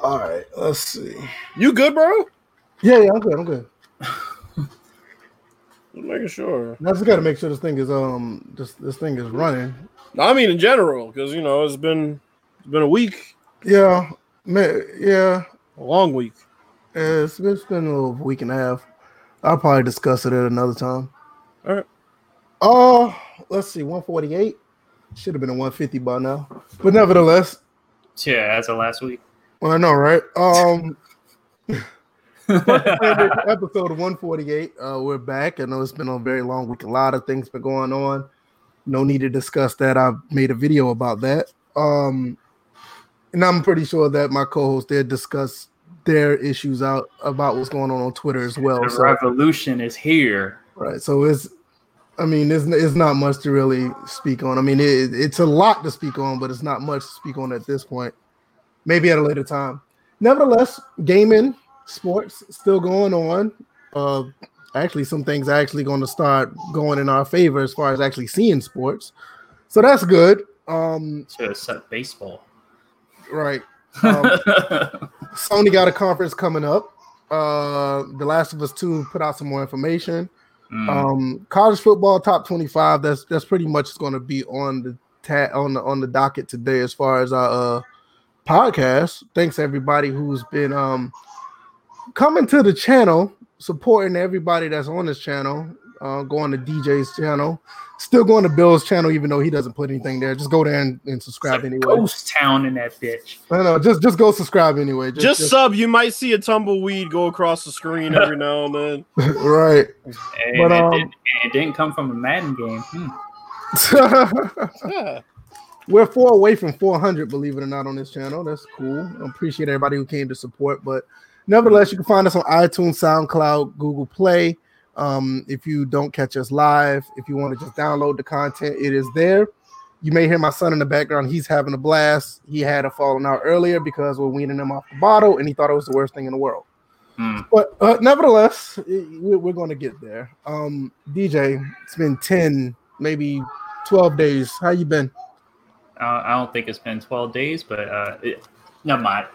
All right, let's see. You good, bro? Yeah, yeah, I'm good. I'm good. Just making sure. I just got to make sure this thing is um this this thing is running. I mean in general, because you know it's been it's been a week, Yeah, man, yeah. a long week. It's, it's been a little week and a half. I'll probably discuss it at another time. All right. Oh, let's see, 148. Should have been a 150 by now. But nevertheless, Yeah, as of last week. Well, I know, right? Um episode 148. Uh we're back. I know it's been a very long week. A lot of things been going on. No need to discuss that. I've made a video about that. Um and I'm pretty sure that my co-host did discuss their issues out about what's going on on Twitter as well. The So revolution is here. Right. So it's, I mean, it's, it's not much to really speak on. I mean, it, it's a lot to speak on, but it's not much to speak on at this point. Maybe at a later time. Nevertheless, gaming, sports still going on. Uh, actually, some things are actually going to start going in our favor as far as actually seeing sports. So that's good. Um, To set baseball. right. Um, Sony got a conference coming up. Uh, The Last of Us 2 put out some more information. Mm. Um, college football top 25. That's that's pretty much going to be on the ta- on the on the docket today as far as our uh, podcast. Thanks everybody who's been um coming to the channel, supporting everybody that's on this channel. Uh, going to DJ's channel, still going to Bill's channel, even though he doesn't put anything there. Just go there and, and It's subscribe anyway. ghost town in that bitch. No, no, just just go subscribe anyway. Just, sub. You might see a tumbleweed go across the screen every now and then. right. And But, it, um, didn't, it didn't come from a Madden game. Hmm. Yeah. We're four away from 400, believe it or not, on this channel. That's cool. I appreciate everybody who came to support. But nevertheless, you can find us on iTunes, SoundCloud, Google Play. Um, if you don't catch us live, if you want to just download the content, it is there. You may hear my son in the background. He's having a blast. He had a falling out earlier because we're weaning him off the bottle, and he thought it was the worst thing in the world. Hmm. But uh, nevertheless, we're going to get there. Um, DJ, it's been 10, maybe 12 days. How you been? Uh, I don't think it's been 12 days, but uh, it, never mind.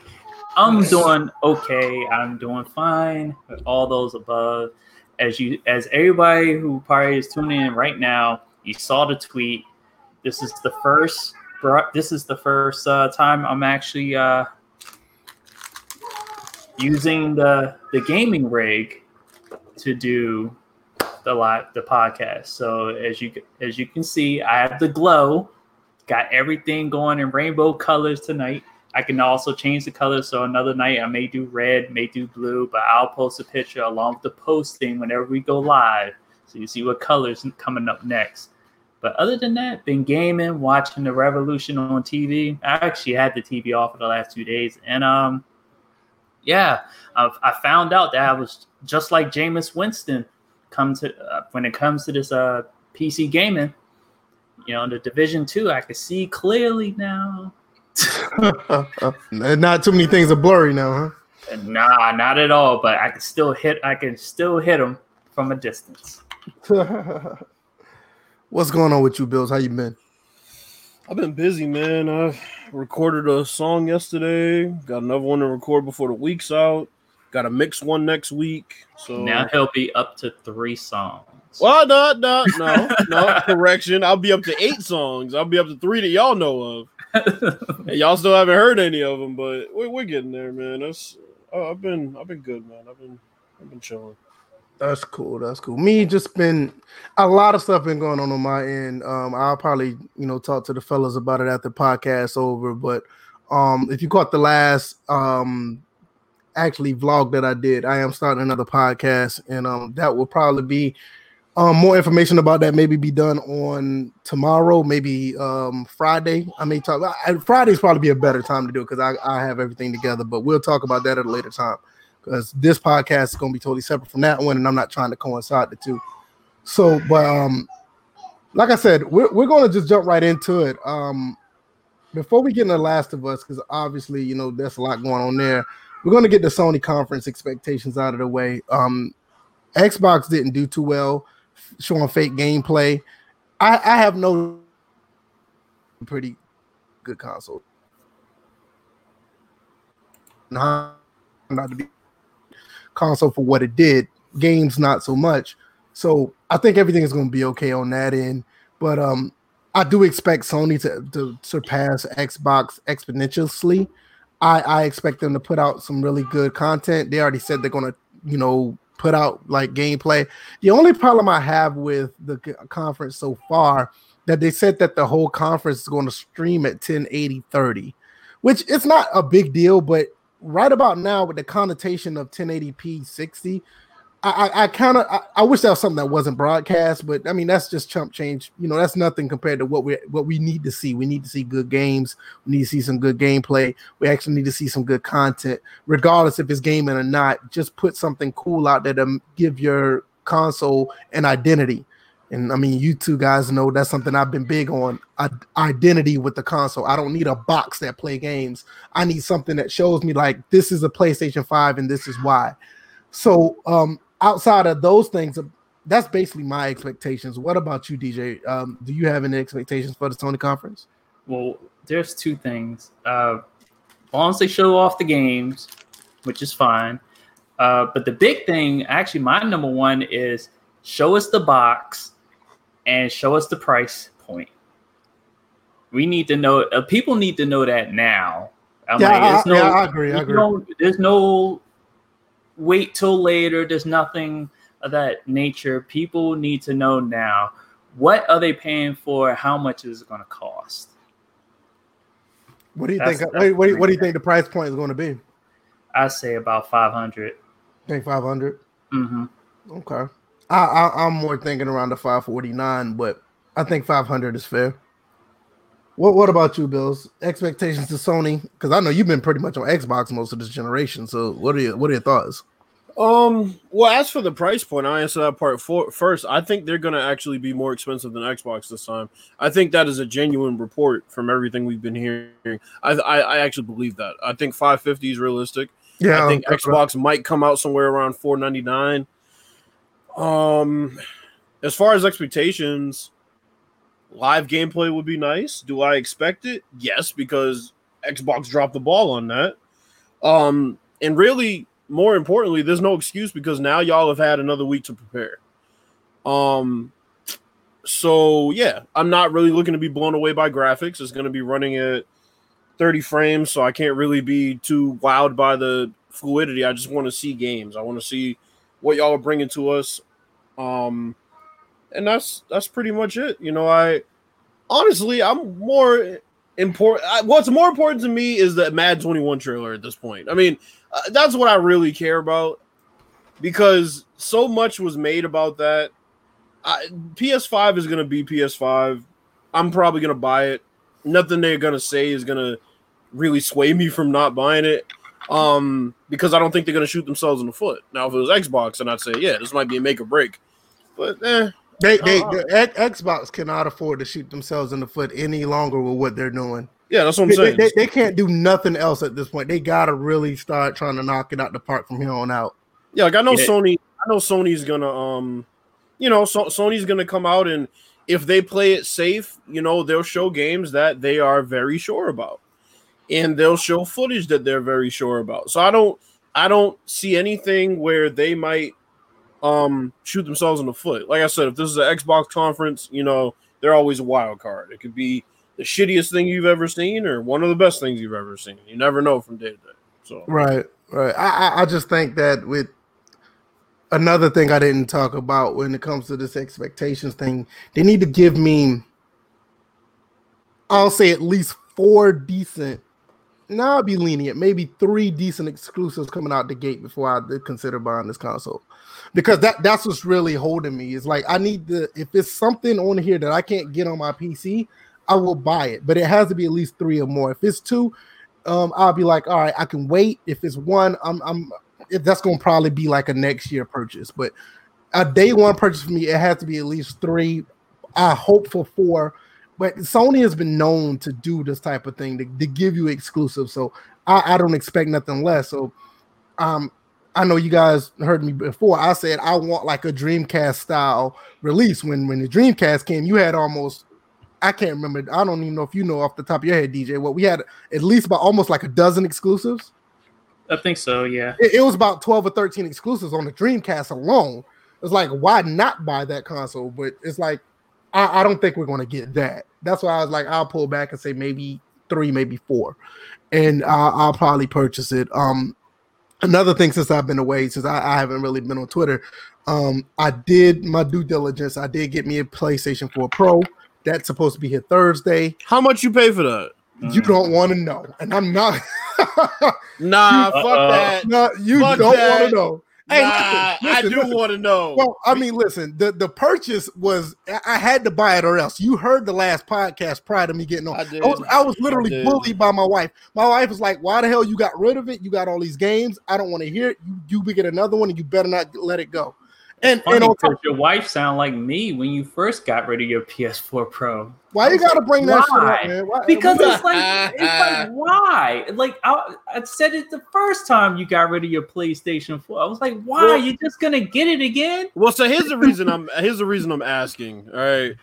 I'm doing okay. I'm doing fine. All those above, as you, as everybody who probably is tuning in right now, you saw the tweet. This is the first. This is the first uh, time I'm actually uh, using the the gaming rig to do the live the podcast. So as you as you can see, I have the glow got everything going in rainbow colors tonight. I can also change the color. So another night I may do red, may do blue, but I'll post a picture along with the posting whenever we go live. So you see what colors coming up next. But other than that, been gaming, watching the revolution on TV. I actually had the TV off for the last two days. And um yeah, I've, I found out that I was just like Jameis Winston come to uh, when it comes to this uh PC gaming you know, the Division Two, I can see clearly now. Not too many things are blurry now, huh? Nah, not at all. But I can still hit. I can still hit them from a distance. What's going on with you, Bills? How you been? I've been busy, man. I recorded a song yesterday. Got another one to record before the week's out. Got a mix one next week. So Now he'll be up to three songs. Well, no, no, no, no. Correction. I'll be up to eight songs. I'll be up to three that y'all know of. And y'all still haven't heard any of them, but we're, we're getting there, man. That's oh, I've been I've been good, man. I've been I've been chilling. That's cool. That's cool. Me just been a lot of stuff been going on on my end. Um, I'll probably you know talk to the fellas about it after the podcast over. But um, if you caught the last um actually vlog that I did, I am starting another podcast, and um that will probably be um more information about that maybe be done on tomorrow, maybe um Friday. I may talk. I, Friday's probably be a better time to do it because I I have everything together. But we'll talk about that at a later time because this podcast is going to be totally separate from that one, and I'm not trying to coincide the two. So, but um, like I said, we're we're going to just jump right into it. Um, before we get into Last of Us, because obviously you know there's a lot going on there. We're going to get the Sony conference expectations out of the way. Um, Xbox didn't do too well, showing fake gameplay. I, I have no pretty good console. not to be console for what it did. Games not so much. So I think everything is going to be okay on that end. But um, I do expect Sony to, to surpass Xbox exponentially. I, I expect them to put out some really good content. They already said they're going to, you know, put out like gameplay. The only problem I have with the conference so far that they said that the whole conference is going to stream at 1080 30, which it's not a big deal, but right about now with the connotation of 1080p 60 I, I, kind of I, I, wish that was something that wasn't broadcast, but I mean that's just chump change. You know, that's nothing compared to what we what we need to see. We need to see good games. We need to see some good gameplay. We actually need to see some good content, regardless if it's gaming or not. Just put something cool out there to give your console an identity. And I mean, you two guys know that's something I've been big on identity with the console. I don't need a box that play games. I need something that shows me like this is a PlayStation 5 and this is why. So um outside of those things, that's basically my expectations. What about you, DJ? Um, do you have any expectations for the Sony conference? Well, there's two things. Uh, as long as they show off the games, which is fine. Uh, but the big thing, actually, my number one is show us the box and show us the price point. We need to know. Uh, people need to know that now. I'm yeah, like, I, no, yeah, I agree. I agree. No, there's no wait till later. There's nothing of that nature. People need to know now what are they paying for? How much is it going to cost? What do you that's, think? That's what, what, do you think the price point is going to be? I say about five hundred. Think five hundred. Mm-hmm. Okay. I, I I'm more thinking around the five forty nine, but I think five hundred is fair. What What about you, Bills? Expectations to Sony? Because I know you've been pretty much on Xbox most of this generation. So what are your What are your thoughts? Um. Well, as for the price point, I answer that part for, first. I think they're going to actually be more expensive than Xbox this time. I think that is a genuine report from everything we've been hearing. I I, I actually believe that. I think 550 is realistic. Yeah. I think Xbox right. might come out somewhere around 499. Um, as far as expectations, live gameplay would be nice. Do I expect it? Yes, because Xbox dropped the ball on that. Um, and really, more importantly, there's no excuse because now y'all have had another week to prepare. Um, so yeah, I'm not really looking to be blown away by graphics. It's going to be running at 30 frames, so I can't really be too wowed by the fluidity. I just want to see games. I want to see what y'all are bringing to us. Um, and that's that's pretty much it. You know, I honestly I'm more important. What's more important to me is the Mad 21 trailer at this point. I mean, uh, that's what I really care about because so much was made about that. I, PS5 is gonna be PS5. I'm probably gonna buy it. Nothing they're gonna say is gonna really sway me from not buying it. Um, because I don't think they're gonna shoot themselves in the foot. Now, if it was Xbox, and I'd say, yeah, this might be a make or break. But eh, they, they, uh, the Xbox cannot afford to shoot themselves in the foot any longer with what they're doing. Yeah, that's what I'm they, saying. They, they, can't do nothing else at this point. They gotta really start trying to knock it out the park from here on out. Yeah, like I know yeah. Sony. I know Sony's gonna um, you know, so, Sony's gonna come out and if they play it safe, you know, they'll show games that they are very sure about, and they'll show footage that they're very sure about. So I don't, I don't see anything where they might um shoot themselves in the foot. Like I said, if this is an Xbox conference, you know, they're always a wild card. It could be the shittiest thing you've ever seen or one of the best things you've ever seen. You never know from day to day. So right, right. I I just think that with another thing I didn't talk about when it comes to this expectations thing, they need to give me I'll say at least four decent now I'll be lenient, maybe three decent exclusives coming out the gate before I consider buying this console because that that's what's really holding me. Is like I need the if it's something on here that I can't get on my PC, I will buy it, but it has to be at least three or more. If it's two, um, I'll be like, all right, I can wait. If it's one, I'm I'm that's gonna probably be like a next year purchase, but a day one purchase for me, it has to be at least three. I hope for four, but Sony has been known to do this type of thing to, to give you exclusive. So I, I don't expect nothing less. So um I know you guys heard me before. I said I want like a Dreamcast style release. When when the Dreamcast came, you had almost I can't remember. I don't even know if you know off the top of your head, DJ. What we had at least about almost like a dozen exclusives. I think so. Yeah. It, it was about twelve or thirteen exclusives on the Dreamcast alone. It's like, why not buy that console? But it's like, I, I don't think we're going to get that. That's why I was like, I'll pull back and say maybe three, maybe four, and I'll, I'll probably purchase it. Um, another thing since I've been away, since I, I haven't really been on Twitter, um, I did my due diligence. I did get me a PlayStation 4 Pro. That's supposed to be here Thursday. How much you pay for that? You don't want to know, and I'm not. Nah, fuck Uh-oh. that. no, you Fuck don't want to know. Hey, listen, I do listen. want to know. Well, I mean, listen, the, the purchase was I- I had to buy it or else. You heard the last podcast prior to me getting on. I did. I was, I was I literally did. bullied by my wife. My wife was like, "Why the hell you got rid of it? You got all these games. I don't want to hear it. You you get another one, and you better not let it go." And Funny and on top, because your wife sounded like me when you first got rid of your PS4 Pro. why you got to bring that shit Why? up, man? Why, Because it's like, it's like, why? Like I, I said it the first time you got rid of your PlayStation 4. I was like, why? Well- You're just gonna get it again? Well, so here's the reason I'm here's the reason I'm asking. All right.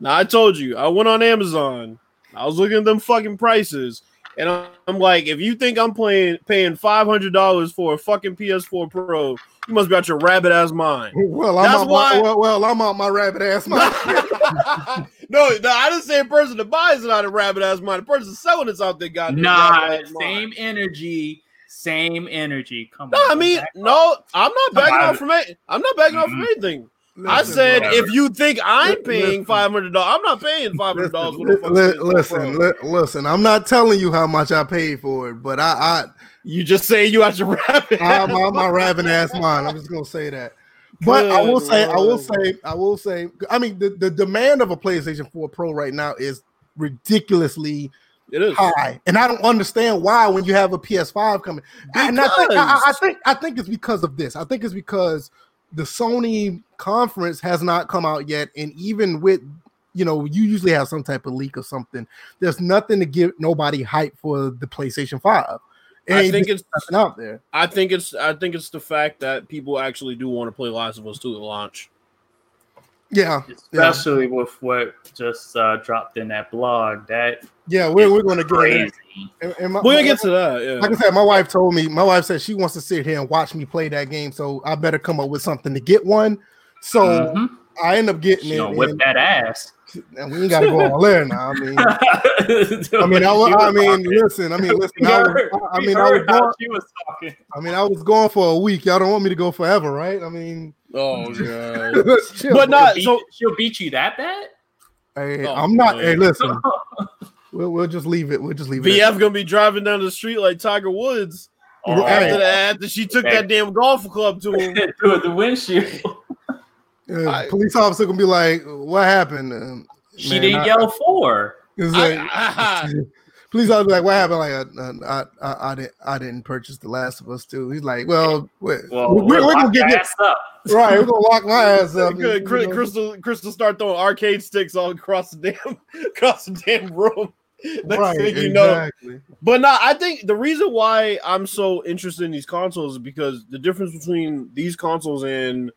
Now I told you I went on Amazon. I was looking at them fucking prices, and I'm, I'm like, if you think I'm playing paying five hundred dollars for a fucking PS4 Pro, you must be out your rabbit ass mind. well, I'm That's out why- my, well, well, I'm out my rabbit ass mind. no, no, I didn't say a person that buys it out of rabbit ass mind. The person selling it's out there got Nah, same energy, same energy. Come No, on. I mean, no, I'm not backing off from it. I'm not backing off from Mhm. anything. I said bro. if you think I'm paying five hundred dollars, I'm not paying five hundred dollars. Listen, li- li- listen, li- listen. I'm not telling you how much I paid for it, but I, You just say you out your rabbit. I, I'm out my rabbit ass mind. I'm just gonna say that. But I will Good say, I will say, I will say. I mean, the, the demand of a PlayStation 4 Pro right now is ridiculously It is. high, and I don't understand why when you have a PS5 coming. And I think, I, I think, I think it's because of this. I think it's because the Sony conference has not come out yet, and even with you know, you usually have some type of leak or something. There's nothing to give nobody hype for the PlayStation 5. It I think it's. nothing out there. I think it's. I think it's the fact that people actually do want to play Last of Us 2 at launch. Yeah, especially with what just uh, dropped in that blog. That yeah, we're, we're gonna get crazy. it. And, and my- We're gonna get to that. Yeah. like I said, my wife told me, my wife said she wants to sit here and watch me play that game, so I better come up with something to get one. So Mhm. I end up getting She it, gonna whip and, that ass. and we ain't gotta go all there now. I mean, I I mean, I, wa- I mean, listen, I mean, listen, I, was, I mean, I was going, she was talking. I mean, I was going for a week. Y'all don't want me to go forever, right? I mean, oh god. chill. But not Beat- so. she'll beat you that bad. Hey, Oh, I'm not. man. Hey, listen, we'll, we'll just leave it. We'll just leave it. VF gonna be driving down the street like Tiger Woods Oh, after that. After she took that damn golf club to him. Through the windshield. Uh, I- police officer gonna be like, "What happened?" Um, She man, didn't I- yell for. It's I- like, I- Police officer be like, "What happened?" Like, uh, I, I, I didn't, I didn't purchase The Last of Us too. He's like, "Well, we're, Well, we're, we're, we're gonna get ass up. right. We're gonna lock my ass up." Good. You Cry- know? Crystal, Crystal, start throwing arcade sticks all across the damn, across the damn room. Next right, thing you know, exactly. But no, I think the reason why I'm so interested in these consoles is because the difference between these consoles and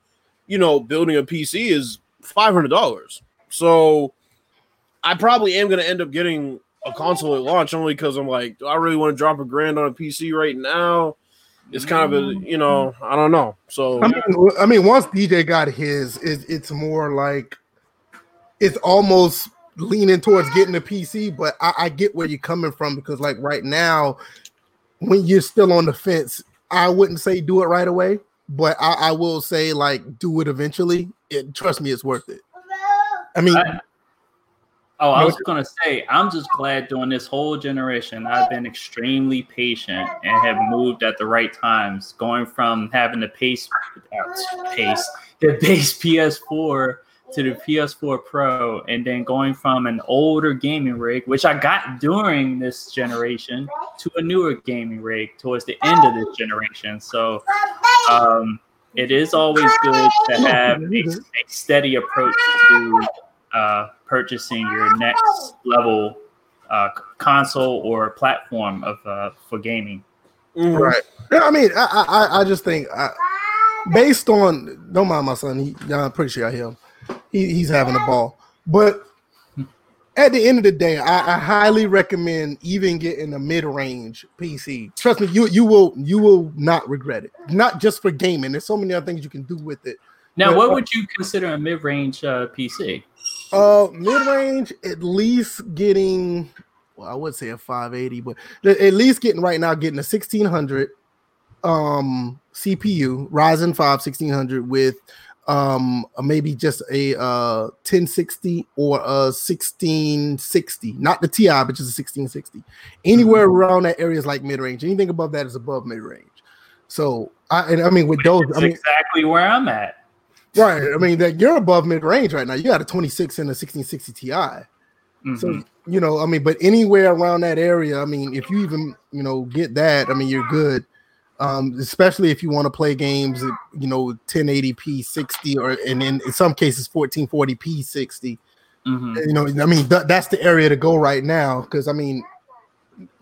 you know building a PC is five hundred dollars. So I probably am going to end up getting a console at launch only because I'm like, do I really want to drop a grand on a PC right now? It's kind of a mm-hmm. you know I don't know. So I mean, I mean, once DJ got his, it, it's more like it's almost leaning towards getting a PC. But I, I get where you're coming from because, like, right now, when you're still on the fence, I wouldn't say do it right away, but I, I will say like do it eventually. It, trust me, it's worth it. I mean, I- Oh, I was gonna say, I'm just glad during this whole generation, I've been extremely patient and have moved at the right times, going from having the pace, uh, pace, the base PS4 to the PS4 Pro, and then going from an older gaming rig, which I got during this generation, to a newer gaming rig towards the end of this generation. So, um, it is always good to have a, a steady approach to uh, purchasing your next level uh, console or platform of uh, for gaming. mhm. right? Yeah, I mean, I, I, I just think I, based on don't mind my son. He, I'm pretty sure I hear him. He, he's having a ball, but at the end of the day, I, I highly recommend even getting a mid-range PC. Trust me, you you will you will not regret it. Not just for gaming. There's so many other things you can do with it. Now, But, what uh, would you consider a mid-range uh, PC? Uh, mid-range, at least getting. Well, I would say a 580, but at least getting right now getting a 1600 um CPU Ryzen 5 1600 with um maybe just a uh 1060 or a 1660 not the ti but just a 1660 anywhere around that area is like mid-range anything above that is above mid-range so i and i mean with those i mean exactly where I'm at. Right i mean that you're above mid-range right now you got a 26 and a 1660 ti so Mhm. you know, I mean, but anywhere around that area, I mean, if you even you know get that, I mean, you're good. Um, especially if you want to play games, you know, 1080p 60 or and in, in some cases 1440p 60. Mhm. You know, I mean, th- that's the area to go right now because I mean,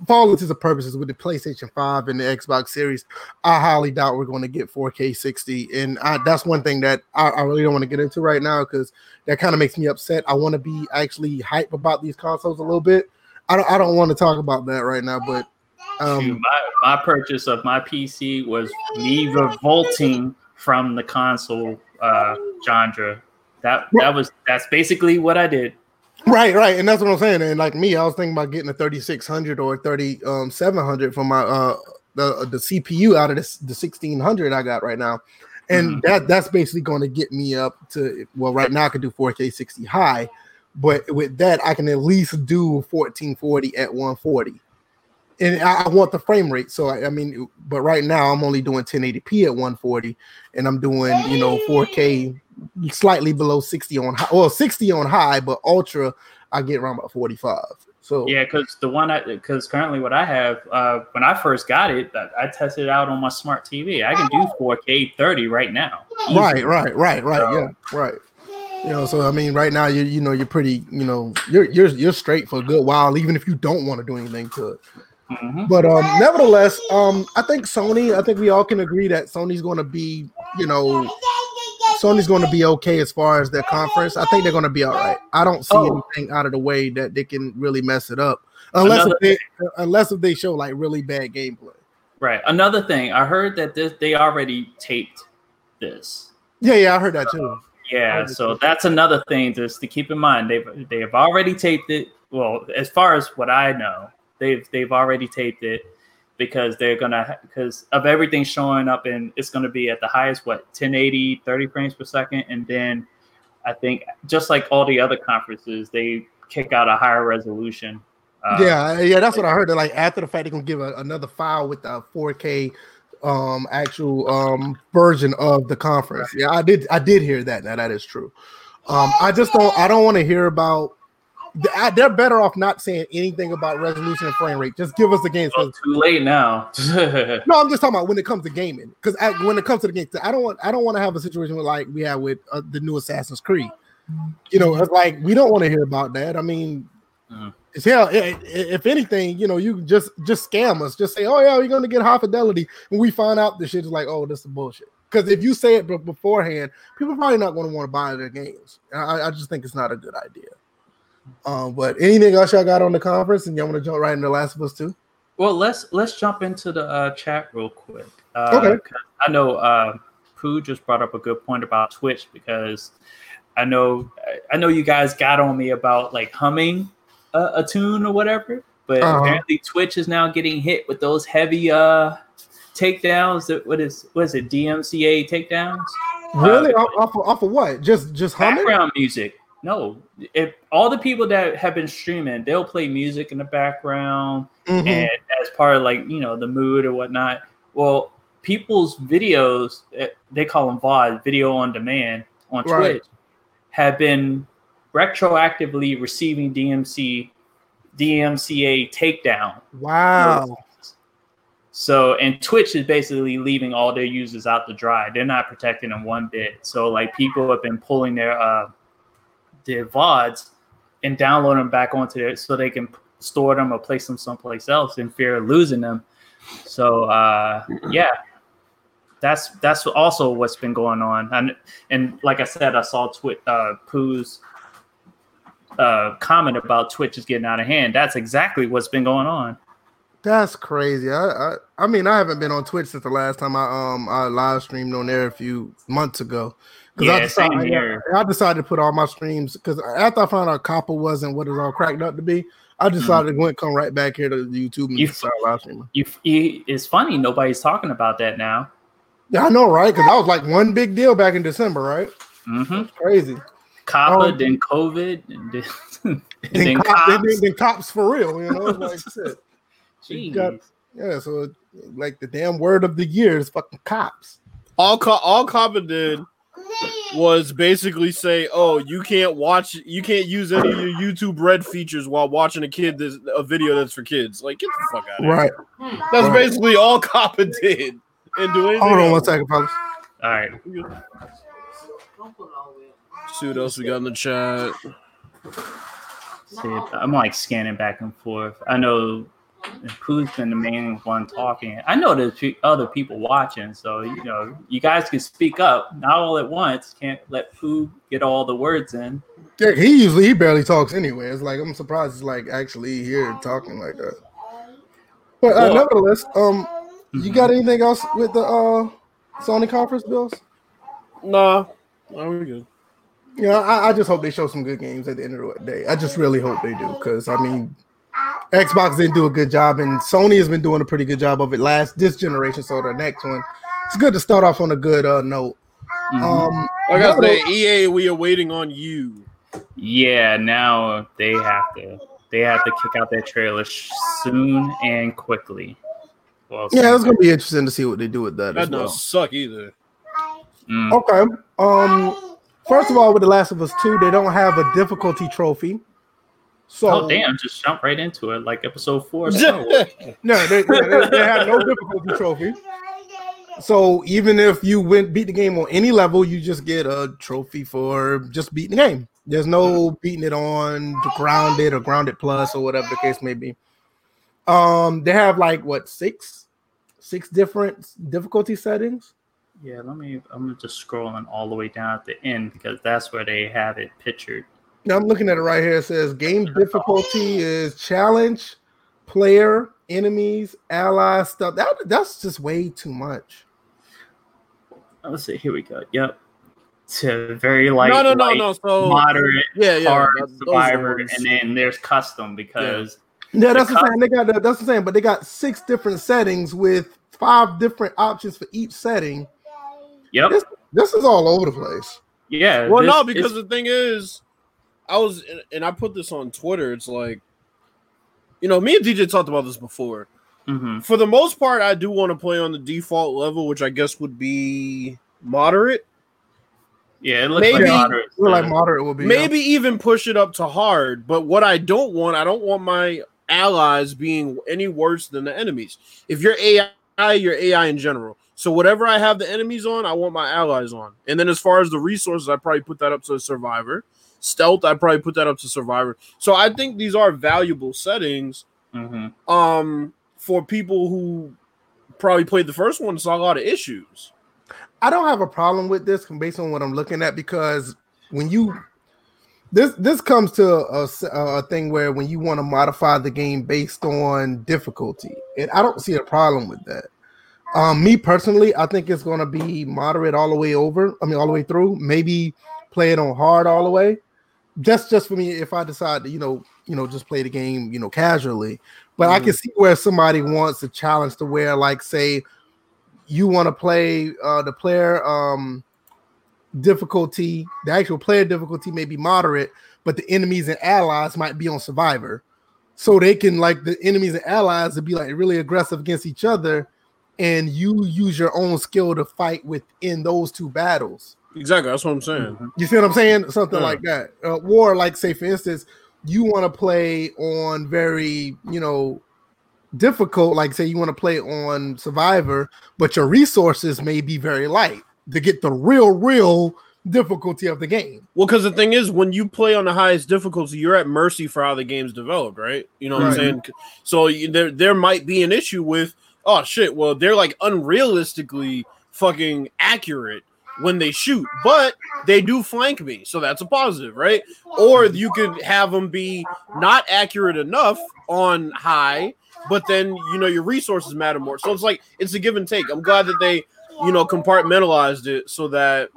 for all intents and purposes, with the PlayStation 5 and the Xbox Series, I highly doubt we're going to get 4K 60, and I, that's one thing that I, I really don't want to get into right now because that kind of makes me upset. I want to be actually hype about these consoles a little bit. I don't, I don't want to talk about that right now, but um, my, my purchase of my PC was me revolting from the console uh, genre. That that was that's basically what I did. Right, right, and that's what I'm saying. And like me, I was thinking about getting a 3600 or 3700 for my uh the the CPU out of this the 1600 I got right now, and Mhm. that that's basically going to get me up to well, right now I can do 4K 60 high, but with that I can at least do 1440 at 140. And I, I want the frame rate, so I, I mean, but right now I'm only doing 1080p at 140, and I'm doing you know 4K slightly below 60 on high, well 60 on high, but ultra I get around about 45. So Yeah, because the one I because currently what I have uh, when I first got it, I, I tested it out on my smart TV. I can do 4K 30 right now. right, right, right, right, So- yeah, right. You know, so I mean, right now you you know you're pretty, you know, you're you're you're straight for a good while, even if you don't want to do anything to it. Mhm. But um, nevertheless, um, I think Sony. I think we all can agree that Sony's going to be, you know, Sony's going to be okay as far as their conference. I think they're going to be all right. I don't see Oh. anything out of the way that they can really mess it up, unless Another if they unless if they show like really bad gameplay. Right. Another thing, I heard that this, they already taped this. Yeah, yeah, I heard that too. Yeah, so that's another thing just to keep in mind. They've they have already taped it. Well, as far as what I know, they've they've already taped it because they're gonna because of everything showing up and it's gonna be at the highest what 1080 30 frames per second and then I think just like all the other conferences they kick out a higher resolution. Uh, yeah, yeah, that's what I heard. That like after the fact, they're gonna give a, another file with the 4K um actual um version of the conference. Yeah, I did I did hear that. Now that is true. Um, I just don't I don't want to hear about. They're better off not saying anything about resolution and frame rate. Just give us the games. well, too late now. No, I'm just talking about when it comes to gaming. Because when it comes to the game, I don't want I don't want to have a situation where like we have with uh, the new Assassin's Creed. You know, it's like we don't want to hear about that. I mean, Mhm. it's hell. If anything, you know, you can just just scam us. Just say, oh yeah, you're gonna get high fidelity, and we find out the shit is like, oh, this is bullshit. Because if you say it beforehand, people are probably not going to want to buy their games. I, I just think it's not a good idea. Um, but anything else y'all got on the conference, and y'all want to jump right into Last of Us Two? Well, let's let's jump into the uh, chat real quick. Uh, Okay. I know uh, Pooh just brought up a good point about Twitch because I know I know you guys got on me about like humming a, a tune or whatever, but Uh-huh. apparently Twitch is now getting hit with those heavy uh takedowns. That what is what is it? DMCA takedowns. Really? Uh, off, off, of, off of what? Just just humming? background music. No, if all the people that have been streaming, they'll play music in the background Mhm. and as part of like you know the mood or whatnot. Well, people's videos, eh, they call them VOD, video on demand on Right. Twitch, have been retroactively receiving DMC DMCA takedown. Wow. So, and Twitch is basically leaving all their users out to dry. They're not protecting them one bit. So, like, people have been pulling their uh their VODs and download them back onto there so they can store them or place them someplace else in fear of losing them. So, uh yeah, that's that's also what's been going on. And and like I said, I saw Twit uh Pooh's uh, comment about Twitch is getting out of hand. That's exactly what's been going on. That's crazy. I, I I mean I haven't been on Twitch since the last time I um I live streamed on there a few months ago. Yeah, I decided, same here. I decided to put all my streams because after I found out COPPA wasn't what it all cracked up to be, I decided to go and come right back here to YouTube and Mm-hmm. You- start live streaming. You, you, it's funny nobody's talking about that now. Yeah, I know, right? Because that was like one big deal back in December, right? Mm-hmm. Crazy. COPPA, Um, then COVID, and then, and Then, then cop, cops. then, then- then cops for real, you know? It's like shit. Jeez. got- Yeah, so like the damn word of the year is fucking cops. All co- all COPPA did was basically say, "Oh, you can't watch, you can't use any of your YouTube Red features while watching a kid this a video that's for kids." Like, get the fuck out of here. Right. That's Right. basically all COPPA did. And do anything Hold on one else. second, fellas. All right. See what else we got in the chat. See, I'm like scanning back and forth. I know Pooh's been the main one talking. I know there's pe- other people watching, so you know you guys can speak up, not all at once. Can't let Pooh get all the words in. Yeah, he usually he barely talks anyway. It's like I'm surprised he's like actually here talking like that. But uh, Well- nevertheless, um, you got anything else with the uh Sony conference bills? Nah, no, we good. Yeah, I, I just hope they show some good games at the end of the day. I just really hope they do because I mean, Xbox didn't do a good job, and Sony has been doing a pretty good job of it last this generation. So the next one, it's good to start off on a good uh, note. Mhm. Um, Like I no, say, EA, we are waiting on you. yeah, now they have to they have to kick out that trailer sh- soon and quickly. Well, yeah, it's gonna be interesting to see what they do with that That as doesn't well. suck either. Mm. Okay. Um. First of all, with The Last of Us Two, they don't have a difficulty trophy. So Oh damn! Just jump right into it, like episode four. of Star Wars. no, they, they, they have no difficulty trophy. So even if you win beat the game on any level, you just get a trophy for just beating the game. There's no beating it on grounded or grounded plus or whatever the case may be. Um, they have like what six, six different difficulty settings. Yeah, let me. I'm gonna just scrolling all the way down at the end because that's where they have it pictured. Now I'm looking at it right here. It says game difficulty is challenge, player, enemies, allies, stuff. That that's just way too much. Oh, let's see. Here we go. Yep. To very light, no, no, no, light, no. So moderate, yeah, yeah. hard, that- those are the survivor, and then there's custom because Yeah, that's The the same. They got that, that's the same, but they got six different settings with five different options for each setting. yep, This this is all over the place. yeah. well, this no, because the thing is, I was, and I put this on Twitter. It's like, you know, me and DJ talked about this before. Mhm. For the most part, I do want to play on the default level, which I guess would be moderate. yeah, it looks maybe- like moderate. We're like moderate will be Maybe even push it up to hard. But what I don't want, I don't want my allies being any worse than the enemies. If you're AI, you're AI in general. So whatever I have the enemies on, I want my allies on. And then as far as the resources, I probably put that up to a survivor. Stealth, I probably put that up to survivor. So I think these are valuable settings Mhm. um for people who probably played the first one and saw a lot of issues. I don't have a problem with this based on what I'm looking at because when you this this comes to a thing where when you want to modify the game based on difficulty, and I don't see a problem with that. Um, me personally, I think it's going to be moderate all the way over. I mean, all the way through. Maybe play it on hard all the way. Just just for me, if I decide to, you know, you know, just play the game, you know, casually. But I can see where somebody wants a challenge to where, like, say, you want to play uh the player um difficulty, the actual player difficulty may be moderate, but the enemies and allies might be on survivor. So they can like the enemies and allies to be like really aggressive against each other, and you use your own skill to fight within those two battles. Exactly, that's what I'm saying. Mhm. You see what I'm saying? Something Yeah. like that. Uh, or like say for instance, you want to play on very, you know, difficult, like say you want to play on Survivor, but your resources may be very light to get the real, real difficulty of the game. Well, because the thing is, when you play on the highest difficulty, you're at mercy for how the game's developed, right? You know what I'm saying? So you, there, there might be an issue with, oh shit, well, they're like unrealistically fucking accurate. When they shoot, but they do flank me, so that's a positive, right? Or you could have them be not accurate enough on high, but then you know your resources matter more. So it's like it's a give and take. I'm glad that they you know compartmentalized it so that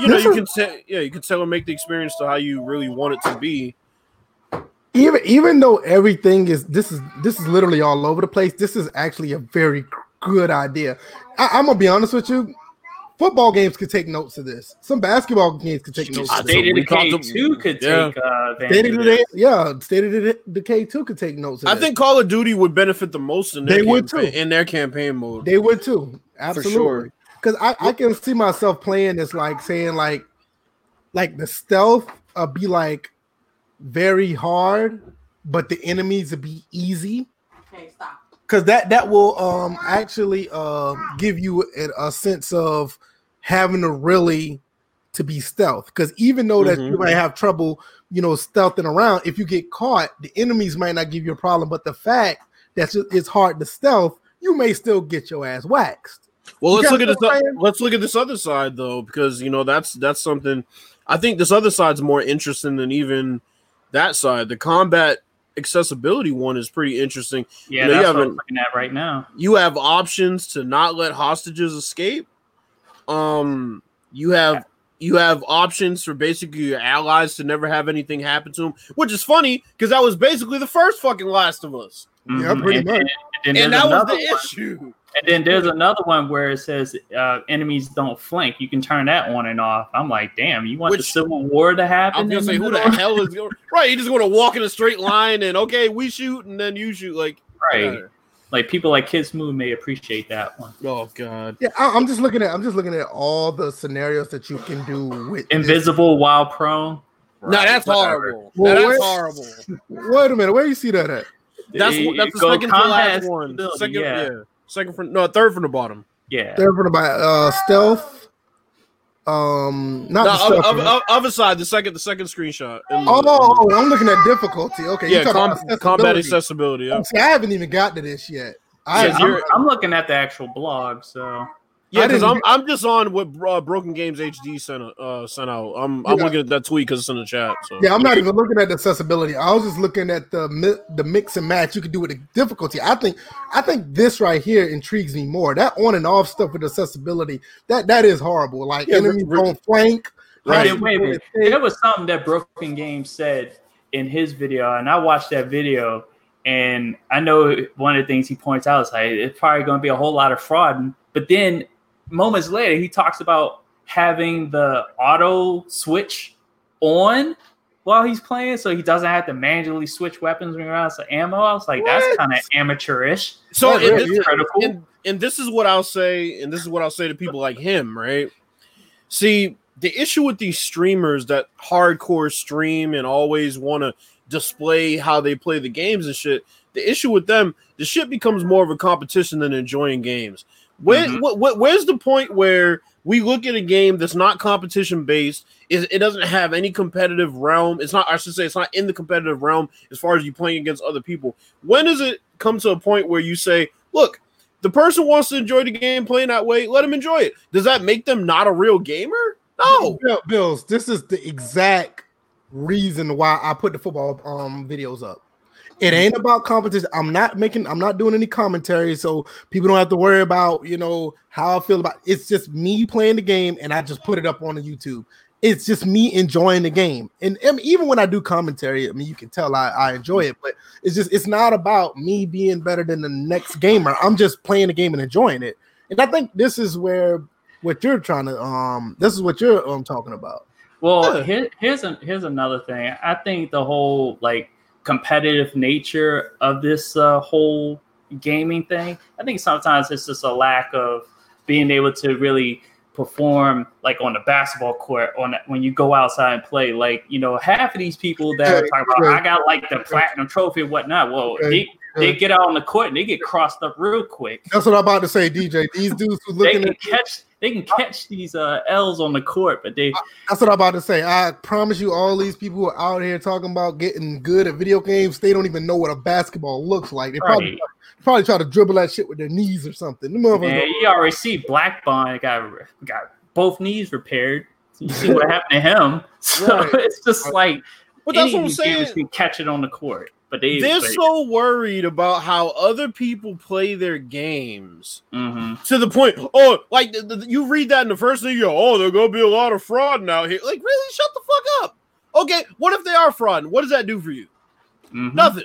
you know you can say yeah you can tell tailor make the experience to how you really want it to be even even though everything is this is this is literally all over the place this is actually a very good idea I, i'm gonna be honest with you football games could take notes of this. Some basketball games could take notes. State of Decay two could yeah. take. Uh, State of Decay, yeah, State of Decay two could take notes. I think Call of Duty would benefit the most in their they would too in their campaign mode. They would too, absolutely. Because sure. I, I can see myself playing this like saying like like the stealth uh, be like very hard, but the enemies would be easy. Okay, stop because that that will um actually uh give you a, a, sense of having to really to be stealth. Because even though that mm-hmm. you might have trouble you know stealthing around if you get caught the enemies might not give you a problem but the fact that it's hard to stealth you may still get your ass waxed. Well let's look at this let's look at this other side though because you know that's that's something i think this other side's more interesting than even that side. The combat accessibility one is pretty interesting. Yeah, you know, that's what I'm looking at right now. You have options to not let hostages escape. Um, you have yeah. you have options for basically your allies to never have anything happen to them, which is funny because that was basically the first fucking Last of Us. Mm-hmm. Yeah, pretty and, much. And, and, and that was the one. issue. And then there's another one where it says uh, enemies don't flank. You can turn that on and off. I'm like, damn, you want Which, the Civil War to happen? I'm gonna say, who the hell is going? Right, you just want to walk in a straight line and okay, we shoot and then you shoot. Like, right. Like people like Kids Moon may appreciate that one. Oh god. Yeah, I, am just looking at I'm just looking at all the scenarios that you can do with invisible this. while prone. Right. No, that's horrible. Well, no, that's horrible. Wait a minute, where you see that at? That's that's the second to last one. Second, yeah. yeah. Second from no, third from the bottom. Yeah. Third from the bottom. Uh, stealth. Um, not no, the stealth, other side. The second, the second screenshot. The, oh, oh, I'm looking at difficulty. Okay. Yeah, com- accessibility. combat accessibility. Yeah. See, I haven't even got to this yet. I, yeah, I'm, I'm looking at the actual blog, so yeah, because I'm I'm just on what uh, Broken Games HD sent uh, sent out. I'm I'm looking at that tweet because it's in the chat. So. Yeah, I'm not even looking at the accessibility. I was just looking at the the mix and match you could do with the difficulty. I think I think this right here intrigues me more. That on and off stuff with accessibility that that is horrible. Like yeah, enemies don't flank. Right. Wait, wait, wait. There was something that Broken Games said in his video, and I watched that video. And I know one of the things he points out is like it's probably going to be a whole lot of fraud. But then moments later, he talks about having the auto switch on while he's playing, so he doesn't have to manually switch weapons when he runs to ammo. I was like, what? that's kind of amateurish. So, and this, and, and this is what I'll say, and this is what I'll say to people like him, right? See, the issue with these streamers that hardcore stream and always want to display how they play the games and shit. The issue with them, the shit becomes more of a competition than enjoying games. Where, mm-hmm. where's the point where we look at a game that's not competition based? Is it doesn't have any competitive realm? It's not. I should say it's not in the competitive realm as far as you playing against other people. When does it come to a point where you say, "Look, the person wants to enjoy the game playing that way. Let them enjoy it." Does that make them not a real gamer? No, Bills. This is the exact reason why I put the football um videos up. It ain't about competition. I'm not making. I'm not doing any commentary, so people don't have to worry about you know how I feel about. It. It's just me playing the game, and I just put it up on the YouTube. It's just me enjoying the game, and, and even when I do commentary, I mean, you can tell I, I enjoy it. But it's just it's not about me being better than the next gamer. I'm just playing the game and enjoying it. And I think this is where what you're trying to um this is what you're um talking about. Well, here, here's a, here's another thing. I think the whole like competitive nature of this uh, whole gaming thing. I think sometimes it's just a lack of being able to really perform like on the basketball court on when you go outside and play. Like you know, half of these people that are talking about I got like the platinum trophy and whatnot. Well, they they get out on the court and they get crossed up real quick. That's what I'm about to say, DJ. These dudes who looking they can at catch they can catch these uh, L's on the court, but they that's what I'm about to say. I promise you, all these people who are out here talking about getting good at video games, they don't even know what a basketball looks like. They probably right. probably try to dribble that shit with their knees or something. Man, you already see Black Bond got got both knees repaired. You see what happened to him. So Right. it's just like But that's what I'm saying. can catch it on the court. But they They're but, so worried about how other people play their games Mhm. to the point. Oh, like the, the- you read that in the first thing, you go, "Oh, there's gonna be a lot of fraud out here." Like, really? Shut the fuck up. Okay, what if they are fraud? What does that do for you? Mhm. Nothing.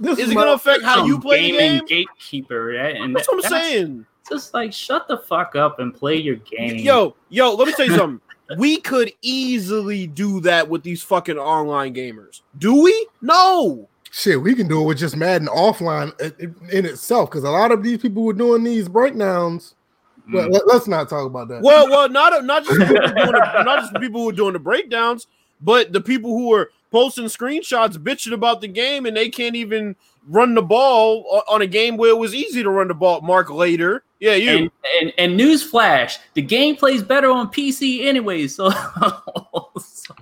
This Is it gonna affect how you Some play the gaming game? gatekeeper, right? And That's what I'm that's saying. Just like shut the fuck up and play your game. Yo, yo, let me tell you something. We could easily do that with these fucking online gamers. Do we? No. Shit, we can do it with just Madden offline in itself because a lot of these people were doing these breakdowns. Well, Mm. let, us not talk about that. Well, well, not not just the, not just the people who are doing the breakdowns, but the people who are posting screenshots bitching about the game and they can't even run the ball on a game where it was easy to run the ball. Mark later, yeah, you. and, and and news flash, the game plays better on PC anyway. So,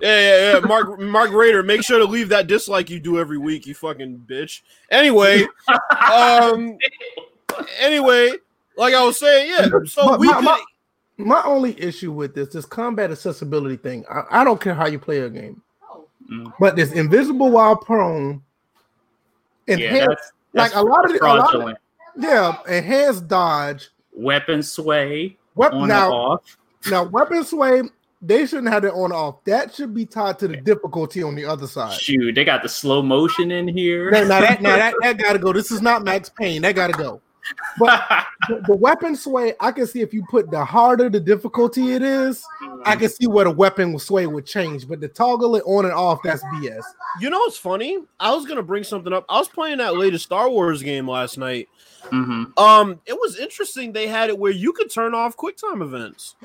Yeah, yeah, yeah. Mark Mark Raider, make sure to leave that dislike you do every week, you fucking bitch. Anyway, um anyway, like I was saying, yeah. So But we my- could my- My only issue with this, this combat accessibility thing, I, I don't care how you play a game, Mm. but this invisible while prone, yeah, enhanced, that's, like a lot of the, a lot of, yeah, enhanced dodge. Weapon sway What on now? and off. Now, weapon sway, they shouldn't have it on off. That should be tied to the difficulty on the other side. Shoot, they got the slow motion in here. Now, now that, now that, that gotta go. This is not Max Payne. That gotta go. But the, the weapon sway, I can see if you put the harder the difficulty it is, I can see where the weapon sway would change. But to toggle it on and off, that's BS. You know what's funny? I was gonna bring something up. I was playing that latest Star Wars game last night. Mhm. Um, it was interesting. They had it where you could turn off QuickTime events.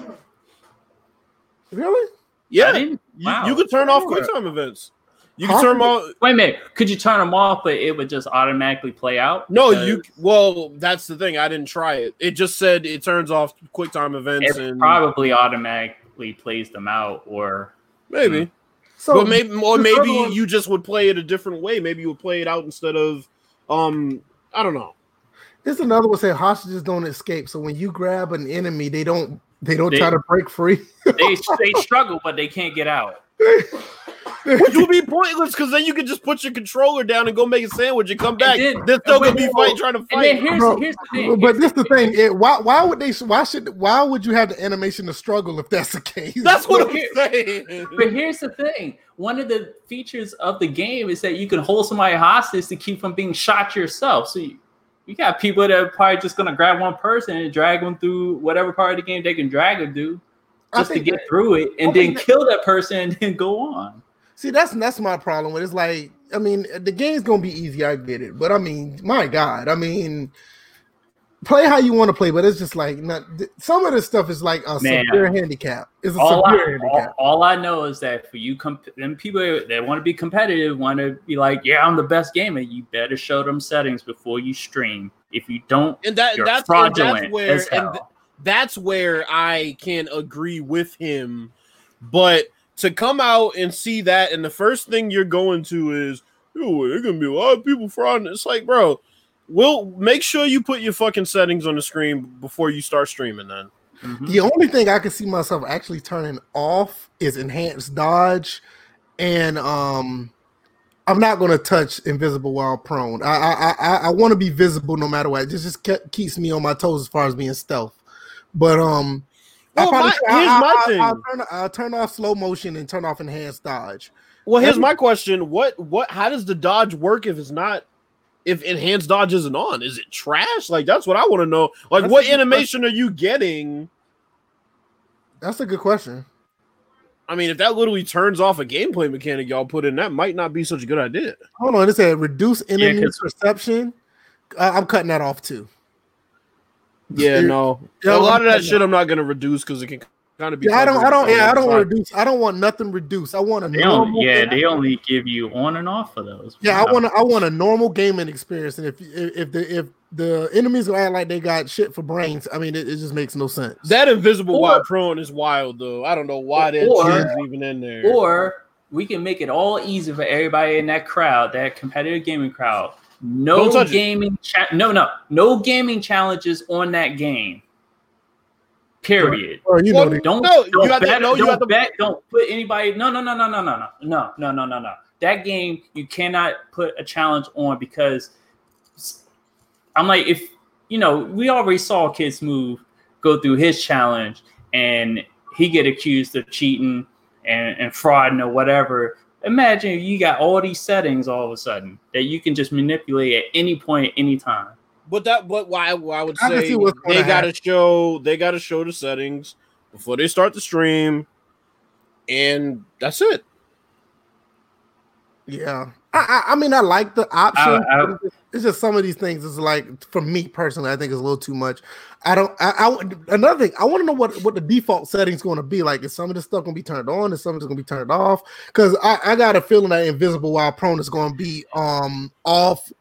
Really? Yeah, didn't- you, you could turn off QuickTime events. You can turn them off. Wait a minute. Could you turn them off, but it would just automatically play out? No, Because you. Well, that's the thing. I didn't try it. It just said it turns off QuickTime events, It and probably automatically plays them out, or maybe. So but maybe, or maybe other you just would play it a different way. Maybe you would play it out instead of, um, I don't know. This another one say hostages don't escape. So when you grab an enemy, they don't they don't They- try to break free. they they struggle, but they can't get out. Which would be pointless because then you could just put your controller down and go make a sandwich and come back. then- They're still gonna be fighting, trying to And then fight. here's Bro, here's the thing. but this the thing. It, why why would they? Why should? Why would you have the animation to struggle if that's the case? That's what I'm saying. But here's the thing: one of the features of the game is that you can hold somebody hostage to keep from being shot yourself. So you, you got people that are probably just gonna grab one person and drag them through whatever part of the game they can drag them through, I just to get that- through it, and I then that- kill that person and then go on. See, that's that's my problem with it. It's like, I mean, the game's gonna be easy, I get it, but I mean, my God, I mean, play how you want to play, but it's just like not some of this stuff is like a Man. severe handicap. It's a All severe all, handicap. all I know is that for you, comp- them people that want to be competitive, want to be like, "Yeah, I'm the best gamer." You better show them settings before you stream. If you don't, and that you're that's, and that's where as and hell. Th- that's where I can agree with him. But to come out and see that, and the first thing you're going to is, oh, there's gonna be a lot of people frauding. It's like, bro, we'll make sure you put your fucking settings on the screen before you start streaming. Then Mhm. The only thing I can see myself actually turning off is enhanced dodge, and um, I'm not to touch invisible while prone. I I I, I want to be visible no matter what. This just ke- keeps me on my toes as far as being stealth. But um, Well, I'll, my- here's I- my I- thing. I'll turn, I'll turn off slow motion and turn off enhanced dodge. Well, here's Every- my question: what what how does the dodge work if it's not if enhanced dodge isn't on? Is it trash? Like that's what I want to know. Like That's what a good animation are you getting? That's a good question. I mean, if that literally turns off a gameplay mechanic y'all put in, that might not be such a good idea. Hold on, it said reduce enemy 'cause- perception. Uh, I'm cutting that off too. Yeah, Yeah. no. Yeah, a lot of that shit I'm not gonna reduce because it can kind of be. Yeah, I don't, I don't, yeah, I don't want reduce. I don't want nothing reduced. I want a They normal. only, yeah, game- they only give you on and off for those. Yeah, I want. I want a normal gaming experience, and if if if the if the enemies are act like they got shit for brains, I mean, it, it just makes no sense. That invisible Or- wild prone is wild though. I don't know why that Or- even in there. Or we can make it all easy for everybody in that crowd, that competitive gaming crowd. No Don't touch it. gaming, cha- no, no, no gaming challenges on that game. Period. Or you Well, know, Don't No, don't have to- bet, no, don't have to- bet, don't put anybody. No, no, no, no, no, no, no, no, no, no, no, no, no. That game you cannot put a challenge on because I'm like, if you know, we already saw Kid Smooth go through his challenge and he get accused of cheating and, and fraud or whatever. Imagine if you got all these settings all of a sudden that you can just manipulate at any point, anytime. But that, but why? why I would I say they gotta show they gotta show the settings before they start the stream, and that's it. yeah. I, I, I mean, I like the option. I- I- it's just some of these things is like for me personally, I think it's a little too much. I don't. I, I another thing. I want to know what what the default settings going to be like. Is some of this stuff going to be turned on? Is some of this going to be turned off? Because I, I got a feeling that Invisible While Prone is going to be um off.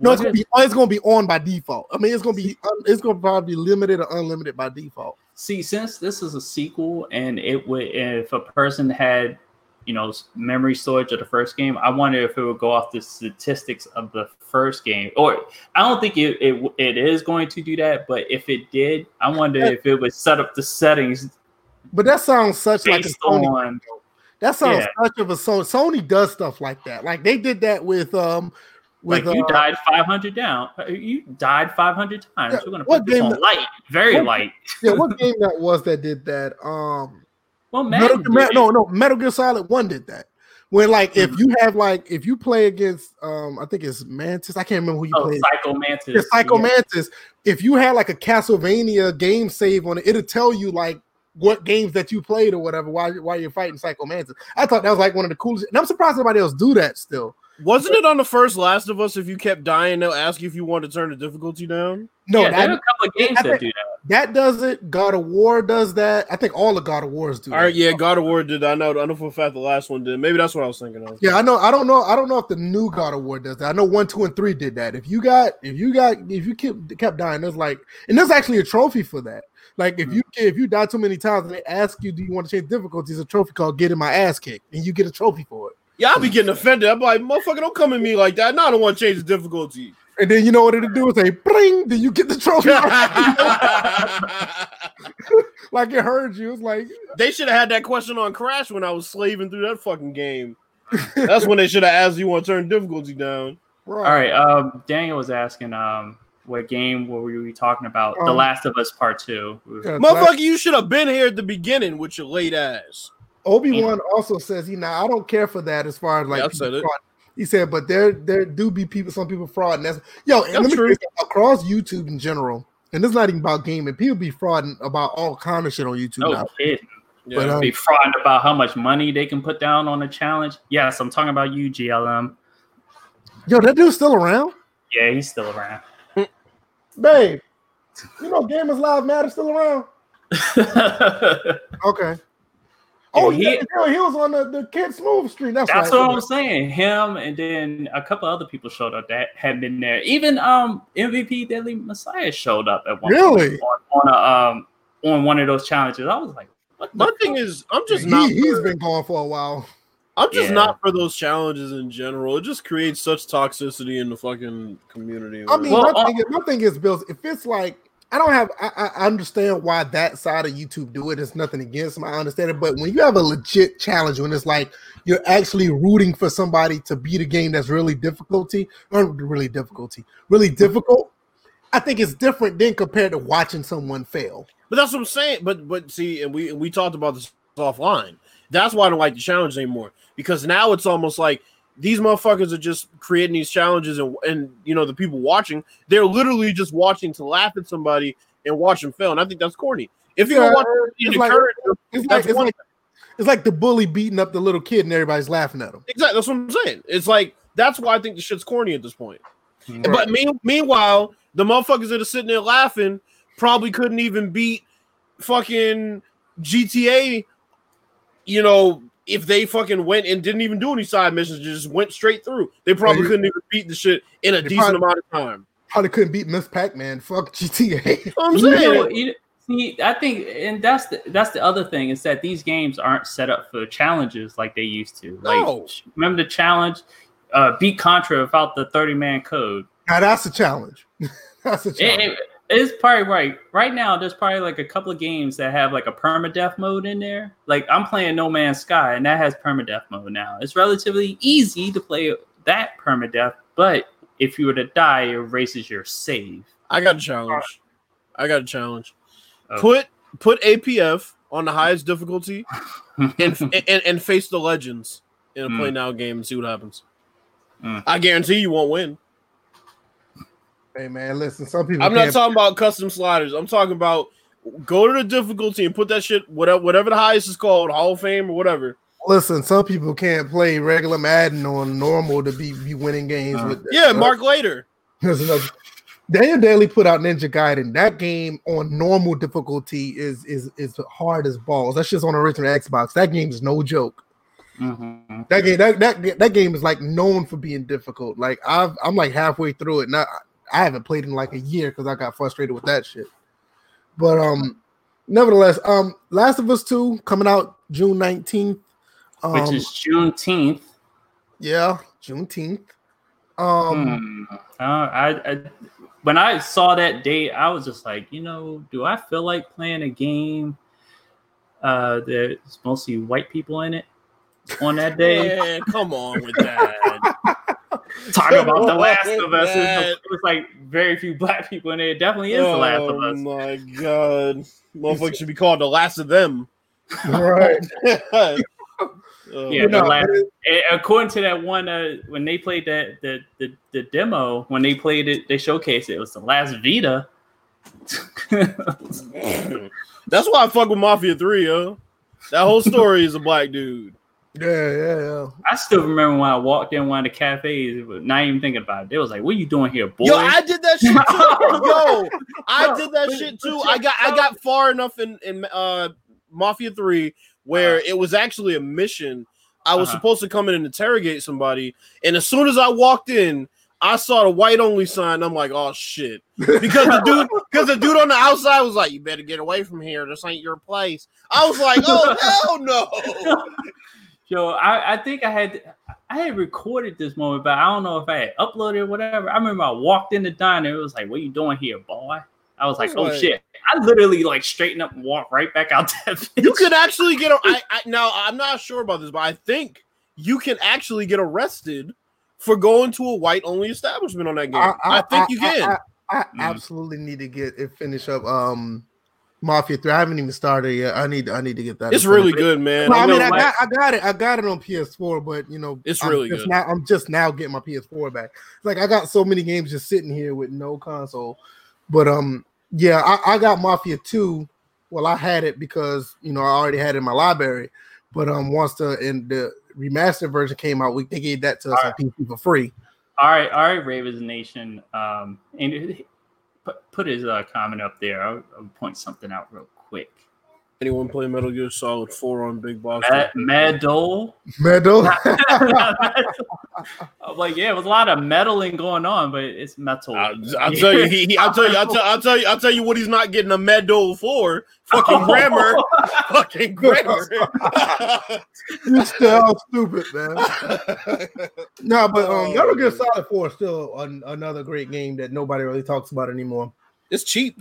No, it's going to be it's going to be on by default. I mean, it's going to be it's going to probably be limited or unlimited by default. See, since this is a sequel, and it would, if a person had, you know, memory storage of the first game, I wonder if it would go off the statistics of the first game. Or I don't think it it, it is going to do that, but if it did, I wonder Yeah. if it would set up the settings But that sounds such like a Sony. on. That sounds Yeah. such of a Sony. Sony does stuff like that. Like they did that with um with Like you uh, died 500 down. Uh, You died 500 times. Yeah, We're gonna what put this game on that- light, very what- light. yeah, what game that was that did that? Um Well, Metal, Madden Me- did no, no, Metal Gear Solid One did that. When like if Mhm. you have like if you play against um I think it's Mantis, I can't remember who you Oh, played. Psycho Mantis. Yeah, Psycho yeah. Mantis. If you had like a Castlevania game save on it, it'll tell you like what games that you played or whatever while, while you're fighting Psycho Mantis. I thought that was like one of the coolest, and I'm surprised nobody else do that still. Wasn't it on the first Last of Us? If you kept dying, they'll ask you if you want to turn the difficulty down. No, yeah, there are that, a couple of games I that do that. that does it. God of War does that. I think all the God of Wars do. All right, that. yeah, God of War did. I know. I know for a fact the last one did. Maybe that's what I was thinking of. Yeah, I know. I don't know. I don't know if the new God of War does that. I know one, two, and three did that. If you got, if you got, if you kept kept dying, there's like, and there's actually a trophy for that. Like if hmm. you if you die too many times and they ask you, do you want to change difficulty? difficulties? A trophy called "Getting My Ass Kicked," and you get a trophy for it. Yeah, I'll be getting offended. I'm like, motherfucker, don't come at me like that. No, I don't want to change the difficulty. And then you know what it'll do is say, "Bring," then you get the trophy. like it heard you. It's like, they should have had that question on Crash when I was slaving through that fucking game. That's when they should have asked you want to turn difficulty down. bro. All right. Um, Daniel was asking, um, what game were we talking about? the Um, Last of Us Part Two. Yeah, Motherfucker, you should have been here at the beginning with your late ass. Obi Wan also says he now I don't care for that as far as like Yeah, said fraud. He said, but there there do be people, some people fraud, and that's yo. And That's let me true. tell across YouTube in general, and it's not even about gaming. People be frauding about all kind of shit on YouTube. No now. kidding. Yeah. But, um, Be frauding about how much money they can put down on a challenge. Yes, I'm talking about you, GLM. Yo, that dude's still around, Yeah, he's still around. babe. You know, Gamers Live Matter still around. Okay. Oh, he- yeah, he, he was on the, the Kid Smooth stream. That's, That's right. what I'm saying. Him and then a couple other people showed up that had been there. Even um MVP Deadly Messiah showed up at one Really? point on, on a um on one of those challenges. I was like, what the My fuck? thing is, I'm just He, not. he's for- been gone for a while. I'm just Yeah. not for those challenges in general. It just creates such toxicity in the fucking community. I mean, Well, my, uh, thing is, my thing is, Bills. If it's like, I don't have, I, I understand why that side of YouTube do it. It's nothing against them. I understand it, but when you have a legit challenge, when it's like you're actually rooting for somebody to beat a game that's really difficulty, or really difficulty, really difficult, I think it's different than compared to watching someone fail. But that's what I'm saying. But but see, and we we talked about this offline. That's why I don't like the challenge anymore because now it's almost like these motherfuckers are just creating these challenges and and you know the people watching they're literally just watching to laugh at somebody and watch them fail. And I think that's corny. If you're Yeah, gonna watch it's like- It's like it's like it's like the bully beating up the little kid and everybody's laughing at him. exactly that's what I'm saying. It's like that's why I think the shit's corny at this point. Mhm. But mean, meanwhile, the motherfuckers that are sitting there laughing probably couldn't even beat fucking GTA. You know, if they fucking went and didn't even do any side missions, just went straight through, they probably you- couldn't even beat the shit in a They decent probably- amount of time. Probably couldn't beat Miss Pac Man. Fuck GTA. I'm You know, saying, you- see, I think, and that's the that's the other thing is that these games aren't set up for challenges like they used to. Like, No. remember the challenge, uh, beat Contra without the thirty man code. now that's a challenge. that's a It, challenge. it, it's probably right. Right now, there's probably like a couple of games that have like a permadeath mode in there. Like I'm playing No Man's Sky, and that has permadeath mode now. It's relatively easy to play that permadeath, but if you were to die, it erases your save. I got a challenge. I got a challenge. Oh. Put put APF on the highest difficulty and, and, and face the legends in a mm. play now game and see what happens. Mm. I guarantee you won't win. Hey man, listen. Some people. I'm not talking about custom sliders. I'm talking about go to the difficulty and put that shit whatever whatever the highest is called, Hall of Fame or whatever. Listen, some people can't play regular Madden on normal to be, be winning games uh, with. That, yeah, Mark later. There's another. Daniel Daly put out Ninja Gaiden. That game on normal difficulty is is is hard as balls. That's just on original Xbox. That game is no joke. Mm-hmm. That game that, that that game is like known for being difficult. Like I've I'm like halfway through it now. I haven't played in like a year because I got frustrated with that shit. But um, nevertheless, um, Last of Us Two coming out June nineteenth, um, which is Juneteenth. Yeah, Juneteenth. Um, hmm. uh, I, I when I saw that date, I was just like, you know, do I feel like playing a game uh there's mostly white people in it on that day? Yeah, come on with that. Talk about The Last of Us. It was like very few black people in it. It definitely is oh, The Last of Us. Oh my god. Motherfucker should be called The Last of Them. Right. Uh, yeah, the last, according to that one, uh, when they played that the, the the demo, when they played it, they showcased it. It was the last Vita. That's why I fuck with Mafia Three, yo. That whole story is a black dude. Yeah, yeah, yeah. I still remember when I walked in one of the cafes, not even thinking about it. It was like, "What are you doing here, boy?" Yo, I did that shit too. Yo, I did that shit too. I got I got far enough in in uh, Mafia Three where uh, it was actually a mission. I was uh-huh. supposed to come in and interrogate somebody, and as soon as I walked in, I saw the white only sign. I'm like, oh shit, because the dude, because the dude on the outside was like, you better get away from here. This ain't your place. I was like, oh hell no. Yo, I, I think I had I had recorded this moment, but I don't know if I had uploaded or whatever. I remember I walked in the diner. It was like, "What are you doing here, boy?" I was like, "Oh shit!" I literally like straightened up and walked right back out that. You could actually get. A, I, I now I'm not sure about this, but I think you can actually get arrested for going to a white only establishment on that game. I, I, I think you can. I, mm. absolutely need to get it finish up. Um, Mafia Three. I haven't even started yet. I need I need to get that. It's really good, man. No, I mean, I got I got it. I got it on PS4, but you know, it's really I'm good. Now, I'm just now getting my PS4 back. Like I got so many games just sitting here with no console. But um, yeah, I, I got Mafia Two. Well, I had it because you know I already had it in my library. But um, once the and the remastered version came out, we they gave that to us on PC for free. All right, all right, Ravens Nation. Um, and put, put his uh, comment up there. I'll, I'll, point something out real quick. Anyone play Metal Gear Solid 4 on Big Boss? Mad, Medal. Medal. I'm like, yeah, it was a lot of meddling going on, but it's metal. I'll, I'll tell you, he, he, I'll tell you, I'll tell, I'll tell you, I'll tell you what he's not getting a medal for. Fucking grammar. Fucking grammar. you still stupid, man. no, but um, oh, Metal Gear Solid 4 is still an, another great game that nobody really talks about anymore. It's cheap.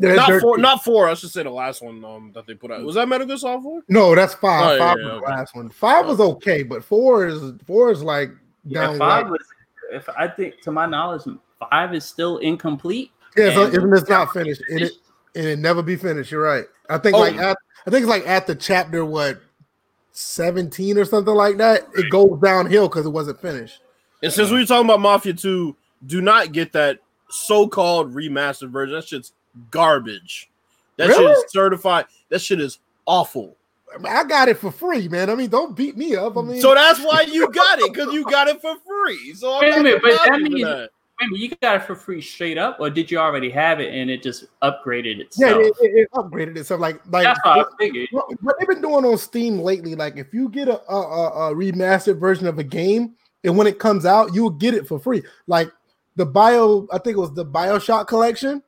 Yeah, not four, not four. I should say the last one um, that they put out. Was that Metal Gear Solid Four? No, that's five. Oh, five yeah, was yeah, the last one. Five was okay, but four is four is like yeah. Five was. If I think, to my knowledge, five is still incomplete. Yeah, so if it's not finished, and it and it never be finished. You're right. I think oh. like at, I think it's like at the chapter what seventeen or something like that. It goes downhill because it wasn't finished. And since we were talking about Mafia Two, do not get that so-called remastered version. That shit's garbage. That really? shit is certified. That shit is awful. I got it for free, man. I mean, don't beat me up. I mean, so that's why you got it because you got it for free. So I'm wait a minute, but that means that. wait you got it for free straight up, or did you already have it and it just upgraded itself? Yeah, it, it, it upgraded itself. Like, like that's what, I figured. What, what, they've been doing on Steam lately, like if you get a, a, a remastered version of a game, and when it comes out, you will get it for free. Like the Bio, I think it was the Bioshock collection.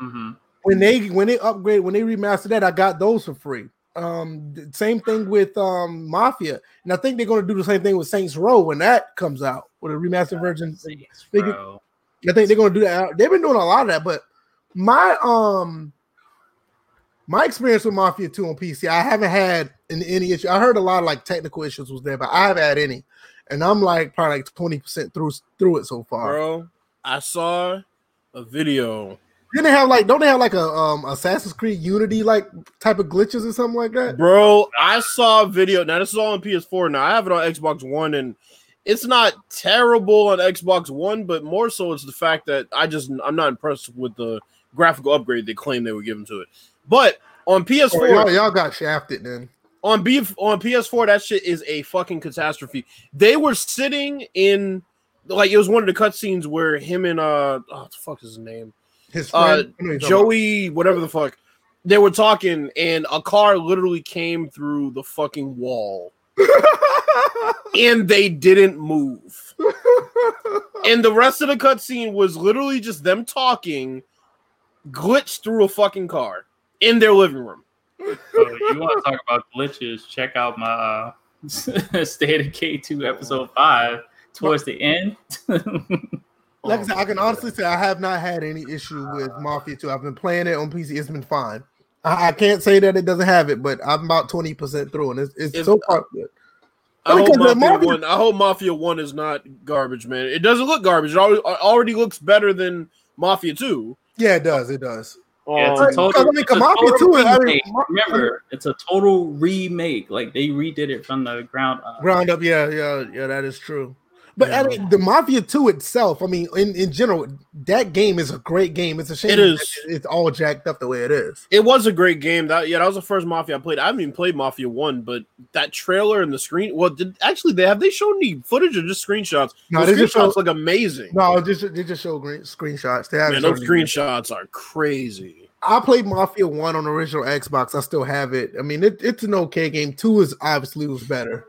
Mm-hmm. When they when they upgrade when they remastered that, I got those for free. Um, same thing with um Mafia, and I think they're going to do the same thing with Saints Row when that comes out with a remastered version. They, I think they're going to do that. They've been doing a lot of that, but my um my experience with Mafia 2 on PC, I haven't had any, any issue. I heard a lot of like technical issues was there, but I haven't had any. And I'm like probably like 20% through through it so far. Bro, I saw a video. Then they have like don't they have like a um Assassin's Creed Unity like type of glitches or something like that? Bro, I saw a video. Now this is all on PS4. Now I have it on Xbox One, and it's not terrible on Xbox One, but more so it's the fact that I just I'm not impressed with the graphical upgrade they claim they were giving to it. But on PS4, Oh, y'all, y'all got shafted then. on B on PS4, that shit is a fucking catastrophe. They were sitting in like it was one of the cutscenes where him and uh oh, the fuck is his name? His Uh friend, I know you're Joey, whatever the fuck. They were talking, and a car literally came through the fucking wall, and they didn't move. And the rest of the cutscene was literally just them talking, glitched through a fucking car in their living room. So you want to talk about glitches? Check out my uh, State of K2 episode five towards the end. like I said, I can honestly say I have not had any issue with Mafia 2. I've been playing it on PC. It's been fine. I, I can't say that it doesn't have it, but I'm about 20% through and it's, it's If- so far good. I hope Because the Mafia, Mafia- One. I hope Mafia One is not garbage, man. It doesn't look garbage. It already, already looks better than Mafia Two. Yeah, it does. It does. Yeah, it's Um, a total, because, I mean, it's a Mafia total 2 is- remake. Remember, it's a total remake. Like they redid it from the ground up. Ground up, yeah, yeah, yeah, that is true. But I mean, the Mafia 2 itself, I mean, in, in general, that game is a great game. It's a shame It is. it's all jacked up the way it is. It was a great game. That yeah, that was the first Mafia I played. I haven't even played Mafia One, but that trailer and the screen. Well, did actually they have they shown any footage or just screenshots? No, the they screenshots show- look amazing. No, just they just show green screenshots. They Man, those screenshots are crazy. I played Mafia 1 on the original Xbox. I still have it. I mean, it, it's an okay game. Two is obviously was better.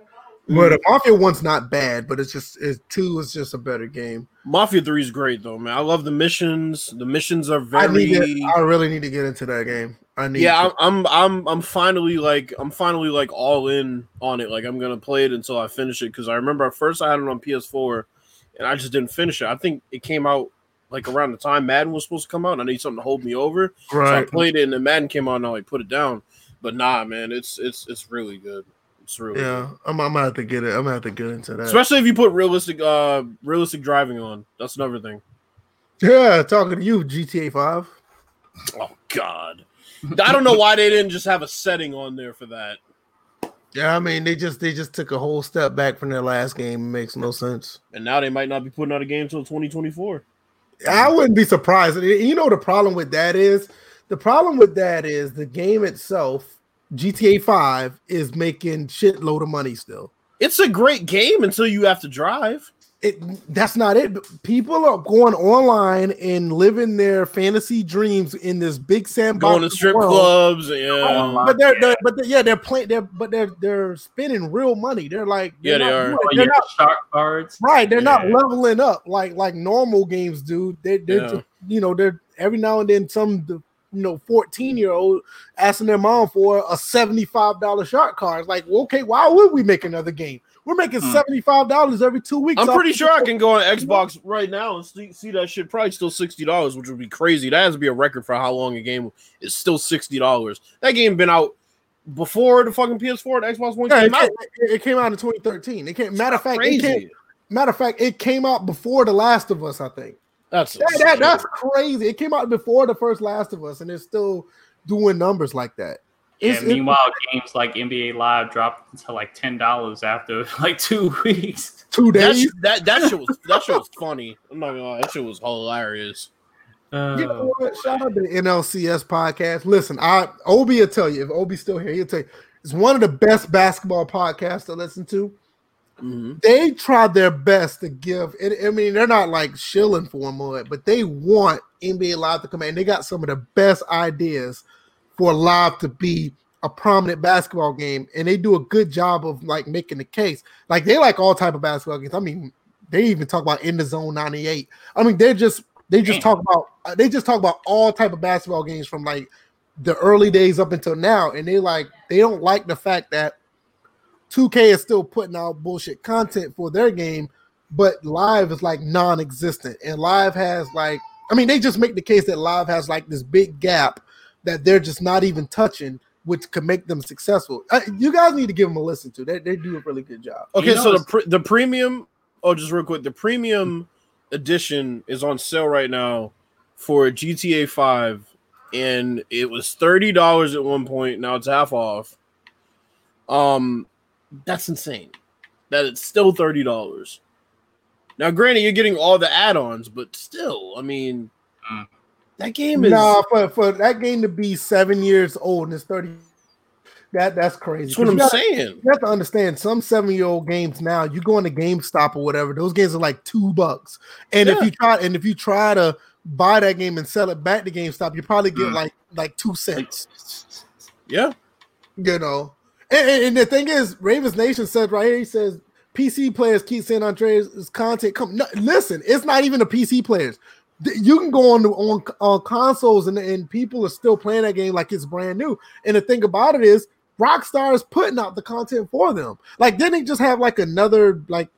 But uh, Mafia 1's not bad, but it's just it's, two is just a better game. Mafia Three is great though, man. I love the missions. The missions are I very. need to, I really need to get into that game. I need yeah, to. I'm, I'm I'm I'm finally like I'm finally like all in on it. Like I'm gonna play it until I finish it because I remember at first I had it on PS4 and I just didn't finish it. I think it came out like around the time Madden was supposed to come out. and I need something to hold me over, so I played it and then Madden came out and I like put it down. But nah, man, it's it's it's really good. It's really Yeah, I'm, I'm gonna have to get it. I'm gonna have to get into that. especially if you put realistic uh realistic driving on. That's another thing. yeah, talking to you, GTA 5. Oh God, I don't know why they didn't just have a setting on there for that. Yeah, I mean they just they just took a whole step back from their last game. It makes no sense. And now they might not be putting out a game until 2024. I wouldn't be surprised. You know the problem with that is the problem with that is the game itself, GTA 5, is making shitload of money still. It's a great game until you have to drive. It that's not it. People are going online and living their fantasy dreams in this big sandbox. Going to strip world. clubs, yeah, Online. But they're, they're but they're, yeah, they're playing. They're but they're they're spending real money. They're like Yeah, they're they not are. Oh, They're yeah, not shark cards. right. They're not leveling up like like normal games do. They they're Yeah. just, you know they're every now and then some the you know 14 year old asking their mom for a 75 dollar shark card. It's like well, okay, why would we make another game? We're making Hmm. 75 dollars every two weeks. I'm pretty sure I can go on Xbox right now and see, see that shit probably still sixty dollars, which would be crazy. That has to be a record for how long a game is still sixty dollars. That game been out before the fucking PS4 and Xbox One Yeah, came it, out. came, it- it came out in 2013. It came. Matter of fact, it came, matter of fact, it came out before The Last of Us. I think. That's That, that- that's crazy. It came out before the first Last of Us, and it's still doing numbers like that. Yeah, It's- it- meanwhile, games like NBA Live dropped to like ten dollars after like two weeks. two days. sh- that that shit was that shit was funny. I'm not gonna lie, that shit was hilarious. Uh, You know what? Shout out to the NLSC podcast. Listen, I Obi will tell you if Obi's still here, he'll tell you it's one of the best basketball podcasts to listen to. Mhm. They try their best to give. It, I mean, they're not like shilling for him or it, but they want NBA Live to come in. They got some of the best ideas for Live to be a prominent basketball game, and they do a good job of like making the case. Like they like all type of basketball games. I mean, they even talk about in the zone 98. I mean, they're just they just Damn. talk about uh, they just talk about all type of basketball games from like the early days up until now, and they like they don't like the fact that 2K is still putting out bullshit content for their game, but live is like non-existent, and live has like I mean, they just make the case that live has like this big gap that they're just not even touching, which could make them successful. Uh, you guys need to give them a listen to. They they do a really good job. Okay, You know so the pre- the premium. Oh, just real quick, the premium edition is on sale right now for GTA Five, and it was thirty dollars at one point. Now it's half off. Um, that's insane. That it's still thirty dollars. Now, granted, you're getting all the add-ons, but still, I mean, Mm. that game is. Nah, for, for that game to be seven years old and it's 30, that that's crazy. that's what 'Cause I'm gotta- saying. You have to understand some seven year old games now. You go into GameStop or whatever; those games are like two bucks. And if you try and if you try to buy that game and sell it back to GameStop, you probably get Mm. like like two cents. Yeah, You know, and, and- and the thing is, Ravens Nation says right here. He says PC players keep San Andreas' content. Come, no, listen, it's not even the PC players. You can go on the- on on consoles and, and people are still playing that game like it's brand new. And the thing about it is, Rockstar is putting out the content for them. Like, didn't they just have like another like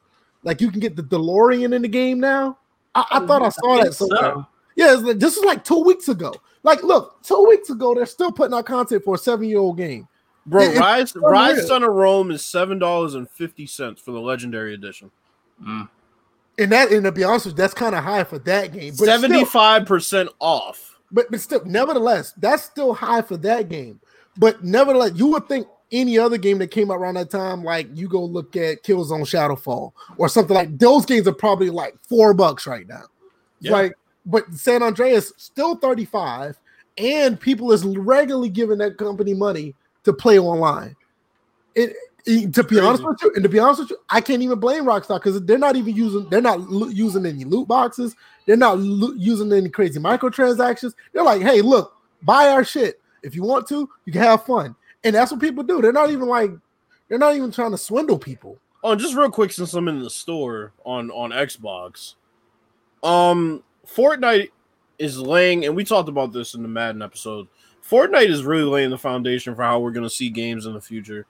like you can get the DeLorean in the game now? I, I thought I mm-hmm. saw that think somewhere. so. Yeah, like- this is like two weeks ago. Like, look, two weeks ago, they're still putting out content for a seven year old game. Bro. It- Ryse so Ryse. Son of Rome is seven dollars and fifty cents for the Legendary Edition. Mm. And that, and to be honest with you, that's kind of high for that game. Seventy-five percent off. but, but still, nevertheless, that's still high for that game. But nevertheless, you would think any other game that came out around that time, like you go look at Killzone Shadowfall or something like those games are probably like four bucks right now. Yeah. Like, but San Andreas still 35, and people is regularly giving that company money to play online. It, it- to be Crazy. honest with you, and to be honest with you, I can't even blame Rockstar because they're not even using they're not lo- using any loot boxes. They're not lo- using any crazy microtransactions. They're like, hey, look, buy our shit if you want to. You can have fun, and that's what people do. They're not even like they're not even trying to swindle people. Oh, just real quick, since I'm in the store on on Xbox, um, Fortnite is laying, and we talked about this in the Madden episode. Fortnite is really laying the foundation for how we're going to see games in the future,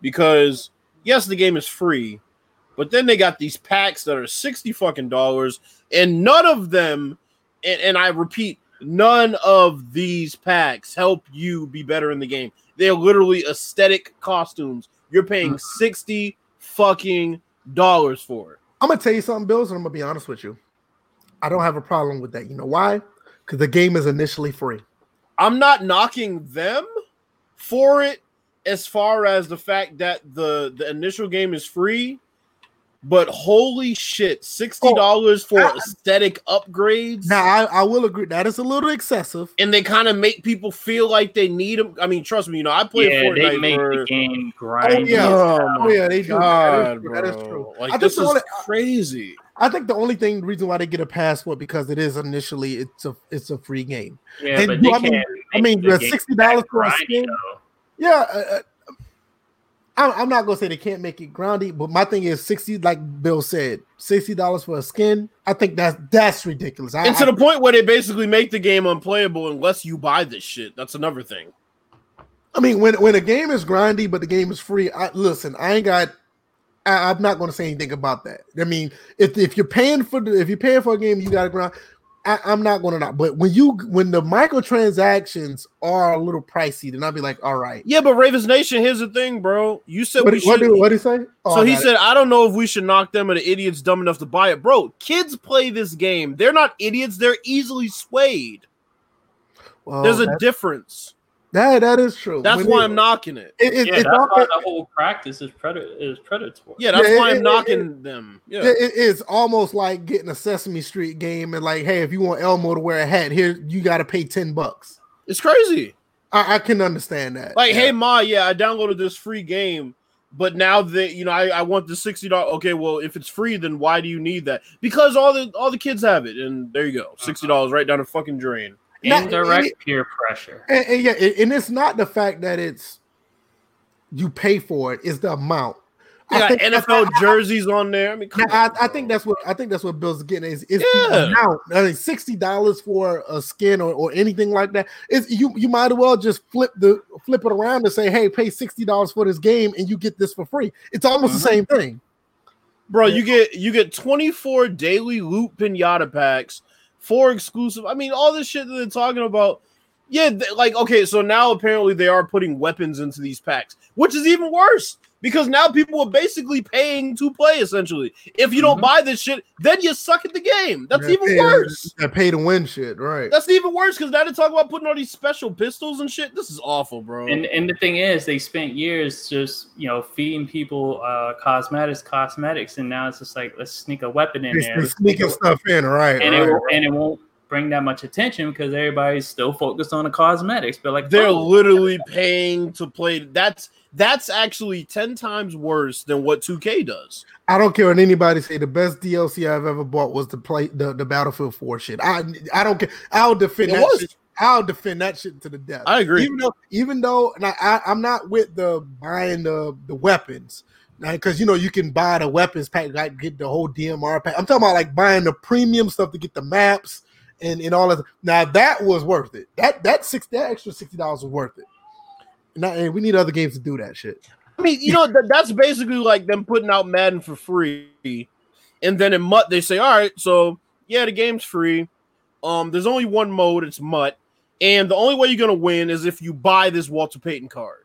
because yes, the game is free, but then they got these packs that are sixty fucking dollars, and none of them, and, and I repeat, none of these packs help you be better in the game. They're literally aesthetic costumes. You're paying mm. sixty fucking dollars for it. I'm gonna tell you something, Bills, and I'm gonna be honest with you. I don't have a problem with that. You know why? Because the game is initially free. I'm not knocking them for it as far as the fact that the the initial game is free, but holy shit, sixty oh, dollars for I- aesthetic upgrades. Now, I, I will agree that is a little excessive. and they kind of make people feel like they need them. I mean, trust me, you know, I play Yeah, Fortnite they make for, the game grind. Oh yeah. Oh, Oh yeah, they do. God, true. That is bro. true. Like I this think is the only, crazy. I think the only thing reason why they get a passport because it is initially it's a it's a free game. Yeah, And but do- they I mean- can't. I mean, the the sixty dollars for a skin. though. Yeah, uh, uh, I'm, I'm not gonna say they can't make it groundy, but my thing is sixty, like Bill said, sixty dollars for a skin. I think that's that's ridiculous. I, And to I- the point where they basically make the game unplayable unless you buy this shit. That's another thing. I mean, when when a game is grindy but the game is free, I listen. I ain't got. I, I'm not going to say anything about that. I mean, if if you're paying for the, if you're paying for a game, you got to grind. I, I'm not going to not. But when you when the microtransactions are a little pricey, then I'll be like, all right. Yeah, but Ravens Nation, here's the thing, bro. You said What we what should. did what did he say? Oh, so he got it. said, I don't know if we should knock them or the idiots dumb enough to buy it. Bro, kids play this game. They're not idiots. They're easily swayed. Well, There's a difference. That that is true. That's When why it- I'm knocking it. It, it, Yeah, it's that's all, why the whole practice is predator is predatory. Yeah, that's Yeah, why it- I'm it- knocking them. Yeah. it- it is almost like getting a Sesame Street game and like, hey, if you want Elmo to wear a hat, here you got to pay ten bucks. It's crazy. I, I can understand that. Like, Yeah. hey Ma, yeah, I downloaded this free game, but now that you know I, I want the sixty dollars. Okay, well, if it's free, then why do you need that? Because all the all the kids have it, and there you go, sixty uh-huh. dollars right down the fucking drain. Not- Indirect it- peer pressure. And, and yeah, and and it's not the fact that it's you pay for it; it's the amount. They got NFL jerseys on there. I mean, come I, on, I bro. think that's what I think that's what Bill's getting is it's Yeah. the amount. I mean, sixty dollars for a skin or, or anything like that. Is you you might as well just flip the flip it around and say, hey, pay sixty dollars for this game and you get this for free. It's almost the uh-huh. same thing. bro. You get you get twenty four daily loot pinata packs four exclusive. I mean, all this shit that they're talking about. Yeah, th- like okay, so now apparently they are putting weapons into these packs, which is even worse because now people are basically paying to play essentially. If you don't Mhm. buy this shit, then you suck at the game. That's Yeah, even pay- worse. That pay to win shit, right? That's even worse because now they talk about putting all these special pistols and shit. This is awful, bro. And and the thing is, they spent years just you know feeding people uh, cosmetics, cosmetics, and now it's just like let's sneak a weapon in It's there, sneak sneaking stuff in, right? and right, it won't, right. and it won't bring that much attention because everybody's still focused on the cosmetics. But like They're oh, literally paying to play. That's that's actually ten times worse than what 2K does. I don't care what anybody say. The best DLC I've ever bought was the play the, the Battlefield 4 shit. I I don't care. I'll defend It that was. shit. I'll defend that shit to the death. I agree. Even though, even though, I, I, I'm not with the buying the the weapons, because you know you can buy the weapons pack, like get the whole DMR pack. I'm talking about like buying the premium stuff to get the maps and and all of. Now that was worth it. That that six that extra sixty dollars was worth it. Now, and we need other games to do that shit. I mean, you know, that, that's basically like them putting out Madden for free, and then in MUT they say, "All right, so yeah, the game's free. Um, there's only one mode, it's MUT, and the only way you're gonna win is if you buy this Walter Payton card."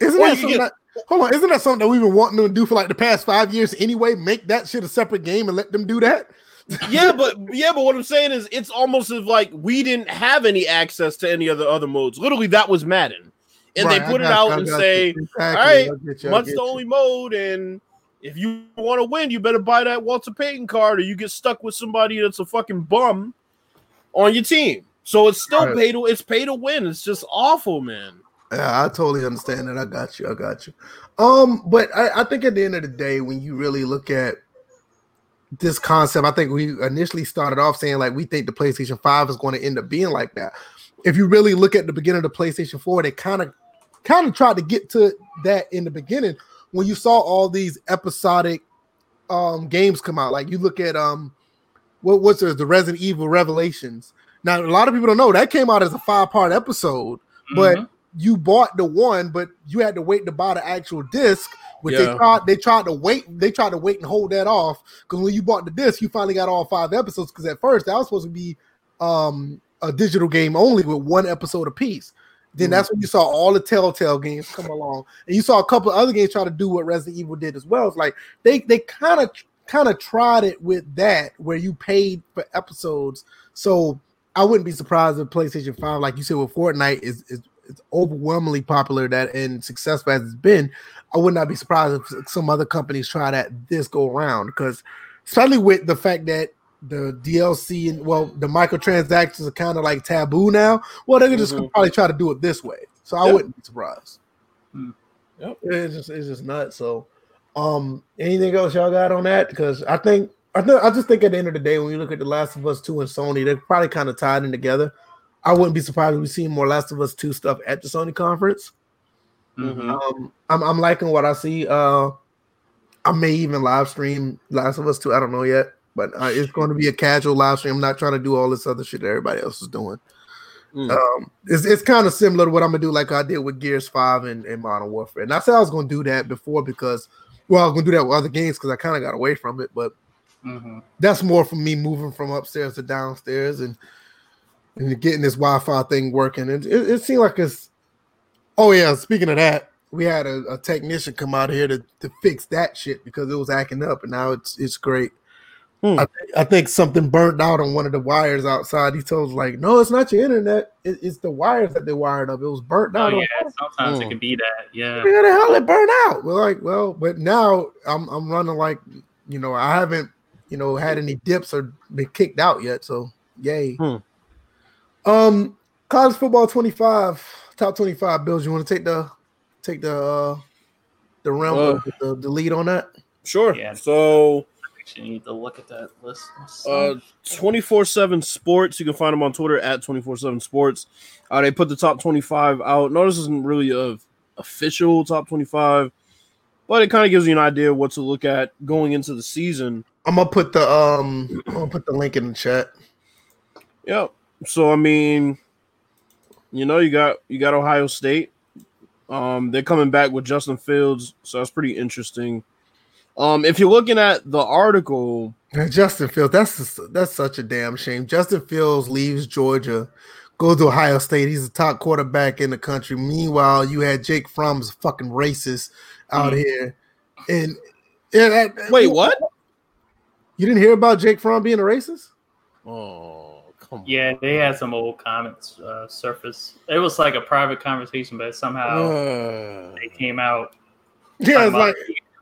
Isn't Or that something get- that, hold on? Isn't that something that we've been wanting to do for like the past five years anyway? Make that shit a separate game and let them do that. yeah, but yeah, but what I'm saying is, it's almost as like we didn't have any access to any other other modes. Literally, that was Madden, and Right, they put it got you, out I and say. Exactly, "All right, I get you, I the only mode, and if you want to win, you better buy that Walter Payton card, or you get stuck with somebody that's a fucking bum on your team. So it's still Right. pay to it's pay to win. It's just awful, man. Yeah, I totally understand that. I got you. I got you. Um, but I, I think at the end of the day, when you really look at this concept, I think we initially started off saying like we think the PlayStation 5 is going to end up being like that. If you really look at the beginning of the PlayStation 4, they kind of kind of tried to get to that in the beginning when you saw all these episodic um games come out. Like you look at um what what's there, the Resident Evil Revelations. Now a lot of people don't know that came out as a five-part episode but Mhm. you bought the one, but you had to wait to buy the actual disc, which Yeah. they tried they tried to wait, they tried to wait and hold that off. Because when you bought the disc, you finally got all five episodes. Because at first that was supposed to be um a digital game only with one episode apiece. Then that's when you saw all the Telltale games come along, and you saw a couple other games try to do what Resident Evil did as well. It's like they they kind of kind of tried it with that, where you paid for episodes. So I wouldn't be surprised if PlayStation Five, like you said, with Fortnite is is, is overwhelmingly popular that and successful as it's been. I would not be surprised if some other companies try that this go around because especially with the fact that the DLC and well the microtransactions are kind of like taboo now. Well, they could just Mhm. probably try to do it this way. So I Yeah. wouldn't be surprised. Hmm. Yep. It's just it's just nuts. So um anything else y'all got on that? Because I think I think I just think at the end of the day, when you look at The Last of Us 2 and Sony, they're probably kind of tied in together. I wouldn't be surprised if we see more Last of Us 2 stuff at the Sony conference. Mhm. Um, I'm I'm liking what I see. Uh, I may even live stream Last of Us 2. I don't know yet, but uh, it's going to be a casual live stream. I'm not trying to do all this other shit that everybody else is doing. Mm. Um, it's it's kind of similar to what I'm gonna do, like I did with Gears Five and, and Modern Warfare. And I said I was gonna do that before because, well, I was gonna do that with other games because I kind of got away from it. But Mhm. that's more for me moving from upstairs to downstairs and and getting this Wi-Fi thing working. And it, it seemed like it's. Oh yeah, speaking of that, we had a, a technician come out here to, to fix that shit because it was acting up, and now it's it's great. Hmm. I, thi- I think something burnt out on one of the wires outside. He told us like, no, it's not your internet. It, it's the wires that they wired up. It was burnt Oh out. on yeah, sometimes it Mm. can be that. Yeah. where the hell it burned out? We're like, well, but now I'm I'm running like, you know, I haven't, you know, had any dips or been kicked out yet. So yay. Hmm. Um, college football 25, top 25 bills. You want to take the take the uh the realm Uh. of the, the lead on that? Sure. Yeah. So Actually, need to look at that list. uh 24-7 sports you can find them on twitter at 24-7 sports uh they put the top 25 out no this isn't really a official top 25 but it kind of gives you an idea of what to look at going into the season I'm gonna put the um I'm gonna put the link in the chat. Yep. so i mean you know you got you got ohio state um they're coming back with justin fields so that's pretty interesting Um, if you're looking at the article, Justin Fields, that's that's such a damn shame. Justin Fields leaves Georgia, goes to Ohio State. He's the top quarterback in the country. Meanwhile, you had Jake Fromm's fucking racist out mm-hmm. here. And, and that, wait, what? You didn't hear about Jake Fromm being a racist? Oh, come yeah, on. they had some old comments uh, surface. It was like a private conversation, but somehow uh, they came out. Yeah, it's like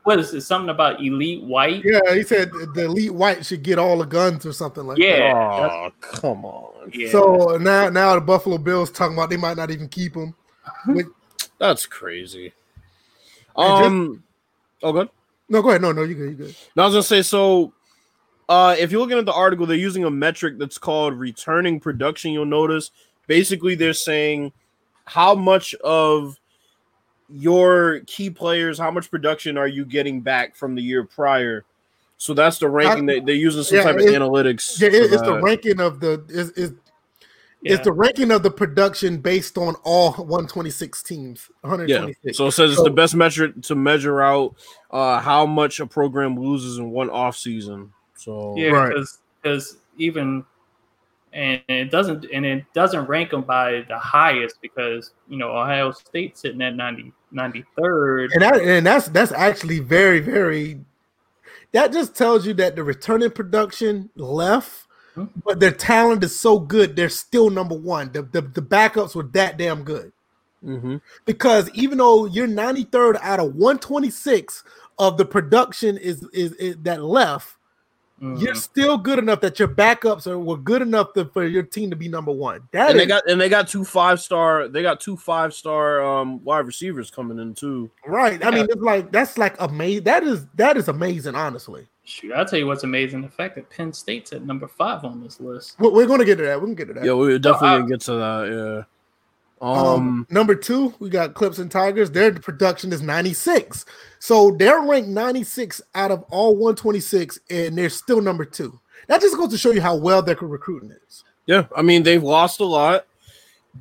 what is it? Something about elite white? Yeah, he said the elite white should get all the guns or something like yeah, that. Oh, come on. Yeah. So now, now the Buffalo Bills talking about they might not even keep him. That's crazy. Um, just, oh, good. No, go ahead. No, no, you good. You good. No, I was gonna say so. Uh, if you're looking at the article, they're using a metric that's called returning production. You'll notice basically they're saying how much of your key players, how much production are you getting back from the year prior? So that's the ranking I, that they're using some yeah, type of analytics. Yeah, it's the ranking of the is is yeah. it's the ranking of the production based on all 126 teams. 126. Yeah. So it says so, it's the best metric to measure out uh, how much a program loses in one off season. So yeah, because right. even and it doesn't and it doesn't rank them by the highest because you know Ohio State sitting at 90, 93rd. And that, and that's that's actually very very that just tells you that the returning production left, mm-hmm. but their talent is so good they're still number one. The the, the backups were that damn good. Mm-hmm. Because even though you're 93rd out of 126 of the production is, is, is that left, Mm-hmm. You're still good enough that your backups are were good enough to, for your team to be number one. That and is, they got and they got two five star. They got two five star um wide receivers coming in too. Right. I mean, it's like that's like amazing. That is that is amazing. Honestly. Shoot, I'll tell you what's amazing: the fact that Penn State's at number five on this list. We're, we're going to get to that. We're going to get to that. Yeah, we're definitely going to get to that. Yeah. Um, um, number two, we got Clemson Tigers. Their production is 96. So they're ranked 96 out of all 126, and they're still number two. That just goes to show you how well their recruiting is. Yeah, I mean they've lost a lot,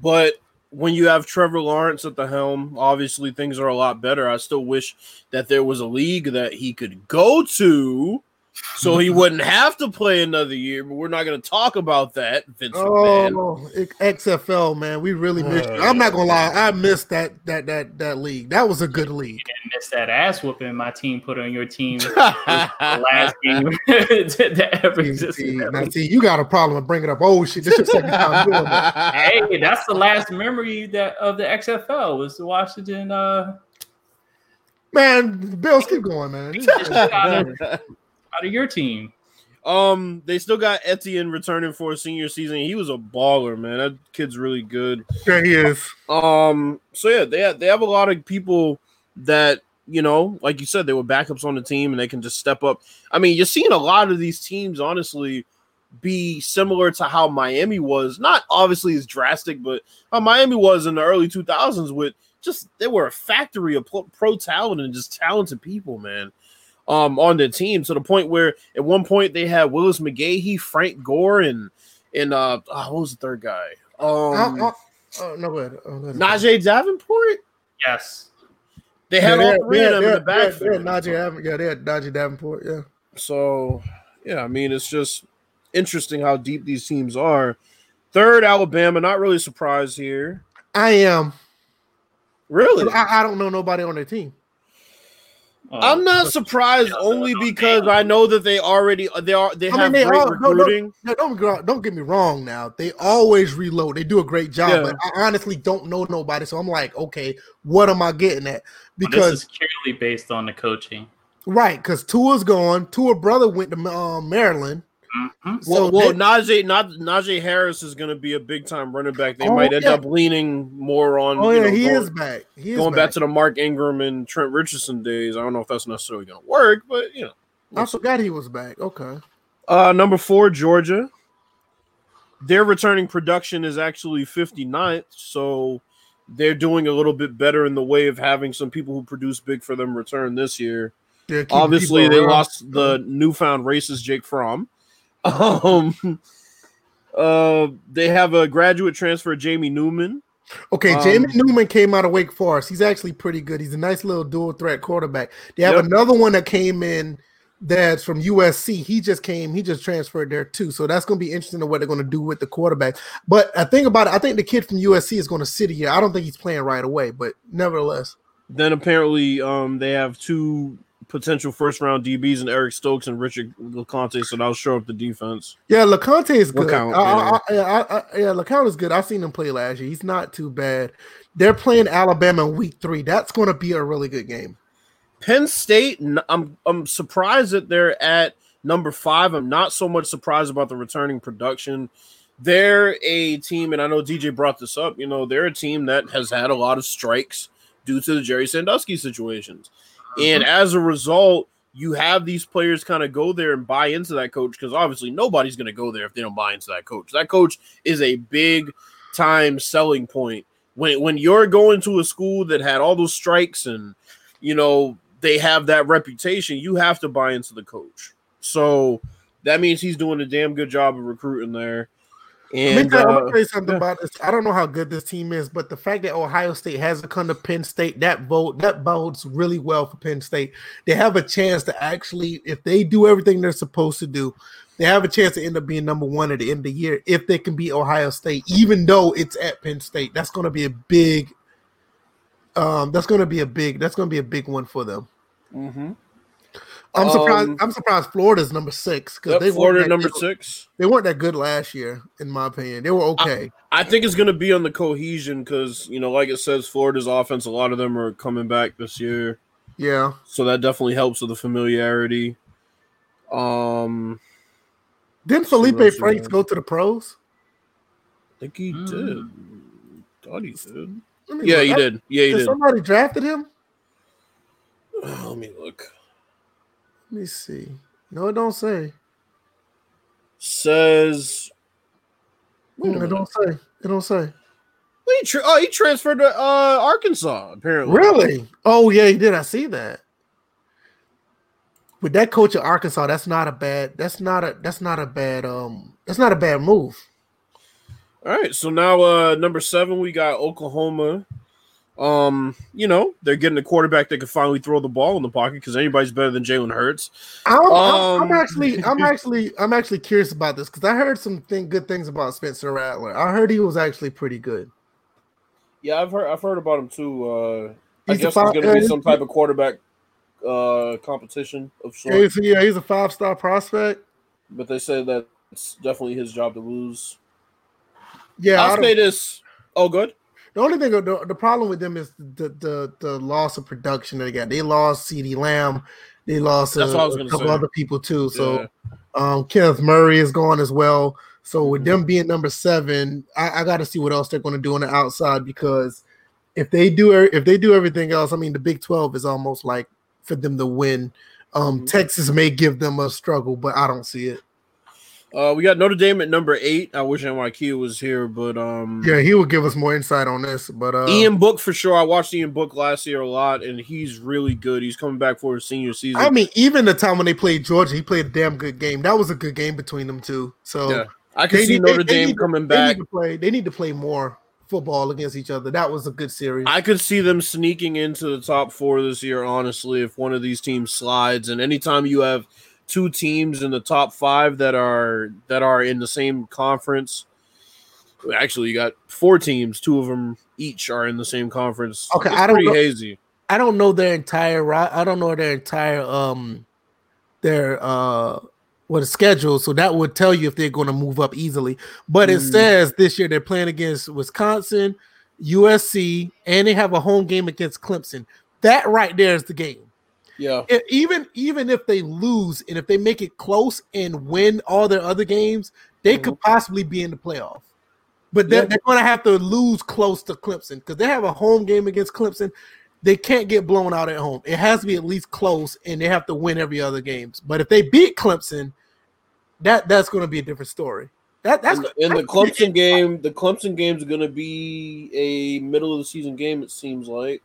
but when you have Trevor Lawrence at the helm, obviously things are a lot better. I still wish that there was a league that he could go to so he wouldn't have to play another year. But we're not going to talk about that, Vince oh, XFL, man, we really missed. Uh, I'm not gonna lie, I missed that that that that league. That was a good league. You didn't miss that ass whooping my team put on your team last game that ever existed. Now, see, you got a problem with bringing up oh shit. This is second time doing that. Hey, that's the last memory that of the XFL was the Washington. uh Man, Bills keep going, man out of your team? Um, they still got Etienne returning for a senior season. He was a baller, man. That kid's really good. Yeah, he is. Um, so yeah, they have, they have a lot of people that you know, like you said, they were backups on the team and they can just step up. I mean, you're seeing a lot of these teams, honestly, be similar to how Miami was. Not obviously as drastic, but how Miami was in the early 2000s with just they were a factory of pro talent and just talented people, man um on the team to the point where at one point they had Willis McGahee, Frank Gore, and and uh oh, what was the third guy? Um uh, uh, uh, no, go ahead. Oh, Najeh Davenport. Yes, they had yeah, all three of them in the back. Yeah, Najee, yeah, they had Najeh Davenport. Yeah. So yeah, I mean it's just interesting how deep these teams are. Third, Alabama. Not really surprised here. I am. Really? I, I don't know nobody on their team. Uh, I'm not surprised only because I know that they already they are they I have mean, they great all, recruiting. No, no, don't, don't get me wrong. Now they always reload. They do a great job. Yeah. But I honestly don't know nobody, so I'm like, okay, what am I getting at? Because well, this is purely based on the coaching, right? Because Tua's gone. Tua brother went to um, Maryland. Mm-hmm. So well, well they, Najee, not Najee Harris is going to be a big time running back. They oh, might end yeah. up leaning more on. Oh yeah, know, he going, is back. He is going back. back to the Mark Ingram and Trent Richardson days. I don't know if that's necessarily going to work, but you know, we'll I forgot he was back. Okay. Uh, number four, Georgia. Their returning production is actually 59th, so they're doing a little bit better in the way of having some people who produce big for them return this year. Obviously, they lost the newfound racist Jake Fromm. Um, uh, they have a graduate transfer, Jamie Newman, Okay, Um, Jamie Newman came out of Wake Forest. He's actually pretty good. He's a nice little dual threat quarterback. They have Yep. another one that came in that's from USC. He just came, he just transferred there too. So that's going to be interesting to what they're going to do with the quarterback. But I think about it, I think the kid from USC is going to sit here. I don't think he's playing right away, but nevertheless. Then apparently, um, they have two potential first round DBs and Eric Stokes and Richard LeCounte, so that'll show up the defense. Yeah, LeCounte is good. LeCounte, I, I, I, I, I, yeah, LeCounte is good. I've seen him play last year. He's not too bad. They're playing Alabama in week three. That's going to be a really good game. Penn State, n- I'm I'm surprised that they're at number five. I'm not so much surprised about the returning production. They're a team, and I know DJ brought this up. You know, they're a team that has had a lot of strikes due to the Jerry Sandusky situations, and mm-hmm. as a result, you have these players kind of go there and buy into that coach because obviously nobody's going to go there if they don't buy into that coach. That coach is a big time selling point when when you're going to a school that had all those strikes and you know they have that reputation, you have to buy into the coach. So that means he's doing a damn good job of recruiting there. Let me tell, uh, tell you something yeah. about this. I don't know how good this team is, but the fact that Ohio State hasn't come to Penn State, that vote that bodes really well for Penn State. They have a chance to actually, if they do everything they're supposed to do, they have a chance to end up being number one at the end of the year if they can beat Ohio State, even though it's at Penn State. That's going to be a big. Um, that's going to be a big. That's going to be a big one for them. mhm. I'm surprised. Um, I'm surprised Florida's number six because Yep, they Florida weren't number good- six. They weren't that good last year, in my opinion. They were okay. I think it's going to be on the cohesion because you know, like it says, Florida's offense. A lot of them are coming back this year, yeah. so that definitely helps with the familiarity. Um, Didn't Feleipe Franks go to the pros? I think he Mm. did. Thought he did. Let me Yeah, look. he I- did. Yeah, he Did did. somebody drafted him? Let me look. Let me see. No, it don't say. Says. Wait Mm, it don't say. It don't say. He tra- oh, he transferred to uh, Arkansas. Apparently, Really? Oh yeah, he did. I see that. With that coach at Arkansas, that's not a bad. That's not a. That's not a bad. Um. That's not a bad move. All right, so now uh number seven, we got Oklahoma. Um, you know, they're getting a quarterback that can finally throw the ball in the pocket because anybody's better than Jalen Hurts. I'm, I'm, I'm Um, actually. I'm actually. I'm actually curious about this because I heard some thing, good things about Spencer Rattler. I heard he was actually pretty good. Yeah, I've heard I've heard about him too. Uh I He's the guess there's gonna uh, be some type of quarterback uh competition of Yeah, sorts, he's, yeah, he's a five star prospect. but they say that it's definitely his job to lose. Yeah, I I'll say this. Oh, good. The only thing, the, the problem with them is the, the the loss of production that they got. They lost CeeDee Lamb. They lost That's was a couple say. other people too. So Yeah. um, Kenneth Murray is gone as well. So with Mhm. them being number seven, I, I got to see what else they're going to do on the outside because if they do if they do everything else, I mean the Big Twelve is almost like for them to win. Um, Mhm. Texas may give them a struggle, but I don't see it. Uh, we got Notre Dame at number eight. I wish NYQ was here, but um, Yeah, he would give us more insight on this. But uh, Ian Book for sure. I watched Ian Book last year a lot, and he's really good. He's coming back for his senior season. I mean, even the time when they played Georgia, he played a damn good game. That was a good game between them two. So yeah, I can they see they- Notre they Dame need to- coming they back. need to play. They need to play more football against each other. That was a good series. I could see them sneaking into the top four this year, honestly, if one of these teams slides. And anytime you have two teams in the top five that are that are in the same conference, actually, you got four teams. Two of them each are in the same conference. Okay, it's I don't pretty know- hazy. I don't know their entire. I don't know their entire um their uh what a schedule. So that would tell you if they're going to move up easily. But it Mm. says this year they're playing against Wisconsin, USC, and they have a home game against Clemson. That right there is the game. Yeah, if, even even if they lose and if they make it close and win all their other games, they could mm-hmm. possibly be in the playoff. But they're, Yeah. they're going to have to lose close to Clemson because they have a home game against Clemson. They can't get blown out at home. It has to be at least close, and they have to win every other games. But if they beat Clemson, that that's going to be a different story. That that's in, in the Clemson game, the Clemson game's going to be a middle of the season game. It seems like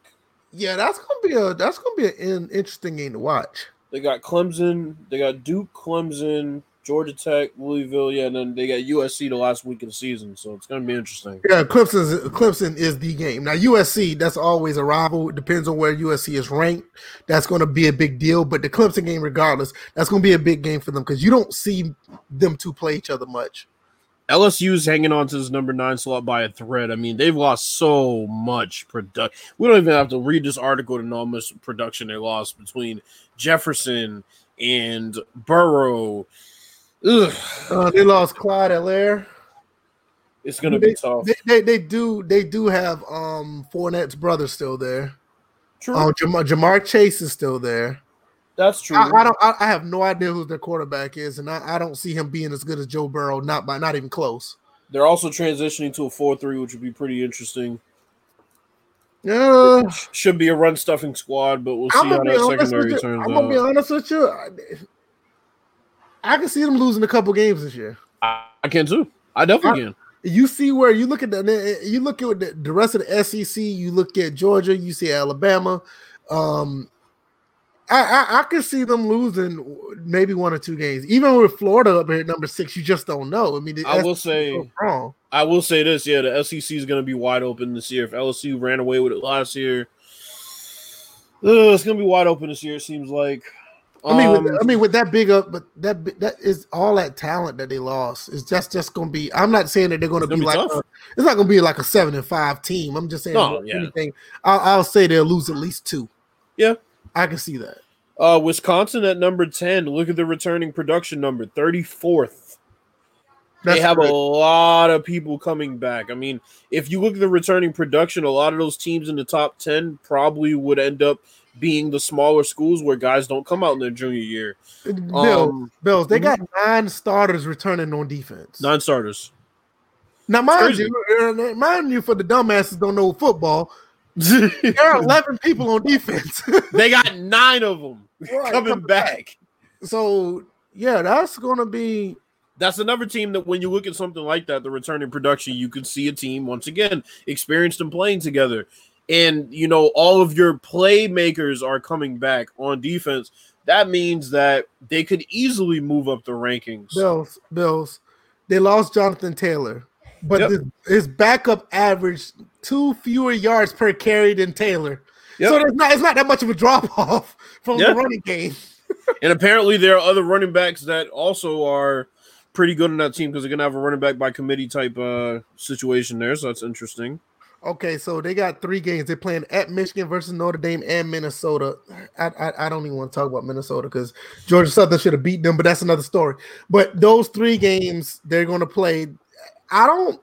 yeah, that's going to be a that's to be an interesting game to watch. they got Clemson, they got Duke, Clemson, Georgia Tech, Louisville, yeah, and then they got USC the last week of the season, so it's gonna be interesting. Yeah, Clemson Clemson is the game. Now USC, that's always a rival. It depends on where USC is ranked. That's going to be a big deal. But the Clemson game, regardless, that's going to be a big game for them because you don't see them two play each other much. LSU's hanging on to this number nine slot by a thread. I mean, they've lost so much production. We don't even have to read this article to know how much production they lost between Jefferson and Burrow. Ugh. Uh, they lost Clyde Helaire. It's gonna they, be tough. They, they, they do they do have um Fournette's brother still there. True. Um, Ja'Marr, Ja'Marr Chase is still there. That's true. I, I don't. I, I have no idea who their quarterback is, and I, I don't see him being as good as Joe Burrow. Not by not even close. They're also transitioning to a four-three, which would be pretty interesting. Yeah, Should be a run stuffing squad, but we'll see I'm how that honest with secondary you. turns I'm gonna be honest with you. I, can see them losing a couple games this year. I, I can too. I definitely can. You see where you look at the you look at the, the rest of the SEC. You look at Georgia. You see Alabama. Um, I, I I can see them losing maybe one or two games. Even with Florida up here at number six, you just don't know. I mean, the I will SEC so say- strong. I will say this: yeah, the SEC is going to be wide open this year. If LSU ran away with it last year, ugh, it's going to be wide open this year. It seems like. I mean, Um, with, I mean, with that big up, but that that is all that talent that they lost. It's just just going to be. I'm not saying that they're going to be, be like. A, it's not going to be like a seven and five team. I'm just saying. No, yeah. anything, I'll, I'll say they'll lose at least two. Yeah. I can see that. uh, Wisconsin at number ten. Look at the returning production number, thirty fourth. They have great. a lot of people coming back. I mean, if you look at the returning production, a lot of those teams in the top 10 probably would end up being the smaller schools where guys don't come out in their junior year. Bill, Um, Bills, they mhm. got nine starters returning on defense. non starters. now, mind you, uh, mind you, for the dumbasses don't know football, there are eleven people on defense. they got nine of them Right, coming coming back. so yeah, that's gonna be That's another team that when you look at something like that, the returning production, you can see a team once again experienced and playing together. And you know, all of your playmakers are coming back on defense. That means that they could easily move up the rankings. Bills. Bills. They lost Jonathan Taylor, but Yep. his, backup averaged two fewer yards per carry than Taylor. Yep. So there's not it's not that much of a drop off from Yeah. the running game. And apparently, there are other running backs that also are pretty good in that team because they're gonna have a running back by committee type uh situation there. So that's interesting. Okay, so they got three games. They're playing at Michigan versus Notre Dame and Minnesota. I I, I don't even want to talk about Minnesota because Georgia Southern should have beat them, but that's another story. But those three games they're going to play. I don't.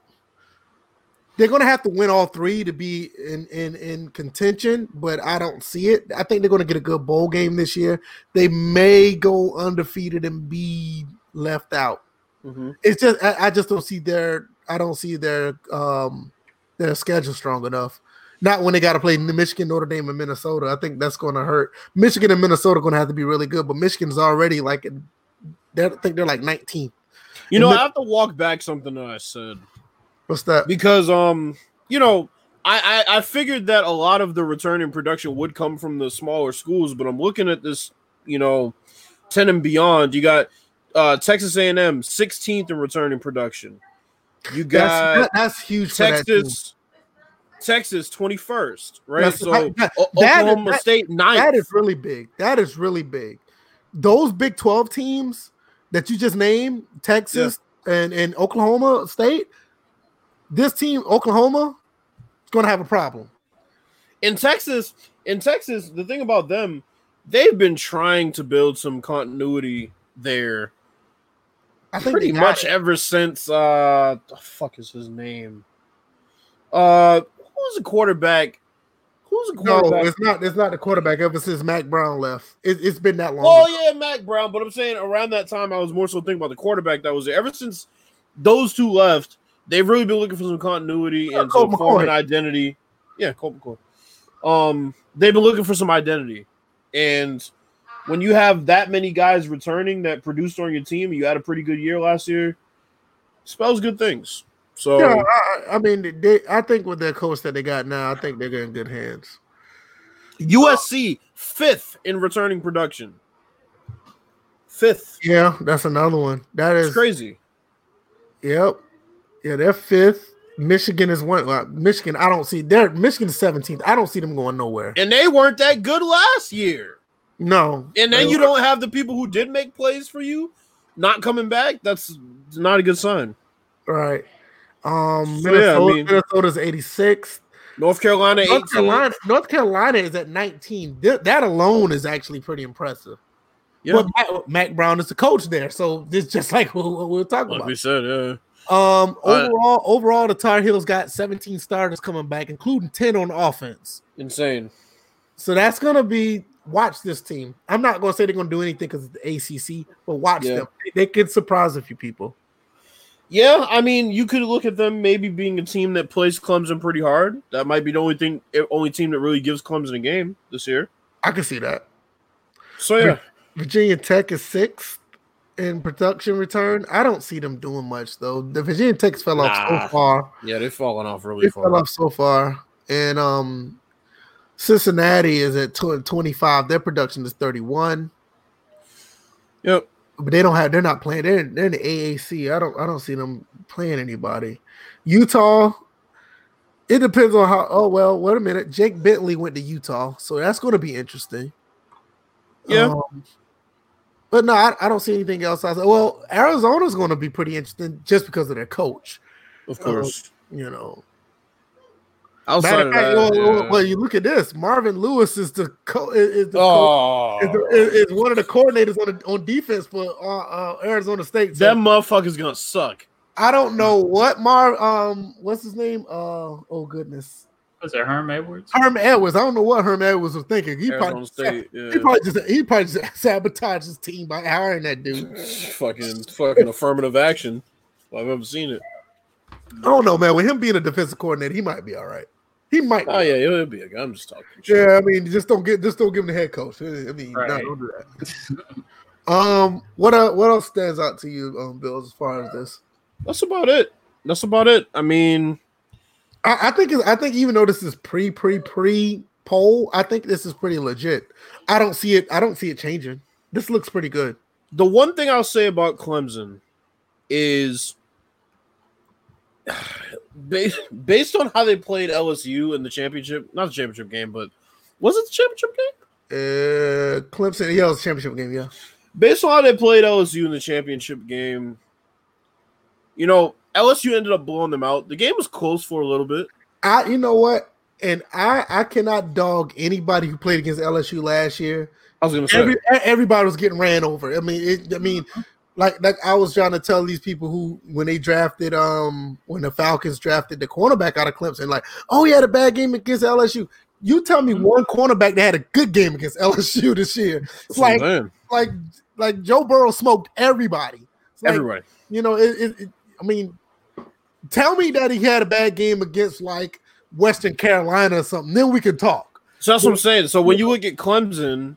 They're going to have to win all three to be in in in contention, but I don't see it. I think they're going to get a good bowl game this year. They may go undefeated and be left out it's just I, I just don't see their I don't see their um their schedule strong enough. Not when they got to play Michigan, Notre Dame, and Minnesota. I think that's going to hurt. Michigan and Minnesota going to have to be really good, but Michigan's already like I think they're like 19. You know, And I have to walk back something that I said. What's that? because um you know I, I I figured that a lot of the return in production would come from the smaller schools, but I'm looking at this, you know, ten and beyond. You got uh, Texas A&M 16th in returning production. You That's got that- that's huge. That. Texas, Texas 21st, right? That's- so that- that- O- that is- Oklahoma that- State ninth. That is really big. That is really big. Those Big 12 teams that you just named, Texas and, and Oklahoma State, this team, Oklahoma, is going to have a problem. in Texas, in Texas, the thing about them, they've been trying to build some continuity there I think pretty much it. ever since uh the fuck is his name? Uh who's the quarterback? Who's the No, it's not. It's not the quarterback ever since Mack Brown left. It, it's been that long. oh yeah, Mack Brown. But I'm saying around that time, I was more so thinking about the quarterback that was there. Ever since those two left, they've really been looking for some continuity Yeah, and some form McCoy. an identity. Yeah, Colt McCoy. Um, they've been looking for some identity, and when you have that many guys returning that produced on your team, you had a pretty good year last year. Spells good things. So Yeah, I, I mean, they, I think with their coach that they got now, I think they're in good hands. USC fifth in returning production. fifth. Yeah, that's another one. That is It's crazy. Yep. Yeah, they're fifth. Michigan is one. Well, Michigan, I don't see. They're Michigan is 17th. I don't see them going nowhere. And they weren't that good last year. No. And then you don't have the people who did make plays for you not coming back. That's not a good sign. right. Um, So, yeah, I Minnesota, mean- Minnesota's 86th. North Carolina, North Carolina, North Carolina is at 19. Th- that alone is actually pretty impressive. Yeah, But Mack, Brown is the coach there, so it's just like what, what we we're talking like about. we said, yeah. Um, Uh, overall, overall, the Tar Heels got 17 starters coming back, including 10 on offense. Insane. So that's gonna be watch this team. I'm not gonna say they're gonna do anything because it's the ACC, but watch Yeah. them. They could surprise a few people. Yeah, I mean, you could look at them maybe being a team that plays Clemson pretty hard. That might be the only thing, eh, only team that really gives Clemson a game this year. I can see that. So yeah, Virginia Tech is sixth in production return. I don't see them doing much though. The Virginia Tech's fell off so far. yeah, they've fallen off really They fell off so far, and um, Cincinnati is at tw- 25. Their production is 31. Yep. But they don't have they're not playing they're, they're in the AAC. I don't I don't see them playing anybody. Utah, it depends on how oh well, wait a minute. Jake Bentley went to Utah, so that's gonna be interesting. Yeah. Um, but no, I, I don't see anything else. I said, well, Arizona's going to be pretty interesting just because of their coach. Of course. You know, Outside of of fact, that, well, well, yeah. well, you look at this. Marvin Lewis is the co- is, is the coach, oh, is, the- is- is one of the coordinators on the, on defense for uh, uh, Arizona State. So- that motherfucker's gonna suck. I don't know what Mar um what's his name? Uh oh goodness. Was it Herm Edwards? Herm Edwards. I don't know what Herm Edwards was thinking. He Arizona probably State, yeah. he probably just he probably just sabotaged his team by hiring that dude. fucking fucking affirmative action. Well, I've ever seen it. I don't know, man. With him being a defensive coordinator, he might be all right. He might. Oh yeah, he'll be a guy. I'm just talking. shit. Yeah, I mean, just don't get just don't give him the head coach. I mean, no, Right. don't do that. um, what uh, what else stands out to you, um, Bills, as far as this? That's about it. That's about it. I mean, I, I think it's, I think even though this is pre pre pre poll, I think this is pretty legit. I don't see it. I don't see it changing. This looks pretty good. the one thing I'll say about Clemson is based based on how they played LSU in the championship, not the championship game, but was it the championship game? Uh, Clemson, yeah, it was a championship game. Yeah, Based on how they played LSU in the championship game, you know, LSU ended up blowing them out. The game was close for a little bit. I. You know what? And I I cannot dog anybody who played against LSU last year. I was gonna say, Every everybody was getting ran over. I mean, it, I mean, like like I was trying to tell these people who when they drafted um when the Falcons drafted the cornerback out of Clemson, like, oh, he had a bad game against LSU. You tell me one cornerback that had a good game against LSU this year. It's that's what I'm like saying. like like Joe Burrow smoked everybody. It's like, everybody. you know, it, it, it- I mean, tell me that he had a bad game against like Western Carolina or something, then we can talk. So that's what I'm saying. So when you look at Clemson,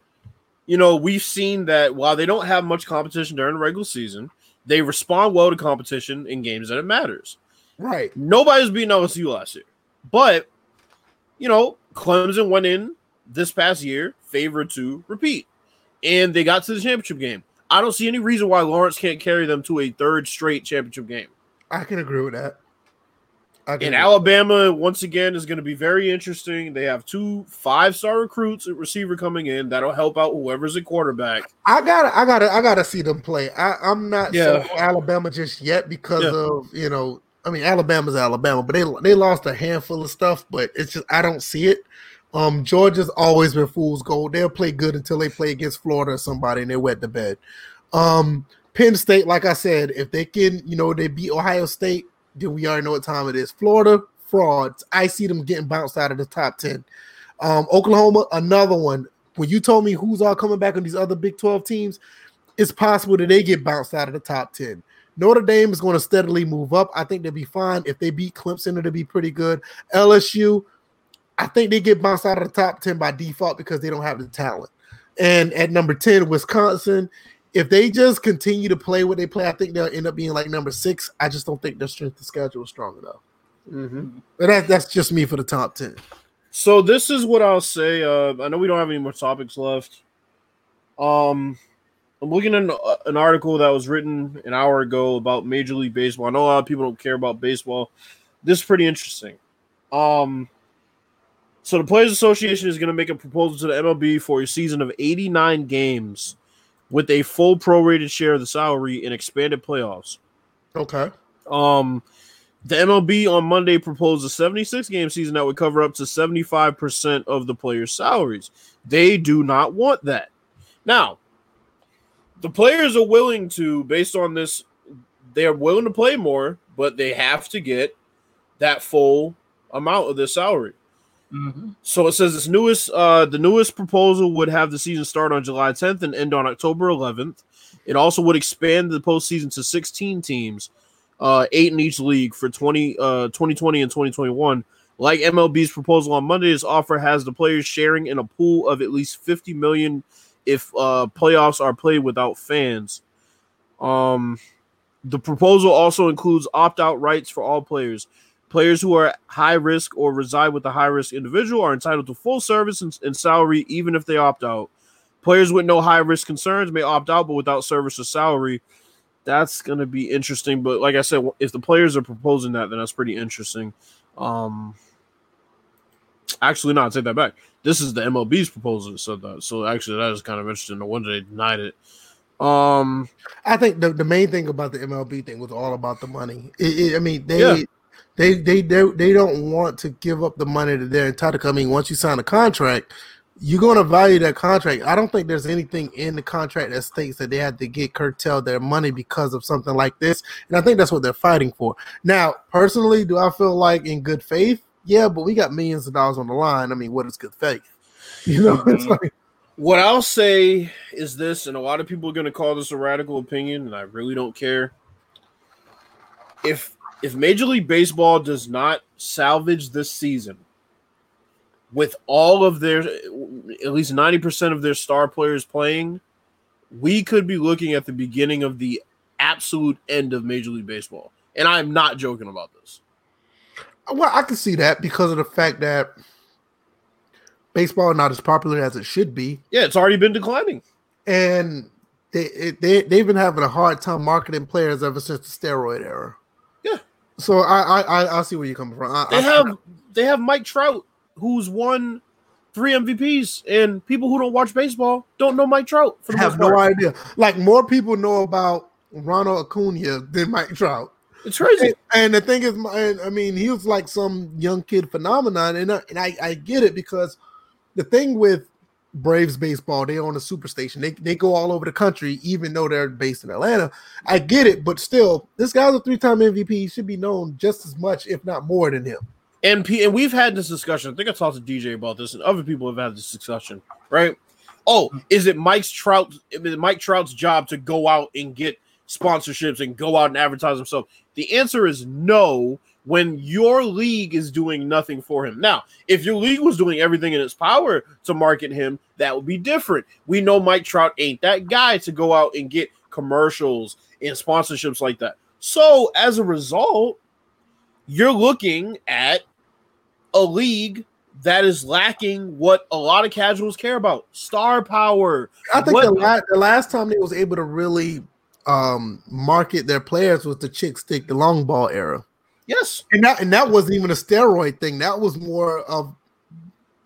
you know, we've seen that while they don't have much competition during the regular season, they respond well to competition in games that it matters. Right. Nobody's beating LSU last year. But, you know, Clemson went in this past year favored to repeat. And they got to the championship game. I don't see any reason why Lawrence can't carry them to a third straight championship game. I can agree with that. I can And. Alabama, once again, is going to be very interesting. They have two five star recruits at receiver coming in that'll help out whoever's at quarterback. I gotta, I gotta, I gotta see them play. I, I'm not Yeah. so Alabama just yet because Yeah. of you know, I mean Alabama's Alabama, but they they lost a handful of stuff, but it's just I don't see it. Um, Georgia's always been fool's gold. They'll play good until they play against Florida or somebody and they wet the bed. Um, Penn State, like I said, if they can, you know, they beat Ohio State, then we already know what time it is. Florida frauds. I see them getting bounced out of the top ten. Um, Oklahoma, another one. When you told me who's all coming back on these other Big 12 teams, it's possible that they get bounced out of the top 10. Notre Dame is going to steadily move up. I think they'll be fine. If they beat Clemson, it'll be pretty good. LSU, I think they get bounced out of the top 10 by default because they don't have the talent. And at number 10, Wisconsin, if they just continue to play what they play, I think they'll end up being like number six. I just don't think their strength of schedule is strong enough. But that, that's just me for the top 10. So this is what I'll say. Uh, I know we don't have any more topics left. Um, I'm looking at an, uh, an article that was written an hour ago about Major League Baseball. I know a lot of people don't care about baseball. This is pretty interesting. Um, so the Players Association is going to make a proposal to the MLB for a season of 89 games with a full prorated share of the salary and expanded playoffs. Okay. Um, the MLB on Monday proposed a 76 game season that would cover up to 75% of the players' salaries. They do not want that. Now, the players are willing to, based on this, they are willing to play more, but they have to get that full amount of their salary. Mm-hmm. So it says this newest, uh, the newest proposal would have the season start on July 10th and end on October 11th. It also would expand the postseason to 16 teams, uh, eight in each league for 20, uh, 2020 and 2021. Like MLB's proposal on Monday, this offer has the players sharing in a pool of at least 50 million if uh, playoffs are played without fans. Um, the proposal also includes opt-out rights for all players. Players who are high risk or reside with a high risk individual are entitled to full service and, and salary even if they opt out. Players with no high risk concerns may opt out, but without service or salary. That's going to be interesting. But like I said, if the players are proposing that, then that's pretty interesting. Um, actually, not take that back. This is the MLB's proposal that said that. So actually, that is kind of interesting. No wonder they denied it. Um, I think the, the main thing about the MLB thing was all about the money. It, it, I mean, they, Yeah. They they they they don't want to give up the money that they're entitled. to. I mean, once you sign a contract, you're going to value that contract. I don't think there's anything in the contract that states that they had to get curtail their money because of something like this, and I think that's what they're fighting for. Now, personally, do I feel like in good faith? Yeah, but we got millions of dollars on the line. I mean, what is good faith? You know, it's Mhm. like What I'll say is this, and a lot of people are going to call this a radical opinion, and I really don't care. If if Major League Baseball does not salvage this season with all of their at least 90% of their star players playing, we could be looking at the beginning of the absolute end of Major League Baseball. And I'm not joking about this. Well, I can see that because of the fact that baseball is not as popular as it should be, Yeah, it's already been declining. and they, they, they've been having a hard time marketing players ever since the steroid era. Yeah. So I I I, I see where you're coming from. I, They I- have they have Mike Trout, who's won three MVPs, and people who don't watch baseball don't know Mike Trout for the have no part. idea. Like more people know about Ronald Acuna than Mike Trout. It's crazy. And, and the thing is, my- I mean, he was like some young kid phenomenon, and I, and I, I get it because the thing with Braves baseball, they own a superstation. They they go all over the country, even though they're based in Atlanta. I get it, but still, this guy's a three-time MVP. He should be known just as much, if not more, than him. And P- and we've had this discussion. I think I talked to DJ about this, and other people have had this discussion, right? Oh, is it Mike's Trout? Is it Mike Trout's job to go out and get sponsorships and go out and advertise himself? The answer is no. When your league is doing nothing for him. Now, if your league was doing everything in its power to market him, that would be different. We know Mike Trout ain't that guy to go out and get commercials and sponsorships like that. So, as a result, you're looking at a league that is lacking what a lot of casuals care about star power. I think What- the, la- the last time they was able to really um, market their players was the chick stick, the long ball era. Yes. and that and that wasn't even a steroid thing. That was more of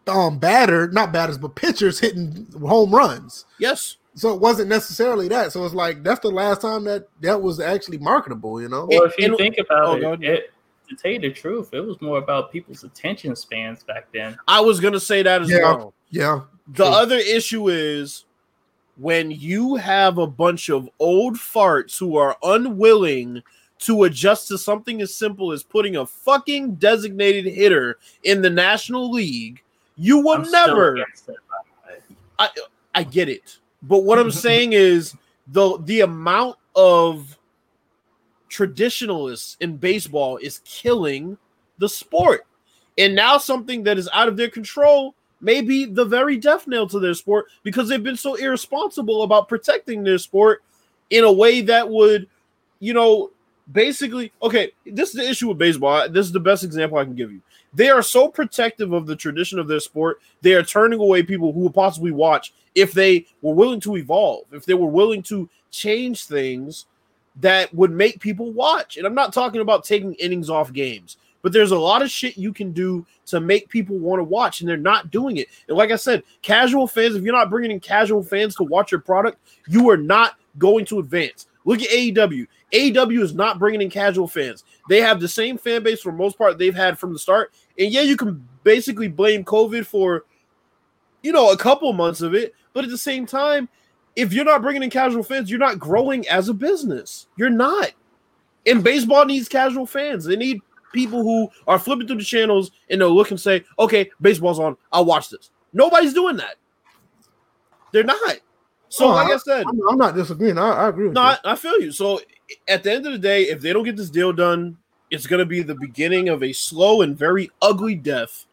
um batter, not batters, but pitchers hitting home runs. Yes. So it wasn't necessarily that. So it's like that's the last time that that was actually marketable. You know, Well, if you and- think about oh, it, it, to tell you the truth, it was more about people's attention spans back then. I was going to say that as Yeah. well. yeah, The True. other issue is when you have a bunch of old farts who are unwilling to adjust to something as simple as putting a fucking designated hitter in the National League, you will I'm never. against it, by the. I get it. But what I'm saying is the the amount of traditionalists in baseball is killing the sport. And now something that is out of their control may be the very death knell to their sport because they've been so irresponsible about protecting their sport in a way that would, you know, basically okay. This is the issue with baseball. This is the best example I can give you. They are so protective of the tradition of their sport. They are turning away people who would possibly watch if they were willing to evolve, if they were willing to change things that would make people watch. And I'm not talking about taking innings off games, but there's a lot of shit you can do to make people want to watch, and they're not doing it. And like I said, casual fans, if you're not bringing in casual fans to watch your product, you are not going to advance. Look at AEW. AEW is not bringing in casual fans. They have the same fan base for most part they've had from the start. And yeah, you can basically blame COVID for, you know, a couple months of it. But at the same time, if you're not bringing in casual fans, you're not growing as a business. You're not. And baseball needs casual fans. They need people who are flipping through the channels and they'll look and say, okay, baseball's on. I'll watch this. Nobody's doing that. They're not. So, Oh, like I said, I'm, I'm not disagreeing. I, I agree with no, you. I, I feel you. So at the end of the day, if they don't get this deal done, it's going to be the beginning of a slow and very ugly death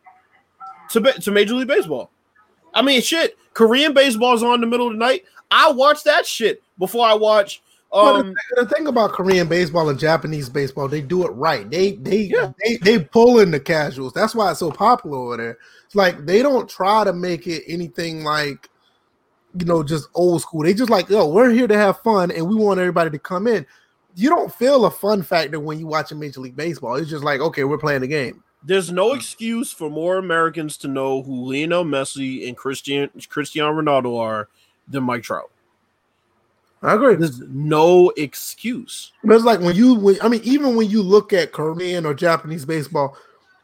to to Major League Baseball. I mean, shit. Korean baseball's on in the middle of the night. I watch that shit before I watch. Um, the thing about Korean baseball and Japanese baseball, they do it right. They they Yeah. they they pull in the casuals. That's why it's so popular over there. It's like they don't try to make it anything like you know just old school. They just like, yo, we're here to have fun and we want everybody to come in. You don't feel a fun factor when you watch a Major League Baseball. It's just like, okay, we're playing the game. there's no excuse for more Americans to know who Lionel Messi and Christian Cristiano Ronaldo are than Mike Trout. I agree. There's no excuse. But it's like when you, when, I mean, even when you look at Korean or Japanese baseball,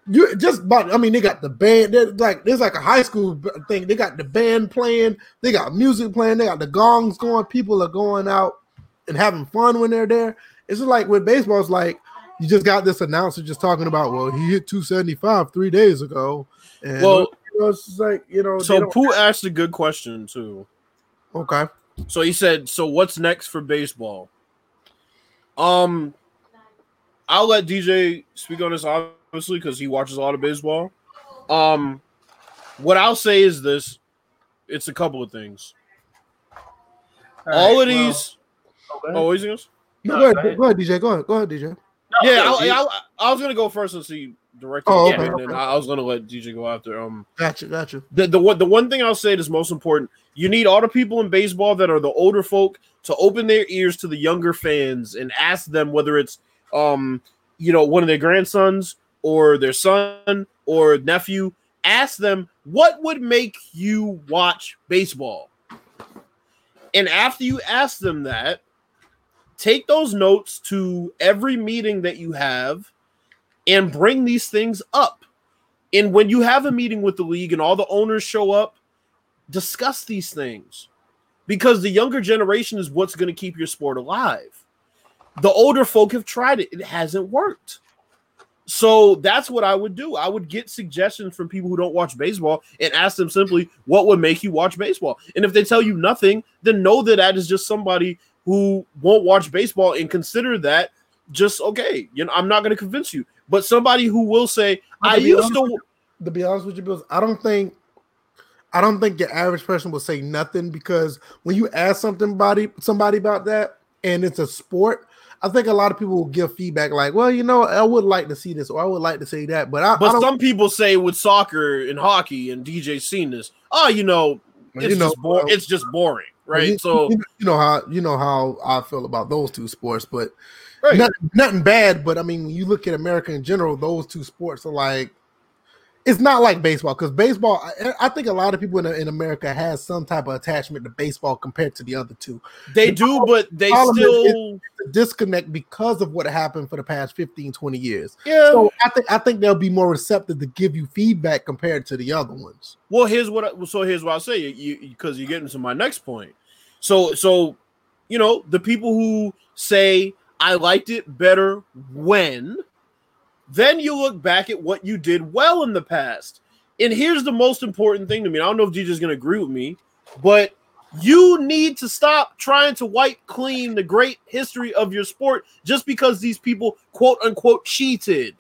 you just I mean, they got the band. They're like there's like a high school thing. They got the band playing. They got music playing. They got the gongs going. People are going out and having fun when they're there. It's just like with baseball, it's like you just got this announcer just talking about, well, he hit 275 three days ago. And Well, you know, it's just like you know, So Pooh asked a good question too. okay. So he said, "So what's next for baseball?" Um, I'll let DJ speak on this obviously because he watches a lot of baseball. Um, what I'll say is this: it's a couple of things. All, right, of well, these. Okay. Oh, is he gonna- No, No, go, go ahead, ahead. go ahead, DJ. Go ahead. Go ahead, DJ. No, yeah, no, I, I, I was gonna go first and see direct. Oh, okay, and then okay. I was gonna let DJ go after. Um, Gotcha, gotcha. the the one the one thing I'll say that's most important, you need all the people in baseball that are the older folk to open their ears to the younger fans and ask them whether it's um you know one of their grandsons or their son or nephew. Ask them what would make you watch baseball. And after you ask them that, take those notes to every meeting that you have and bring these things up. And when you have a meeting with the league and all the owners show up, discuss these things because the younger generation is what's going to keep your sport alive. The older folk have tried it, it hasn't worked. So that's what I would do. I would get suggestions from people who don't watch baseball and ask them simply, what would make you watch baseball? And if they tell you nothing, then know that that is just somebody who won't watch baseball and consider that just okay. You know, I'm not going to convince you, but somebody who will say, I used honest to. to be honest with you, Bills, I don't think I don't think your average person will say nothing because when you ask something somebody somebody about that and it's a sport, I think a lot of people will give feedback like, well, you know, I would like to see this or I would like to say that, but I, I But don't, some people say with soccer and hockey, and DJ seen this. Oh, you know, it's you know, just boring. uh, It's just boring, right? you, so, you, know how you know how I feel about those two sports, but right. nothing, nothing bad. But I mean, when you look at America in general, those two sports are like. It's not like baseball because baseball. I, I think a lot of people in, in America has some type of attachment to baseball compared to the other two. they do, but they still, disconnect because of what happened for the past 15 20 years yeah. so i think i think they'll be more receptive to give you feedback compared to the other ones Well, here's what. I, so here's what I'll say. You because you, are getting to my next point. So so, you know, the people who say I liked it better when, then you look back at what you did well in the past. And here's the most important thing to me. I don't know if DJ's gonna agree with me, but you need to stop trying to wipe clean the great history of your sport just because these people quote unquote cheated.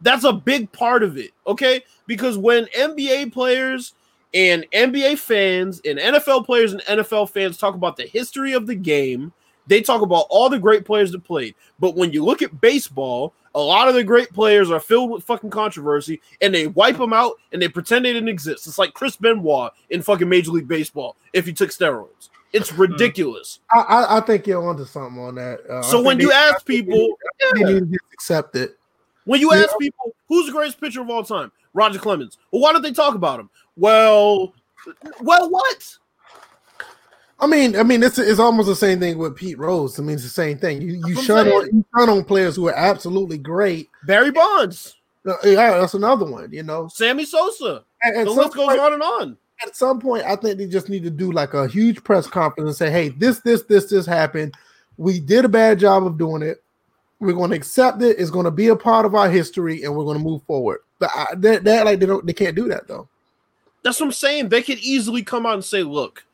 That's a big part of it, okay? Because when NBA players and NBA fans and NFL players and NFL fans talk about the history of the game, they talk about all the great players that played. But when you look at baseball, a lot of the great players are filled with fucking controversy and they wipe them out and they pretend they didn't exist. It's like Chris Benoit in fucking Major League Baseball if he took steroids. It's Hmm. ridiculous. I, I, I think you're onto something on that. Uh, So when you they- ask people, they need to just accept it. when you Yeah. ask people who's the greatest pitcher of all time, Roger Clemens. Well, why don't they talk about him? Well, well, what? I mean, I mean, it's it's almost the same thing with Pete Rose. I mean, it's the same thing. You you That's shun on you shun on players who are absolutely great. Barry Bonds, Uh, yeah, that's another one. You know, Sammy Sosa. At- at The list goes point- on and on. at some point, I think they just need to do like a huge press conference and say, "Hey, this, this, this, this happened. We did a bad job of doing it. We're going to accept it. It's going to be a part of our history, and we're going to move forward." But I, that, that, like, they don't, they can't do that though. That's what I'm saying. They could easily come out and say, look,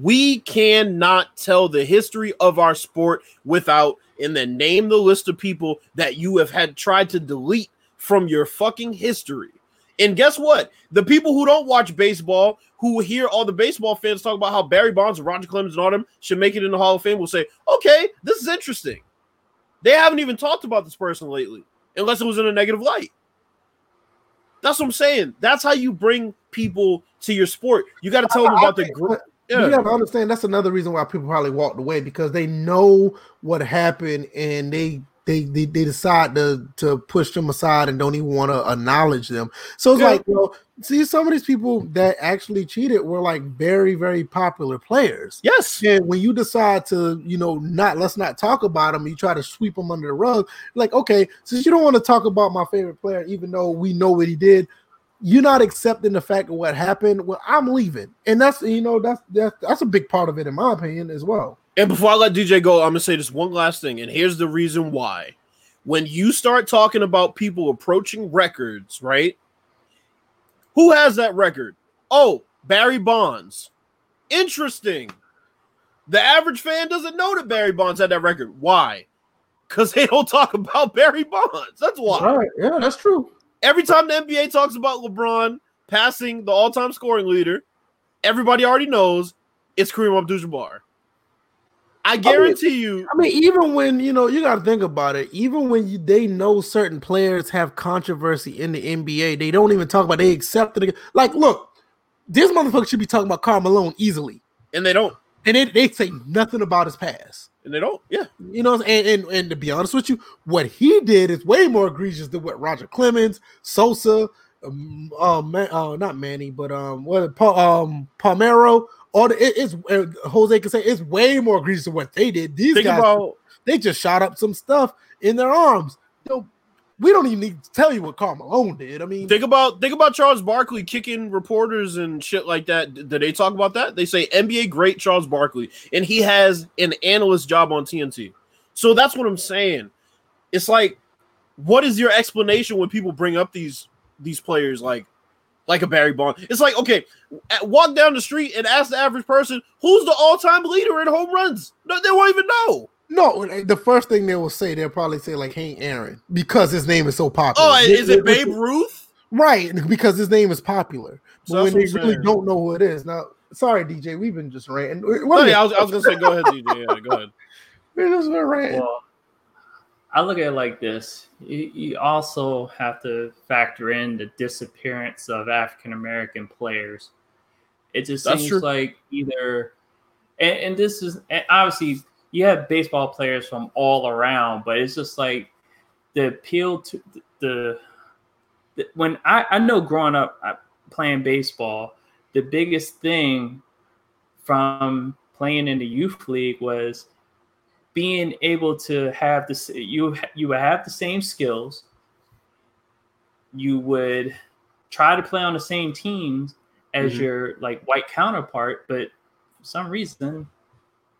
we cannot tell the history of our sport without, and then name the list of people that you have had tried to delete from your fucking history. And guess what? The people who don't watch baseball, who hear all the baseball fans talk about how Barry Bonds and Roger Clemens and all them should make it in the Hall of Fame, will say, okay, this is interesting. They haven't even talked about this person lately, unless it was in a negative light. That's what I'm saying. That's how you bring people to your sport. You got to tell them about the think- gr- but yeah. You got to understand that's another reason why people probably walked away because they know what happened and they they they, they decide to to push them aside and don't even want to acknowledge them. So it's Yeah. like, well, see, some of these people that actually cheated were like very very popular players. Yes. And when you decide to, you know, not let's not talk about them, you try to sweep them under the rug. Like, okay, since you don't want to talk about my favorite player, even though we know what he did, you're not accepting the fact of what happened. Well, I'm leaving, and that's you know that's that's that's a big part of it in my opinion as well. And before I let DJ go, I'm gonna say this one last thing, and here's the reason why. When you start talking about people approaching records, right? Who has that record? Oh, Barry Bonds. Interesting. The average fan doesn't know that Barry Bonds had that record. Why? Because they don't talk about Barry Bonds. That's why. right, yeah, that's true. Every time the NBA talks about LeBron passing the all-time scoring leader, everybody already knows it's Kareem Abdul-Jabbar. I guarantee you. I mean, even when you know, you got to think about it. Even when you, they know certain players have controversy in the NBA, they don't even talk about. They accept it. Like, look, this motherfucker should be talking about Karl Malone easily, And they don't. And they, they say nothing about his past. And they don't. Yeah. You know, and, and and to be honest with you, what he did is way more egregious than what Roger Clemens, Sosa, um, uh, Man, uh not Manny, but um, what um Palmeiro, all the it, it's uh, Jose Canseco it's way more egregious than what they did. These Think guys, about they just shot up some stuff in their arms. You know, we don't even need to tell you what Karl Malone did. I mean, think about think about Charles Barkley kicking reporters and shit like that. Did they talk about that? They say NBA great Charles Barkley, and he has an analyst job on TNT. So that's what I'm saying. It's like, what is your explanation when people bring up these these players like like a Barry Bond? It's like, okay, walk down the street and ask the average person who's the all time leader in home runs. No, they won't even know. No, the first thing they will say, they'll probably say like Hank Aaron because his name is so popular. Oh, is it Which- Babe Ruth? Right, because his name is popular. So But when they really saying. don't know who it is. Now, sorry, DJ, we've been just ranting. We're, No, yeah, I was, I was gonna say, go ahead, DJ. Yeah, go ahead. we're just been ranting. Well, I look at it like this. You, you also have to factor in the disappearance of African American players. It just That's seems true. like either, and, and this is and obviously you have baseball players from all around, but it's just like the appeal to the, the when I, I know growing up uh, playing baseball, the biggest thing from playing in the youth league was being able to have this you you would have the same skills you would try to play on the same teams as Mhm. your like white counterpart but for some reason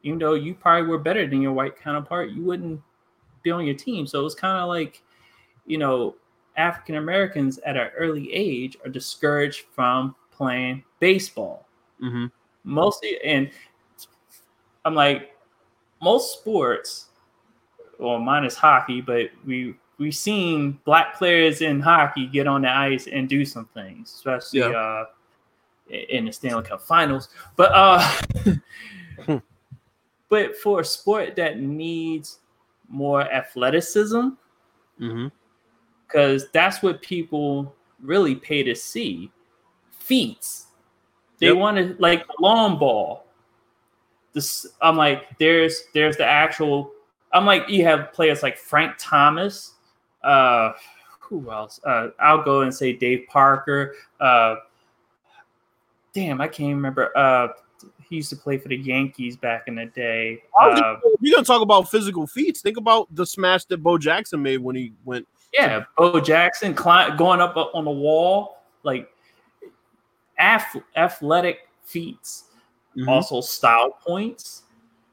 even though you probably were better than your white counterpart you wouldn't be on your team so it's kind of like you know african americans at an early age are discouraged from playing baseball Mm-hmm. mostly and i'm like most sports well minus hockey but we we've seen black players in hockey get on the ice and do some things especially Yeah. uh in the stanley cup finals but uh but for a sport that needs more athleticism, Mm-hmm. because that's what people really pay to see. Feats. They Yep. want to like the long ball. This I'm like, there's there's the actual. I'm like, you have players like Frank Thomas. Uh, who else? Uh, I'll go and say Dave Parker. Uh, damn, I can't remember. Uh, he used to play for the Yankees back in the day. Uh, You're gonna talk about physical feats, think about the smash that Bo Jackson made when he went. Yeah, Bo Jackson climb, going up on the wall, like ath- athletic feats, Mhm. also style points.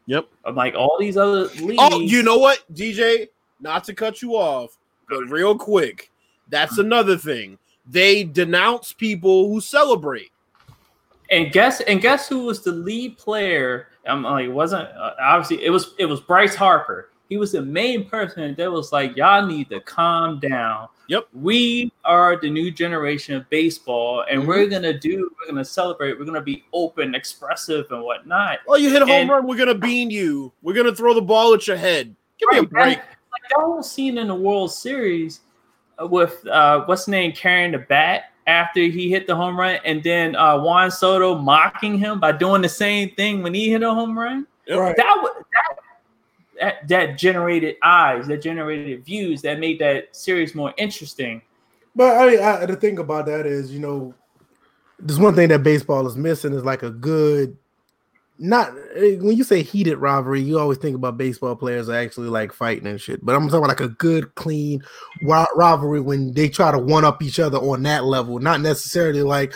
Yep. I'm like all these other leagues. Oh, you know what, DJ? Not to cut you off, but real quick, that's another thing. They denounce people who celebrate. And guess and guess who was the lead player? I'm like, it wasn't uh, obviously it was it was Bryce Harper. He was the main person that was like, y'all need to calm down. Yep. We are the new generation of baseball, and Mhm. we're gonna do, we're gonna celebrate, we're gonna be open, expressive, and whatnot. Oh, you hit a home And- run, we're gonna bean you. We're gonna throw the ball at your head. Give me a break. Like y'all seen in the World Series with uh, what's his name carrying the bat after he hit the home run, and then uh, Juan Soto mocking him by doing the same thing when he hit a home run. Right. That was that, that that generated eyes, that generated views, that made that series more interesting. But I, I the thing about that is, you know, there's one thing that baseball is missing is like a good, not eh, when you say heated rivalry, you always think about baseball players actually like fighting and shit. But I'm talking about like a good, clean rivalry when they try to one up each other on that level, not necessarily like,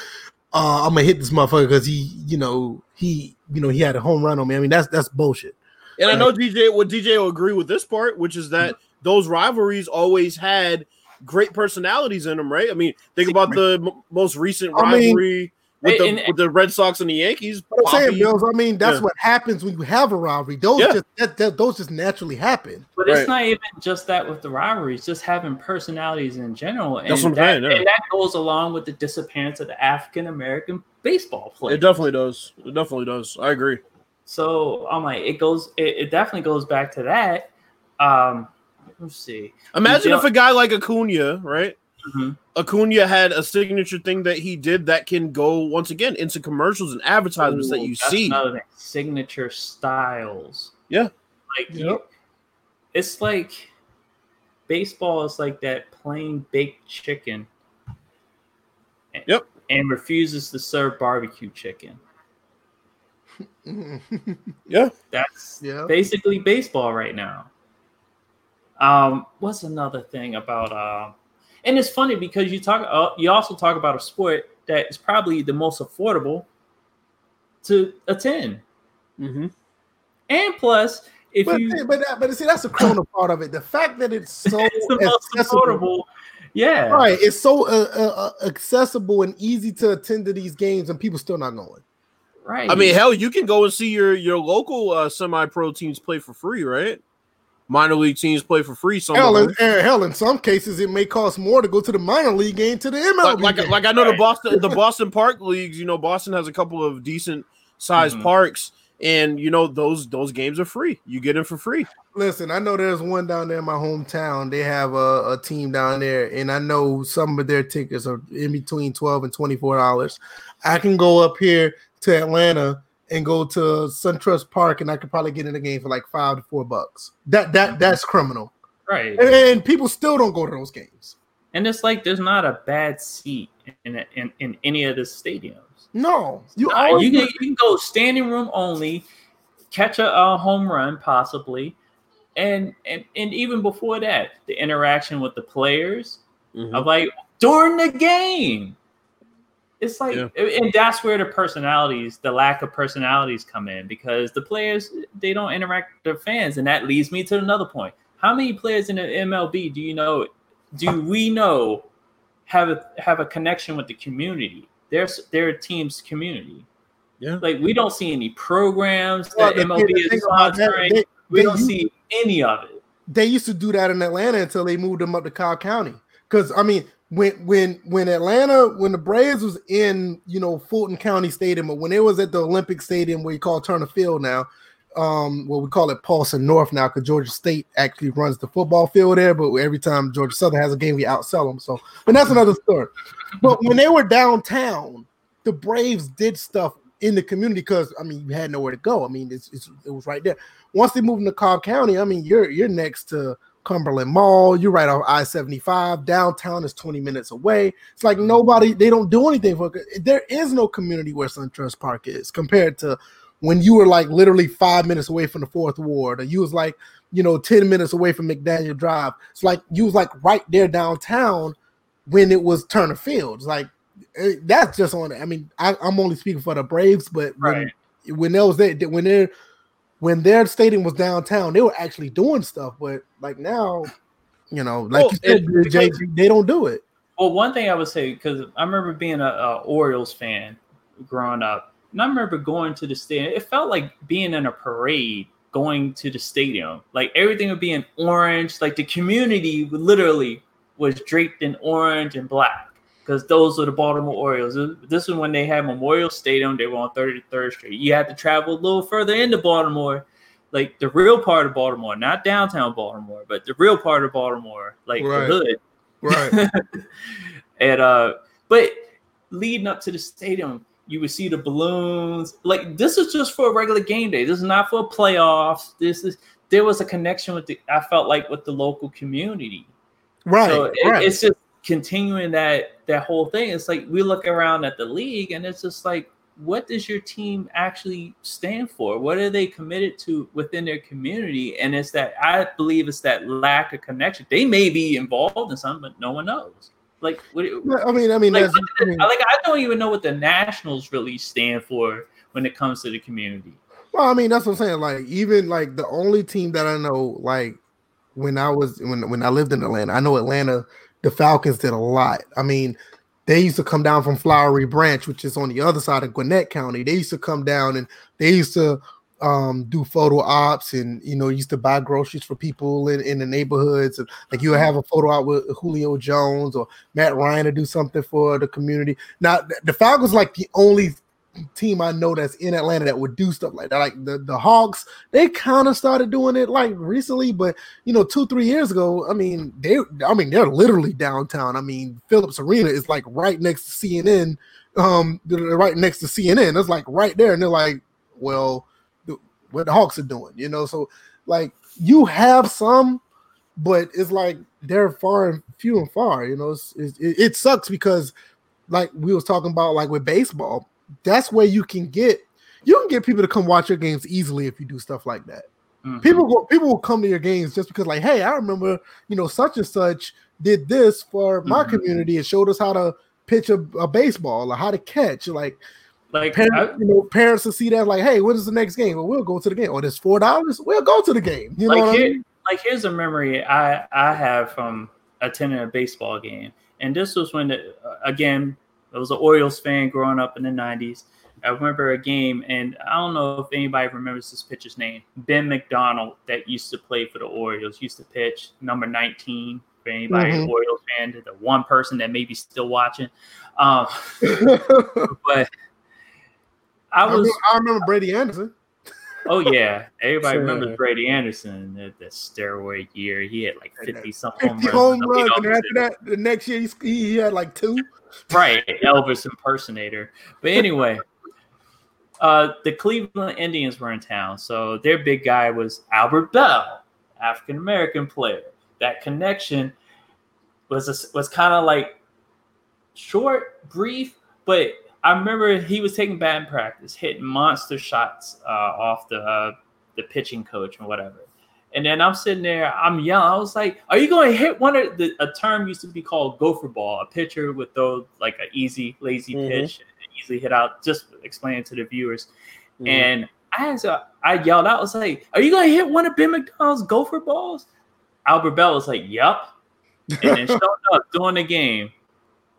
uh, I'm gonna hit this motherfucker because he, you know, he, you know, he had a home run on me. I mean, that's that's bullshit. And I know DJ, what DJ will agree with this part, which is that those rivalries always had great personalities in them, right? I mean, think about the m- most recent I mean- rivalry with, the, And- and- with the Red Sox and the Yankees. But I'm saying, Bills, I mean, that's Yeah. what happens when you have a rivalry. Those Yeah. just that, that, those just naturally happen. But Right. it's not even just that with the rivalries, just having personalities in general. And That's what I'm that, saying, yeah. and that goes along with the disappearance of the African American baseball player. It definitely does. It definitely does. I agree. So I'm like, it goes, it, it definitely goes back to that. Um, let's see. Imagine if a guy like Acuna, right? Mhm. Acuna had a signature thing that he did that can go once again into commercials and advertisements that you that's see. another thing. signature styles. Yeah. like Yep. you, it's like baseball is like that plain baked chicken. And- Yep. and refuses to serve barbecue chicken. Yeah. That's Yeah. basically baseball right now. Um, what's another thing about uh, and it's funny because you talk uh, you also talk about a sport that is probably the most affordable to attend. Mm-hmm. And plus, if but, you but that, but see, that's the corona part of it. The fact that it's so it's the most affordable, yeah. right? It's so uh, uh, uh, accessible and easy to attend to these games, and people still not going. Right. I mean, hell, you can go and see your your local uh, semi-pro teams play for free, right? Minor league teams play for free. Some Hell, in, eh, hell, in some cases, it may cost more to go to the minor league game to the MLB. like, like, game. like I know the Boston the Boston Park leagues. You know, Boston has a couple of decent sized Mhm. parks, and you know those those games are free. You get in for free. Listen, I know there's one down there in my hometown. They have a, a team down there, and I know some of their tickets are in between twelve and twenty four dollars. I can go up here to Atlanta and go to SunTrust Park, and I could probably get in the game for like five to four bucks. That that that's criminal, right. and, and people still don't go to those games. And it's like there's not a bad seat in in, in any of the stadiums. No, you always you, can, you can go standing room only, catch a, a home run possibly, and, and and even before that, the interaction with the players mm-hmm. of like during the game. It's like, Yeah. and that's where the personalities, the lack of personalities, come in because the players they don't interact with their fans, and that leads me to another point. How many players in the MLB do you know? Do we know have a have a connection with the community? There's their team's community. Yeah. like we don't see any programs Well, that the- MLB the is thing that, sponsoring. they- we they don't use- see any of it. they used to do that in Atlanta until they moved them up to Cobb County. Because I mean, when when when Atlanta, when the Braves was in you know Fulton County Stadium, or when it was at the Olympic Stadium where you call Turner Field now, um, what we call it Paulson North now, because Georgia State actually runs the football field there. But every time Georgia Southern has a game, we outsell them. So, but that's another story. But when they were downtown, the Braves did stuff in the community because I mean you had nowhere to go. I mean it's, it's, it was right there. Once they moved into Cobb County, I mean you're you're next to Cumberland Mall. You're right off I seventy five. Downtown is twenty minutes away. It's like nobody they don't do anything for. There is no community where SunTrust Park is compared to when you were like literally five minutes away from the fourth ward, or you was like you know ten minutes away from McDaniel Drive. It's like you was like right there downtown when it was Turner Fields. Like eh, that's just on. I mean, I, am only speaking for the Braves, but when right. when there was that when they when their stadium was downtown, they were actually doing stuff. But like now, you know, like well, you said, it, JG, they don't do it. Well, one thing I would say because I remember being a, a, Orioles fan growing up, and I remember going to the stadium. It felt like being in a parade going to the stadium. Like everything would be in orange. Like the community literally was draped in orange and black because those are the Baltimore Orioles. This is when they had Memorial Stadium. They were on 33rd Street. You had to travel a little further into Baltimore, like the real part of Baltimore, not downtown Baltimore, but the real part of Baltimore, like right. the hood. Right. and uh, but leading up to the stadium, you would see the balloons. Like this is just for a regular game day. This is not for playoffs. This is there was a connection with the I felt like with the local community. Right. So it, right. it's just continuing that that whole thing. It's like we look around at the league and it's just like, what does your team actually stand for? What are they committed to within their community? And it's that I believe it's that lack of connection. They may be involved in something, but no one knows. Like, what, I mean, I mean, like, I mean, like I don't even know what the Nationals really stand for when it comes to the community. Well, I mean, that's what I'm saying. Like, even like the only team that I know, like when I was when when I lived in Atlanta, I know Atlanta, the Falcons did a lot. I mean, they used to come down from Flowery Branch, which is on the other side of Gwinnett County. They used to come down and they used to um, do photo ops and you know used to buy groceries for people in, in the neighborhoods. And, like you have a photo op with Julio Jones or Matt Ryan to do something for the community. Now the Falcons like the only team I know that's in Atlanta that would do stuff like that. Like the, the Hawks, they kind of started doing it like recently, but you know, two, three years ago, I mean, they I mean, they're literally downtown. I mean, Phillips Arena is like right next to CNN, um, right next to CNN. It's like right there, and they're like, well, what the Hawks are doing, you know. So like you have some, but it's like they're far and few and far, you know. It's, it, it sucks because like we was talking about like with baseball that's where you can get you can get people to come watch your games easily if you do stuff like that. Mm-hmm. People will people will come to your games just because like, hey, I remember you know such and such did this for my mm-hmm. community and showed us how to pitch a, a baseball or how to catch. Like, like parents, I, you know, parents will see that like, hey, when is the next game? Well, we'll go to the game. Or there's four dollars, we'll go to the game. You know like here, I mean? Like here's a memory I I have from attending a baseball game, and this was when the, again I was an Orioles fan growing up in the 90s. I remember a game, and I don't know if anybody remembers this pitcher's name. Ben McDonald, that used to play for the Orioles, used to pitch number 19 for anybody mm-hmm. Orioles fan, the one person that may be still watching. Um, but I was. I remember Brady Anderson. Oh yeah, everybody sure. remembers Brady Anderson. The, the steroid year, he had like fifty something home runs. Home runs and after that, the next year he, he had like two right, Elvis impersonator. But anyway, uh, the Cleveland Indians were in town, so their big guy was Albert Belle, African American player. That connection was a, was kind of like short, brief, but I remember he was taking batting practice, hitting monster shots uh, off the uh, the pitching coach and whatever. And then I'm sitting there, I'm yelling. I was like, "Are you going to hit one of the a term used to be called gopher ball? A pitcher would throw like an easy, lazy mm-hmm. pitch, and easily hit out." Just explaining to the viewers. Mm-hmm. And I was, I yelled out, I was like, "Are you going to hit one of Ben McDonald's gopher balls?" Albert Belle was like, "Yep." And then showed up during the game,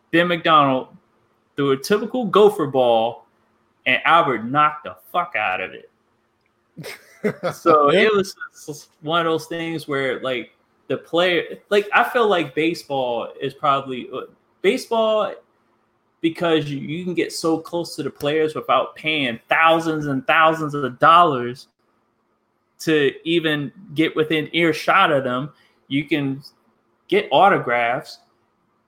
Ben McDonald threw a typical gopher ball, and Albert knocked the fuck out of it so yeah. it was one of those things where like the player like i feel like baseball is probably uh, baseball because you, you can get so close to the players without paying thousands and thousands of dollars to even get within earshot of them. You can get autographs,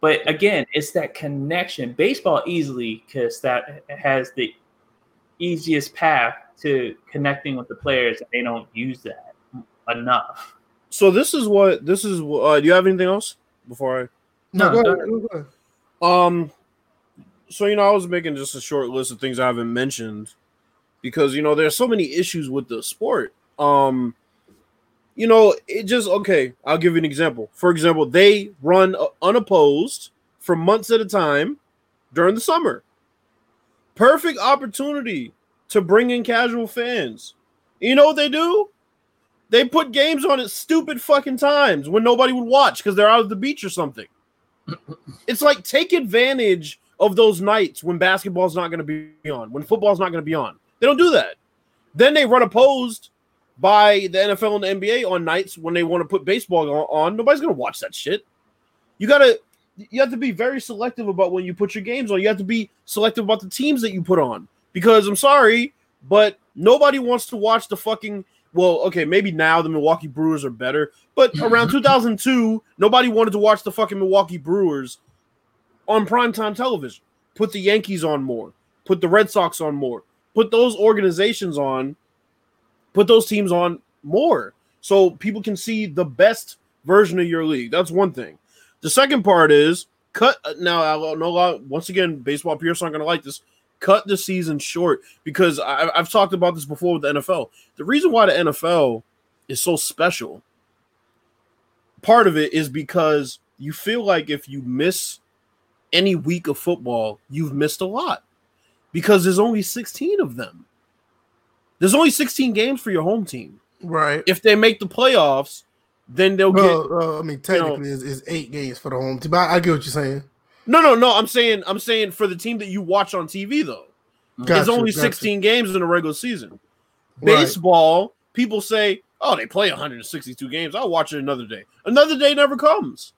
but again, it's that connection. Baseball easily because that has the easiest path to connecting with the players, and they don't use that enough. So this is what this is. Uh, do you have anything else before I? No, go go ahead, go ahead. Um, so you know, I was making just a short list of things I haven't mentioned because you know there's so many issues with the sport. Um, you know, it just okay. I'll give you an example. For example, they run unopposed for months at a time during the summer. Perfect opportunity to bring in casual fans. You know what they do? They put games on at stupid fucking times when nobody would watch because they're out at the beach or something. it's like take advantage of those nights when basketball's not going to be on, when football's not going to be on. They don't do that. Then they run opposed by the NFL and the NBA on nights when they want to put baseball on. Nobody's going to watch that shit. You got to you have to be very selective about when you put your games on. You have to be selective about the teams that you put on because I'm sorry, but nobody wants to watch the fucking well, okay, maybe now the Milwaukee Brewers are better, but around 2002, nobody wanted to watch the fucking Milwaukee Brewers on primetime television. Put the Yankees on more, put the Red Sox on more, put those organizations on, put those teams on more so people can see the best version of your league. That's one thing. The second part is cut uh, now. I know once again, baseball purists aren't going to like this cut the season short because I, I've talked about this before with the NFL. The reason why the NFL is so special, part of it is because you feel like if you miss any week of football, you've missed a lot because there's only 16 of them. There's only 16 games for your home team. Right. If they make the playoffs, then they'll get. Uh, I mean, technically, it's, it's eight games for the home team. I, I get what you're saying. No, no, no. I'm saying, I'm saying for the team that you watch on TV, though, it's Gotcha, only gotcha. 16 games in a regular season. Right. Baseball, people say, "Oh, they play 162 games. I'll watch it another day." Another day never comes.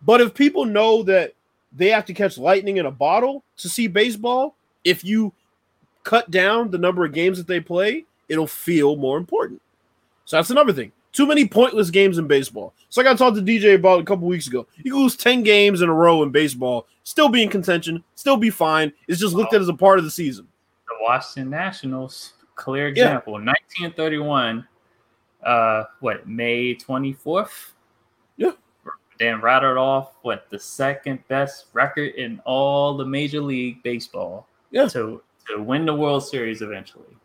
But if people know that they have to catch lightning in a bottle to see baseball, if you cut down the number of games that they play, it'll feel more important. So that's another thing. Too many pointless games in baseball. It's like I talked to DJ about a couple weeks ago. You lose 10 games in a row in baseball, still be in contention, still be fine. It's just looked at as a part of the season. the Washington Nationals, clear Yeah. example. 1931, uh, what May 24th? Yeah. Then rattled off what the second best record in all the Major League Baseball. Yeah. To to win the World Series eventually.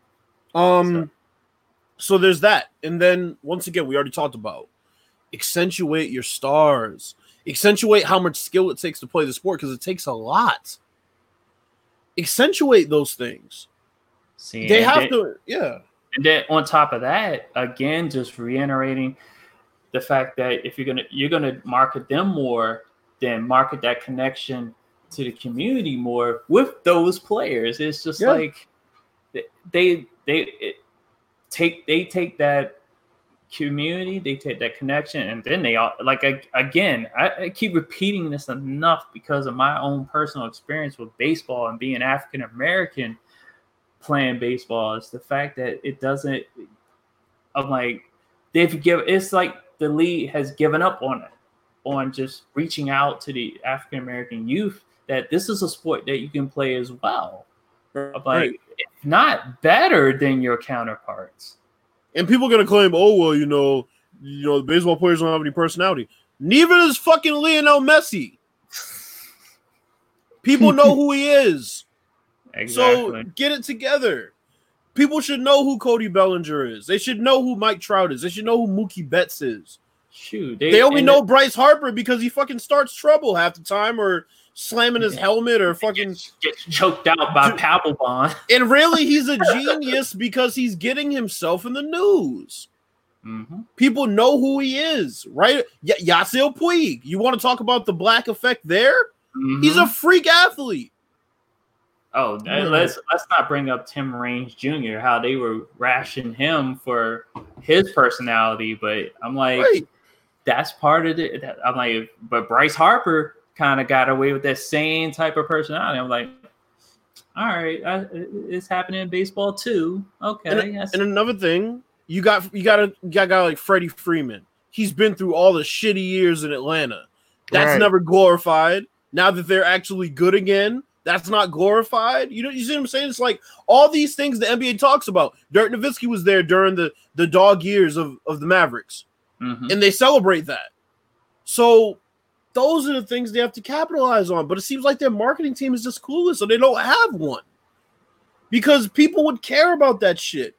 Um, so there's that, and then once again, we already talked about accentuate your stars, accentuate how much skill it takes to play the sport because it takes a lot. Accentuate those things. See, They have to, yeah, And then on top of that, again, just reiterating the fact that if you're gonna you're gonna market them more, then market that connection to the community more with those players. It's just Yeah. like they they it, take they take that community, they take that connection, and then they all like I, again. I, I keep repeating this enough because of my own personal experience with baseball and being African American playing baseball is the fact that it doesn't I'm like they've give it's like the league has given up on it on just reaching out to the African American youth that this is a sport that you can play as well. Like Right. if not better than your counterparts. and people are gonna claim, oh well, you know, you know, the baseball players don't have any personality. Neither does fucking Lionel Messi. People know who he is. Exactly. So get it together. People should know who Cody Bellinger is. They should know who Mike Trout is. They should know who Mookie Betts is. Shoot, They only and know Bryce Harper because he fucking starts trouble half the time or slamming his helmet or fucking gets, gets choked out by. Papelbon. and really he's a genius because he's getting himself in the news. hmm People know who he is, right? Y- Yasiel Puig. You want to talk about the black effect there? He's a freak athlete. Oh, Yeah. let's let's not bring up Tim Raines Jr. How they were rashing him for his personality, but I'm like, Right. that's part of it. I'm like, but Bryce Harper kind of got away with that same type of personality. I'm like, all right, I, it's happening in baseball too. Okay, that's, And another thing you got you got a you got a guy like Freddie Freeman. He's been through all the shitty years in Atlanta. That's Right. never glorified. Now that they're actually good again, that's not glorified. You know, you see what I'm saying? It's like all these things the NBA talks about. Dirk Nowitzki was there during the the dog years of of the Mavericks Mhm. and they celebrate that. So those are the things they have to capitalize on. But it seems like their marketing team is just clueless, so they don't have one. Because people would care about that shit.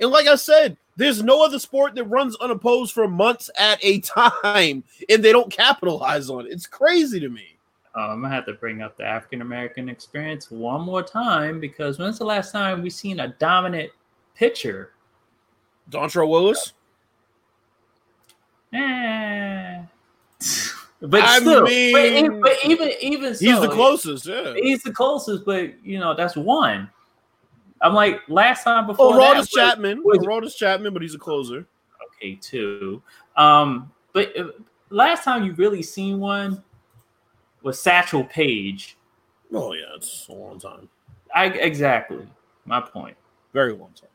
And like I said, there's no other sport that runs unopposed for months at a time, and they don't capitalize on it. It's crazy to me. Uh, I'm gonna have to bring up the African American experience one more time because when's the last time we seen a dominant pitcher? Dontrelle Willis. Eh. But I still, but, mean, but even even He's the closest, yeah. He's the closest, but you know that's one. I'm like last time before. Oh, Chapman. was- Chapman, but he's a closer. okay too. Um, but uh, last time you really seen one was Satchel Paige. Oh yeah, it's a long time. I exactly my point. Very long time.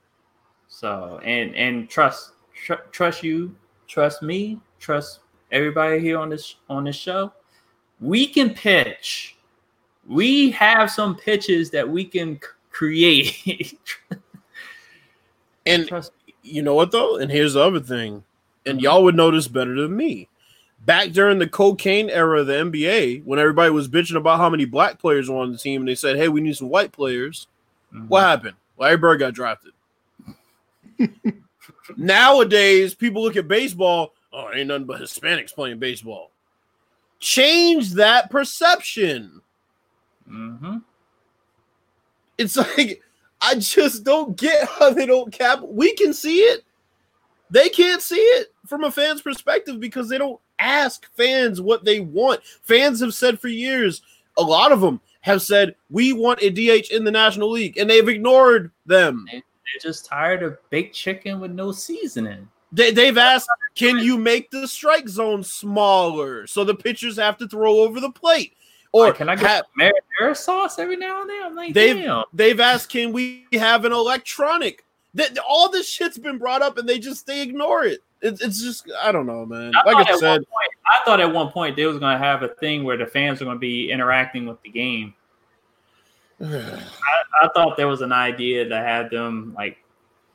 So and and trust tr- trust you, trust me, trust everybody here on this on this show. We can pitch. We have some pitches that we can create. And you know what though? And here's the other thing, and Mhm. y'all would know this better than me. Back during the cocaine era of the NBA, when everybody was bitching about how many black players were on the team, and they said, "Hey, we need some white players." Mhm. What happened? Larry Bird got drafted. Nowadays, people look at baseball. Oh, ain't nothing but Hispanics playing baseball. Change that perception. Mhm. It's like I just don't get how they don't cap. We can see it. They can't see it from a fan's perspective because they don't ask fans what they want. Fans have said for years, a lot of them have said, we want a DH in the National League, and they've ignored them. They're just tired of baked chicken with no seasoning. They, they've asked, can you make the strike zone smaller so the pitchers have to throw over the plate? Or Like, can I ha- get marinara sauce every now and then? I'm like, They've- damn. They've asked, can we have an electronic? That all this shit's been brought up, and they just they ignore it. It's, it's just I don't know, man. I Like I said, point, I thought at one point they was gonna have a thing where the fans are gonna be interacting with the game. I thought there was an idea to have them like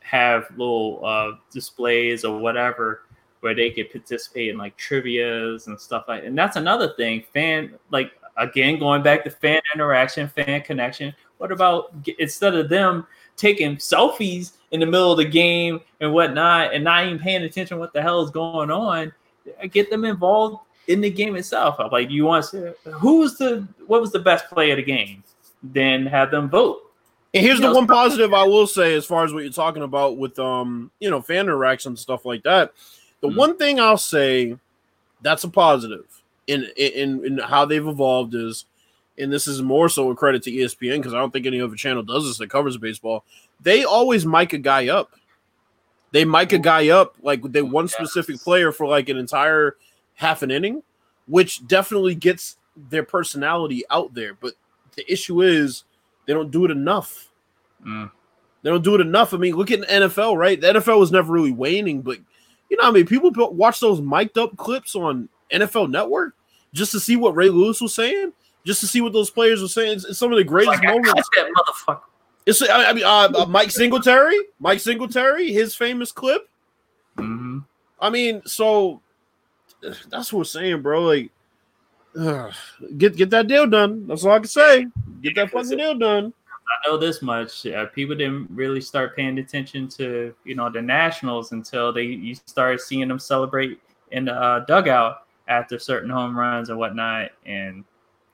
have little uh, displays or whatever where they could participate in like trivia's and stuff like. And that's another thing. Fan like again going back to fan interaction, fan connection. What about instead of them taking selfies in the middle of the game and whatnot, and not even paying attention what the hell is going on? Get them involved in the game itself. Like, you want to who's the what was the best play of the game? Then have them vote. And here's the one positive I will say as far as what you're talking about with um, you know, fan interaction and stuff like that. The Mhm. one thing I'll say that's a positive in in in how they've evolved is, and this is more so a credit to ESPN because I don't think any other channel does this that covers baseball. They always mic a guy up. They mic a guy up like they one specific player for like an entire half an inning, which definitely gets their personality out there. But the issue is they don't do it enough. Mm. They don't do it enough. I mean, look at the NFL, right? The NFL was never really waning, but you know, I mean, people watch those mic'd up clips on NFL Network just to see what Ray Lewis was saying, just to see what those players were saying. It's, it's some of the greatest Like, moments. cut that motherfucker. It's I mean, uh, uh, Mike Singletary, Mike Singletary, his famous clip. hmm I mean, so that's what we're saying, bro. Like, uh, get get that deal done. That's all I can say. Get that fucking deal done. I know this much. Uh, people didn't really start paying attention to you know the Nationals until they you started seeing them celebrate in the uh, dugout after certain home runs and whatnot. And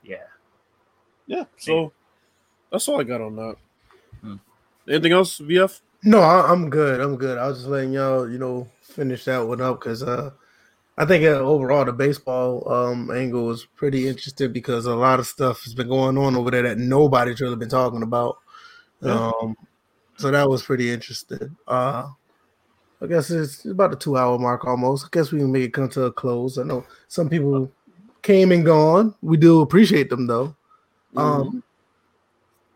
yeah, Yeah. So that's all I got on that. Hmm. Anything else, VF? No, I, I'm good. I'm good. I was just letting y'all, you know, finish that one up because uh, I think uh, overall the baseball um, angle was pretty interesting because a lot of stuff has been going on over there that nobody's really been talking about. Yeah. Um, so that was pretty interesting. Uh, I guess it's about the two hour mark almost. I guess we can make it come to a close. I know some people came and gone. We do appreciate them though. Mm-hmm. Um,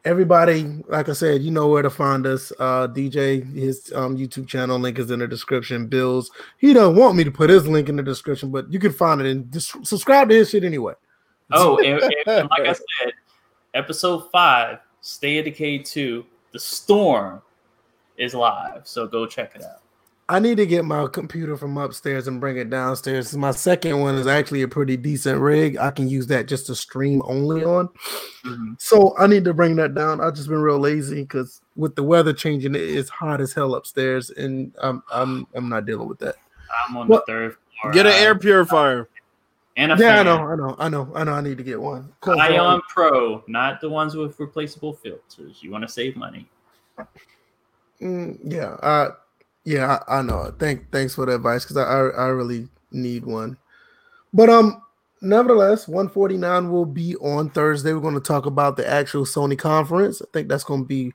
everybody, like I said, you know where to find us. Uh, DJ, his um, YouTube channel link is in the description. Bills, he don't want me to put his link in the description, but you can find it and just subscribe to his shit anyway. Oh, and, and like I said, episode five, State of Decay 2, The Storm is live. So go check it out. I need to get my computer from upstairs and bring it downstairs. My second one is actually a pretty decent rig. I can use that just to stream only on. Mm-hmm. So I need to bring that down. I've just been real lazy because with the weather changing, it's hot as hell upstairs, and I'm I'm I'm not dealing with that. I'm on the third floor. Get an air purifier. And a yeah, fan. I know, I know, I know, I know. I need to get one. Ion Pro, not the ones with replaceable filters. You want to save money. Mm, yeah, uh, yeah, I, I, know. Thank, thanks for the advice because I, I, I really need one. But um, nevertheless, 149 will be on Thursday. We're going to talk about the actual Sony conference. I think that's going to be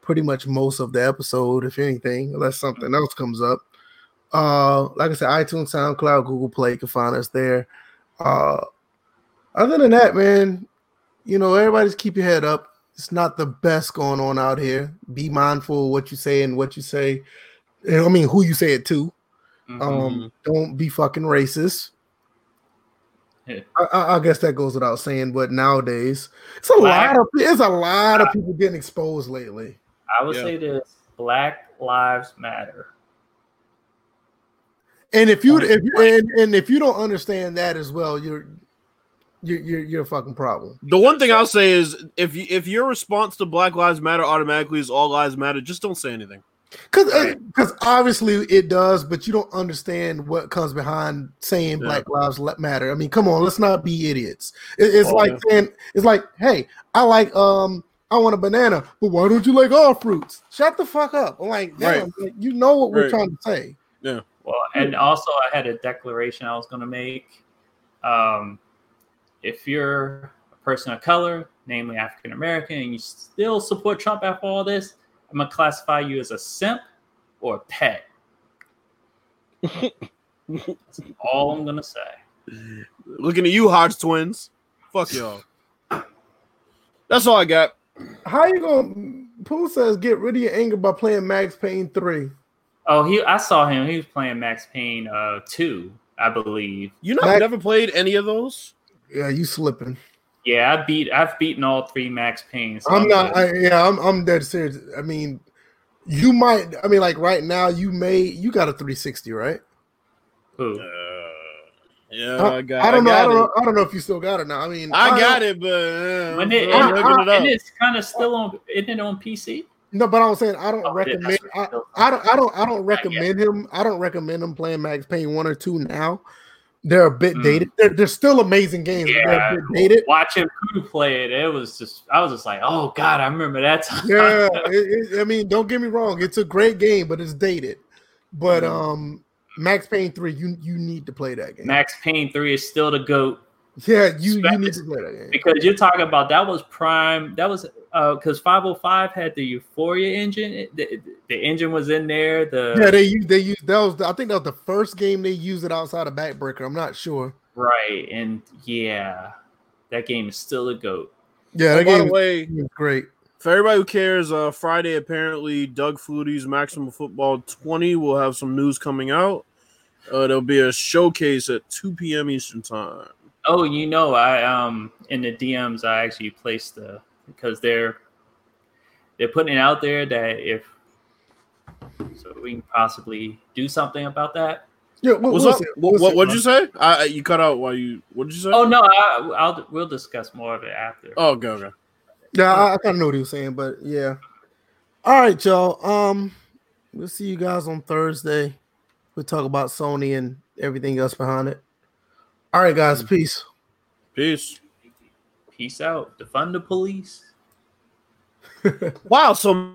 pretty much most of the episode, if anything, unless something else comes up. Uh, like I said, iTunes, SoundCloud, Google Play, you can find us there. Uh, other than that, man, you know, everybody's keep your head up. It's not the best going on out here. Be mindful of what you say and what you say. I mean, who you say it to. Mm-hmm. Um, don't be fucking racist. Yeah. I, I, guess that goes without saying, but nowadays it's a Black, lot of it's a lot of people getting exposed lately. I would yeah. say this: Black Lives Matter. And if you if you and, and if you don't understand that as well, you're you're you're, you're a fucking problem. The one thing I'll say is if you if your response to Black Lives Matter automatically is all lives matter, just don't say anything. Because because uh, obviously it does, but you don't understand what comes behind saying yeah. Black Lives Matter. I mean, come on, let's not be idiots. It, it's oh, like yeah. saying it's like, hey, I like um I want a banana, but why don't you like all fruits? Shut the fuck up. I'm like, damn, right. you know what we're trying to say. Yeah. Well, and also I had a declaration I was going to make. Um, if you're a person of color, namely African American, and you still support Trump after all this, I'm gonna classify you as a simp or a pet. That's all I'm gonna say. Looking at you, Hodge twins. Fuck y'all. That's all I got. How you gonna? Pooh says get rid of your anger by playing Max Payne three. Oh, he I saw him. He was playing Max Payne uh two, I believe. You know, Max, never played any of those. Yeah, you slipping. Yeah, I beat. I've beaten all three Max Paynes. So I'm, not. I, yeah, I'm. I'm dead serious. I mean, you might. I mean, like right now, you may. You got a 360, right? Who? Uh, yeah, I, I, got. I don't I know. I don't it. know. I don't know if you still got it now. I mean, I, got it, but uh, when it, it, it, it's kind of still on. Isn't it on PC? No, but I'm saying I don't oh, recommend. I, I, don't. I don't. I don't recommend him. I don't recommend him playing Max Payne one or two now. They're a bit mm. dated. They're, they're still amazing games. Yeah, dated. Watching who play it, it was just. I was just like, oh god, I remember that time. Yeah, it, it, I mean, don't get me wrong. It's a great game, but it's dated. But mm. um, Max Payne three, you you need to play that game. Max Payne three is still the goat. Yeah, you, you need to play that game because you're talking about that was prime. That was uh because 505 had the Euphoria engine. The, the engine was in there. The yeah, they used they used that was the, I think that was the first game they used it outside of Backbreaker. I'm not sure. Right, and yeah, that game is still a goat. Yeah, that game by the way, is great. For everybody who cares, uh, Friday apparently Doug Flutie's Maximum Football 20 will have some news coming out. Uh, there'll be a showcase at 2 p.m. Eastern time. Oh, you know, I um in the DMs I actually placed the because they're they're putting it out there that if so we can possibly do something about that. Yeah, what, what's up? What, what would you say? I, you cut out while you. What did you say? Oh no, I, will we'll discuss more of it after. Oh, okay, okay. Yeah, I, I kind of know what he was saying, but yeah. All right, y'all. Um, we'll see you guys on Thursday. We'll talk about Sony and everything else behind it. All right, guys. Peace. Peace. Peace out. Defund the police. wow. So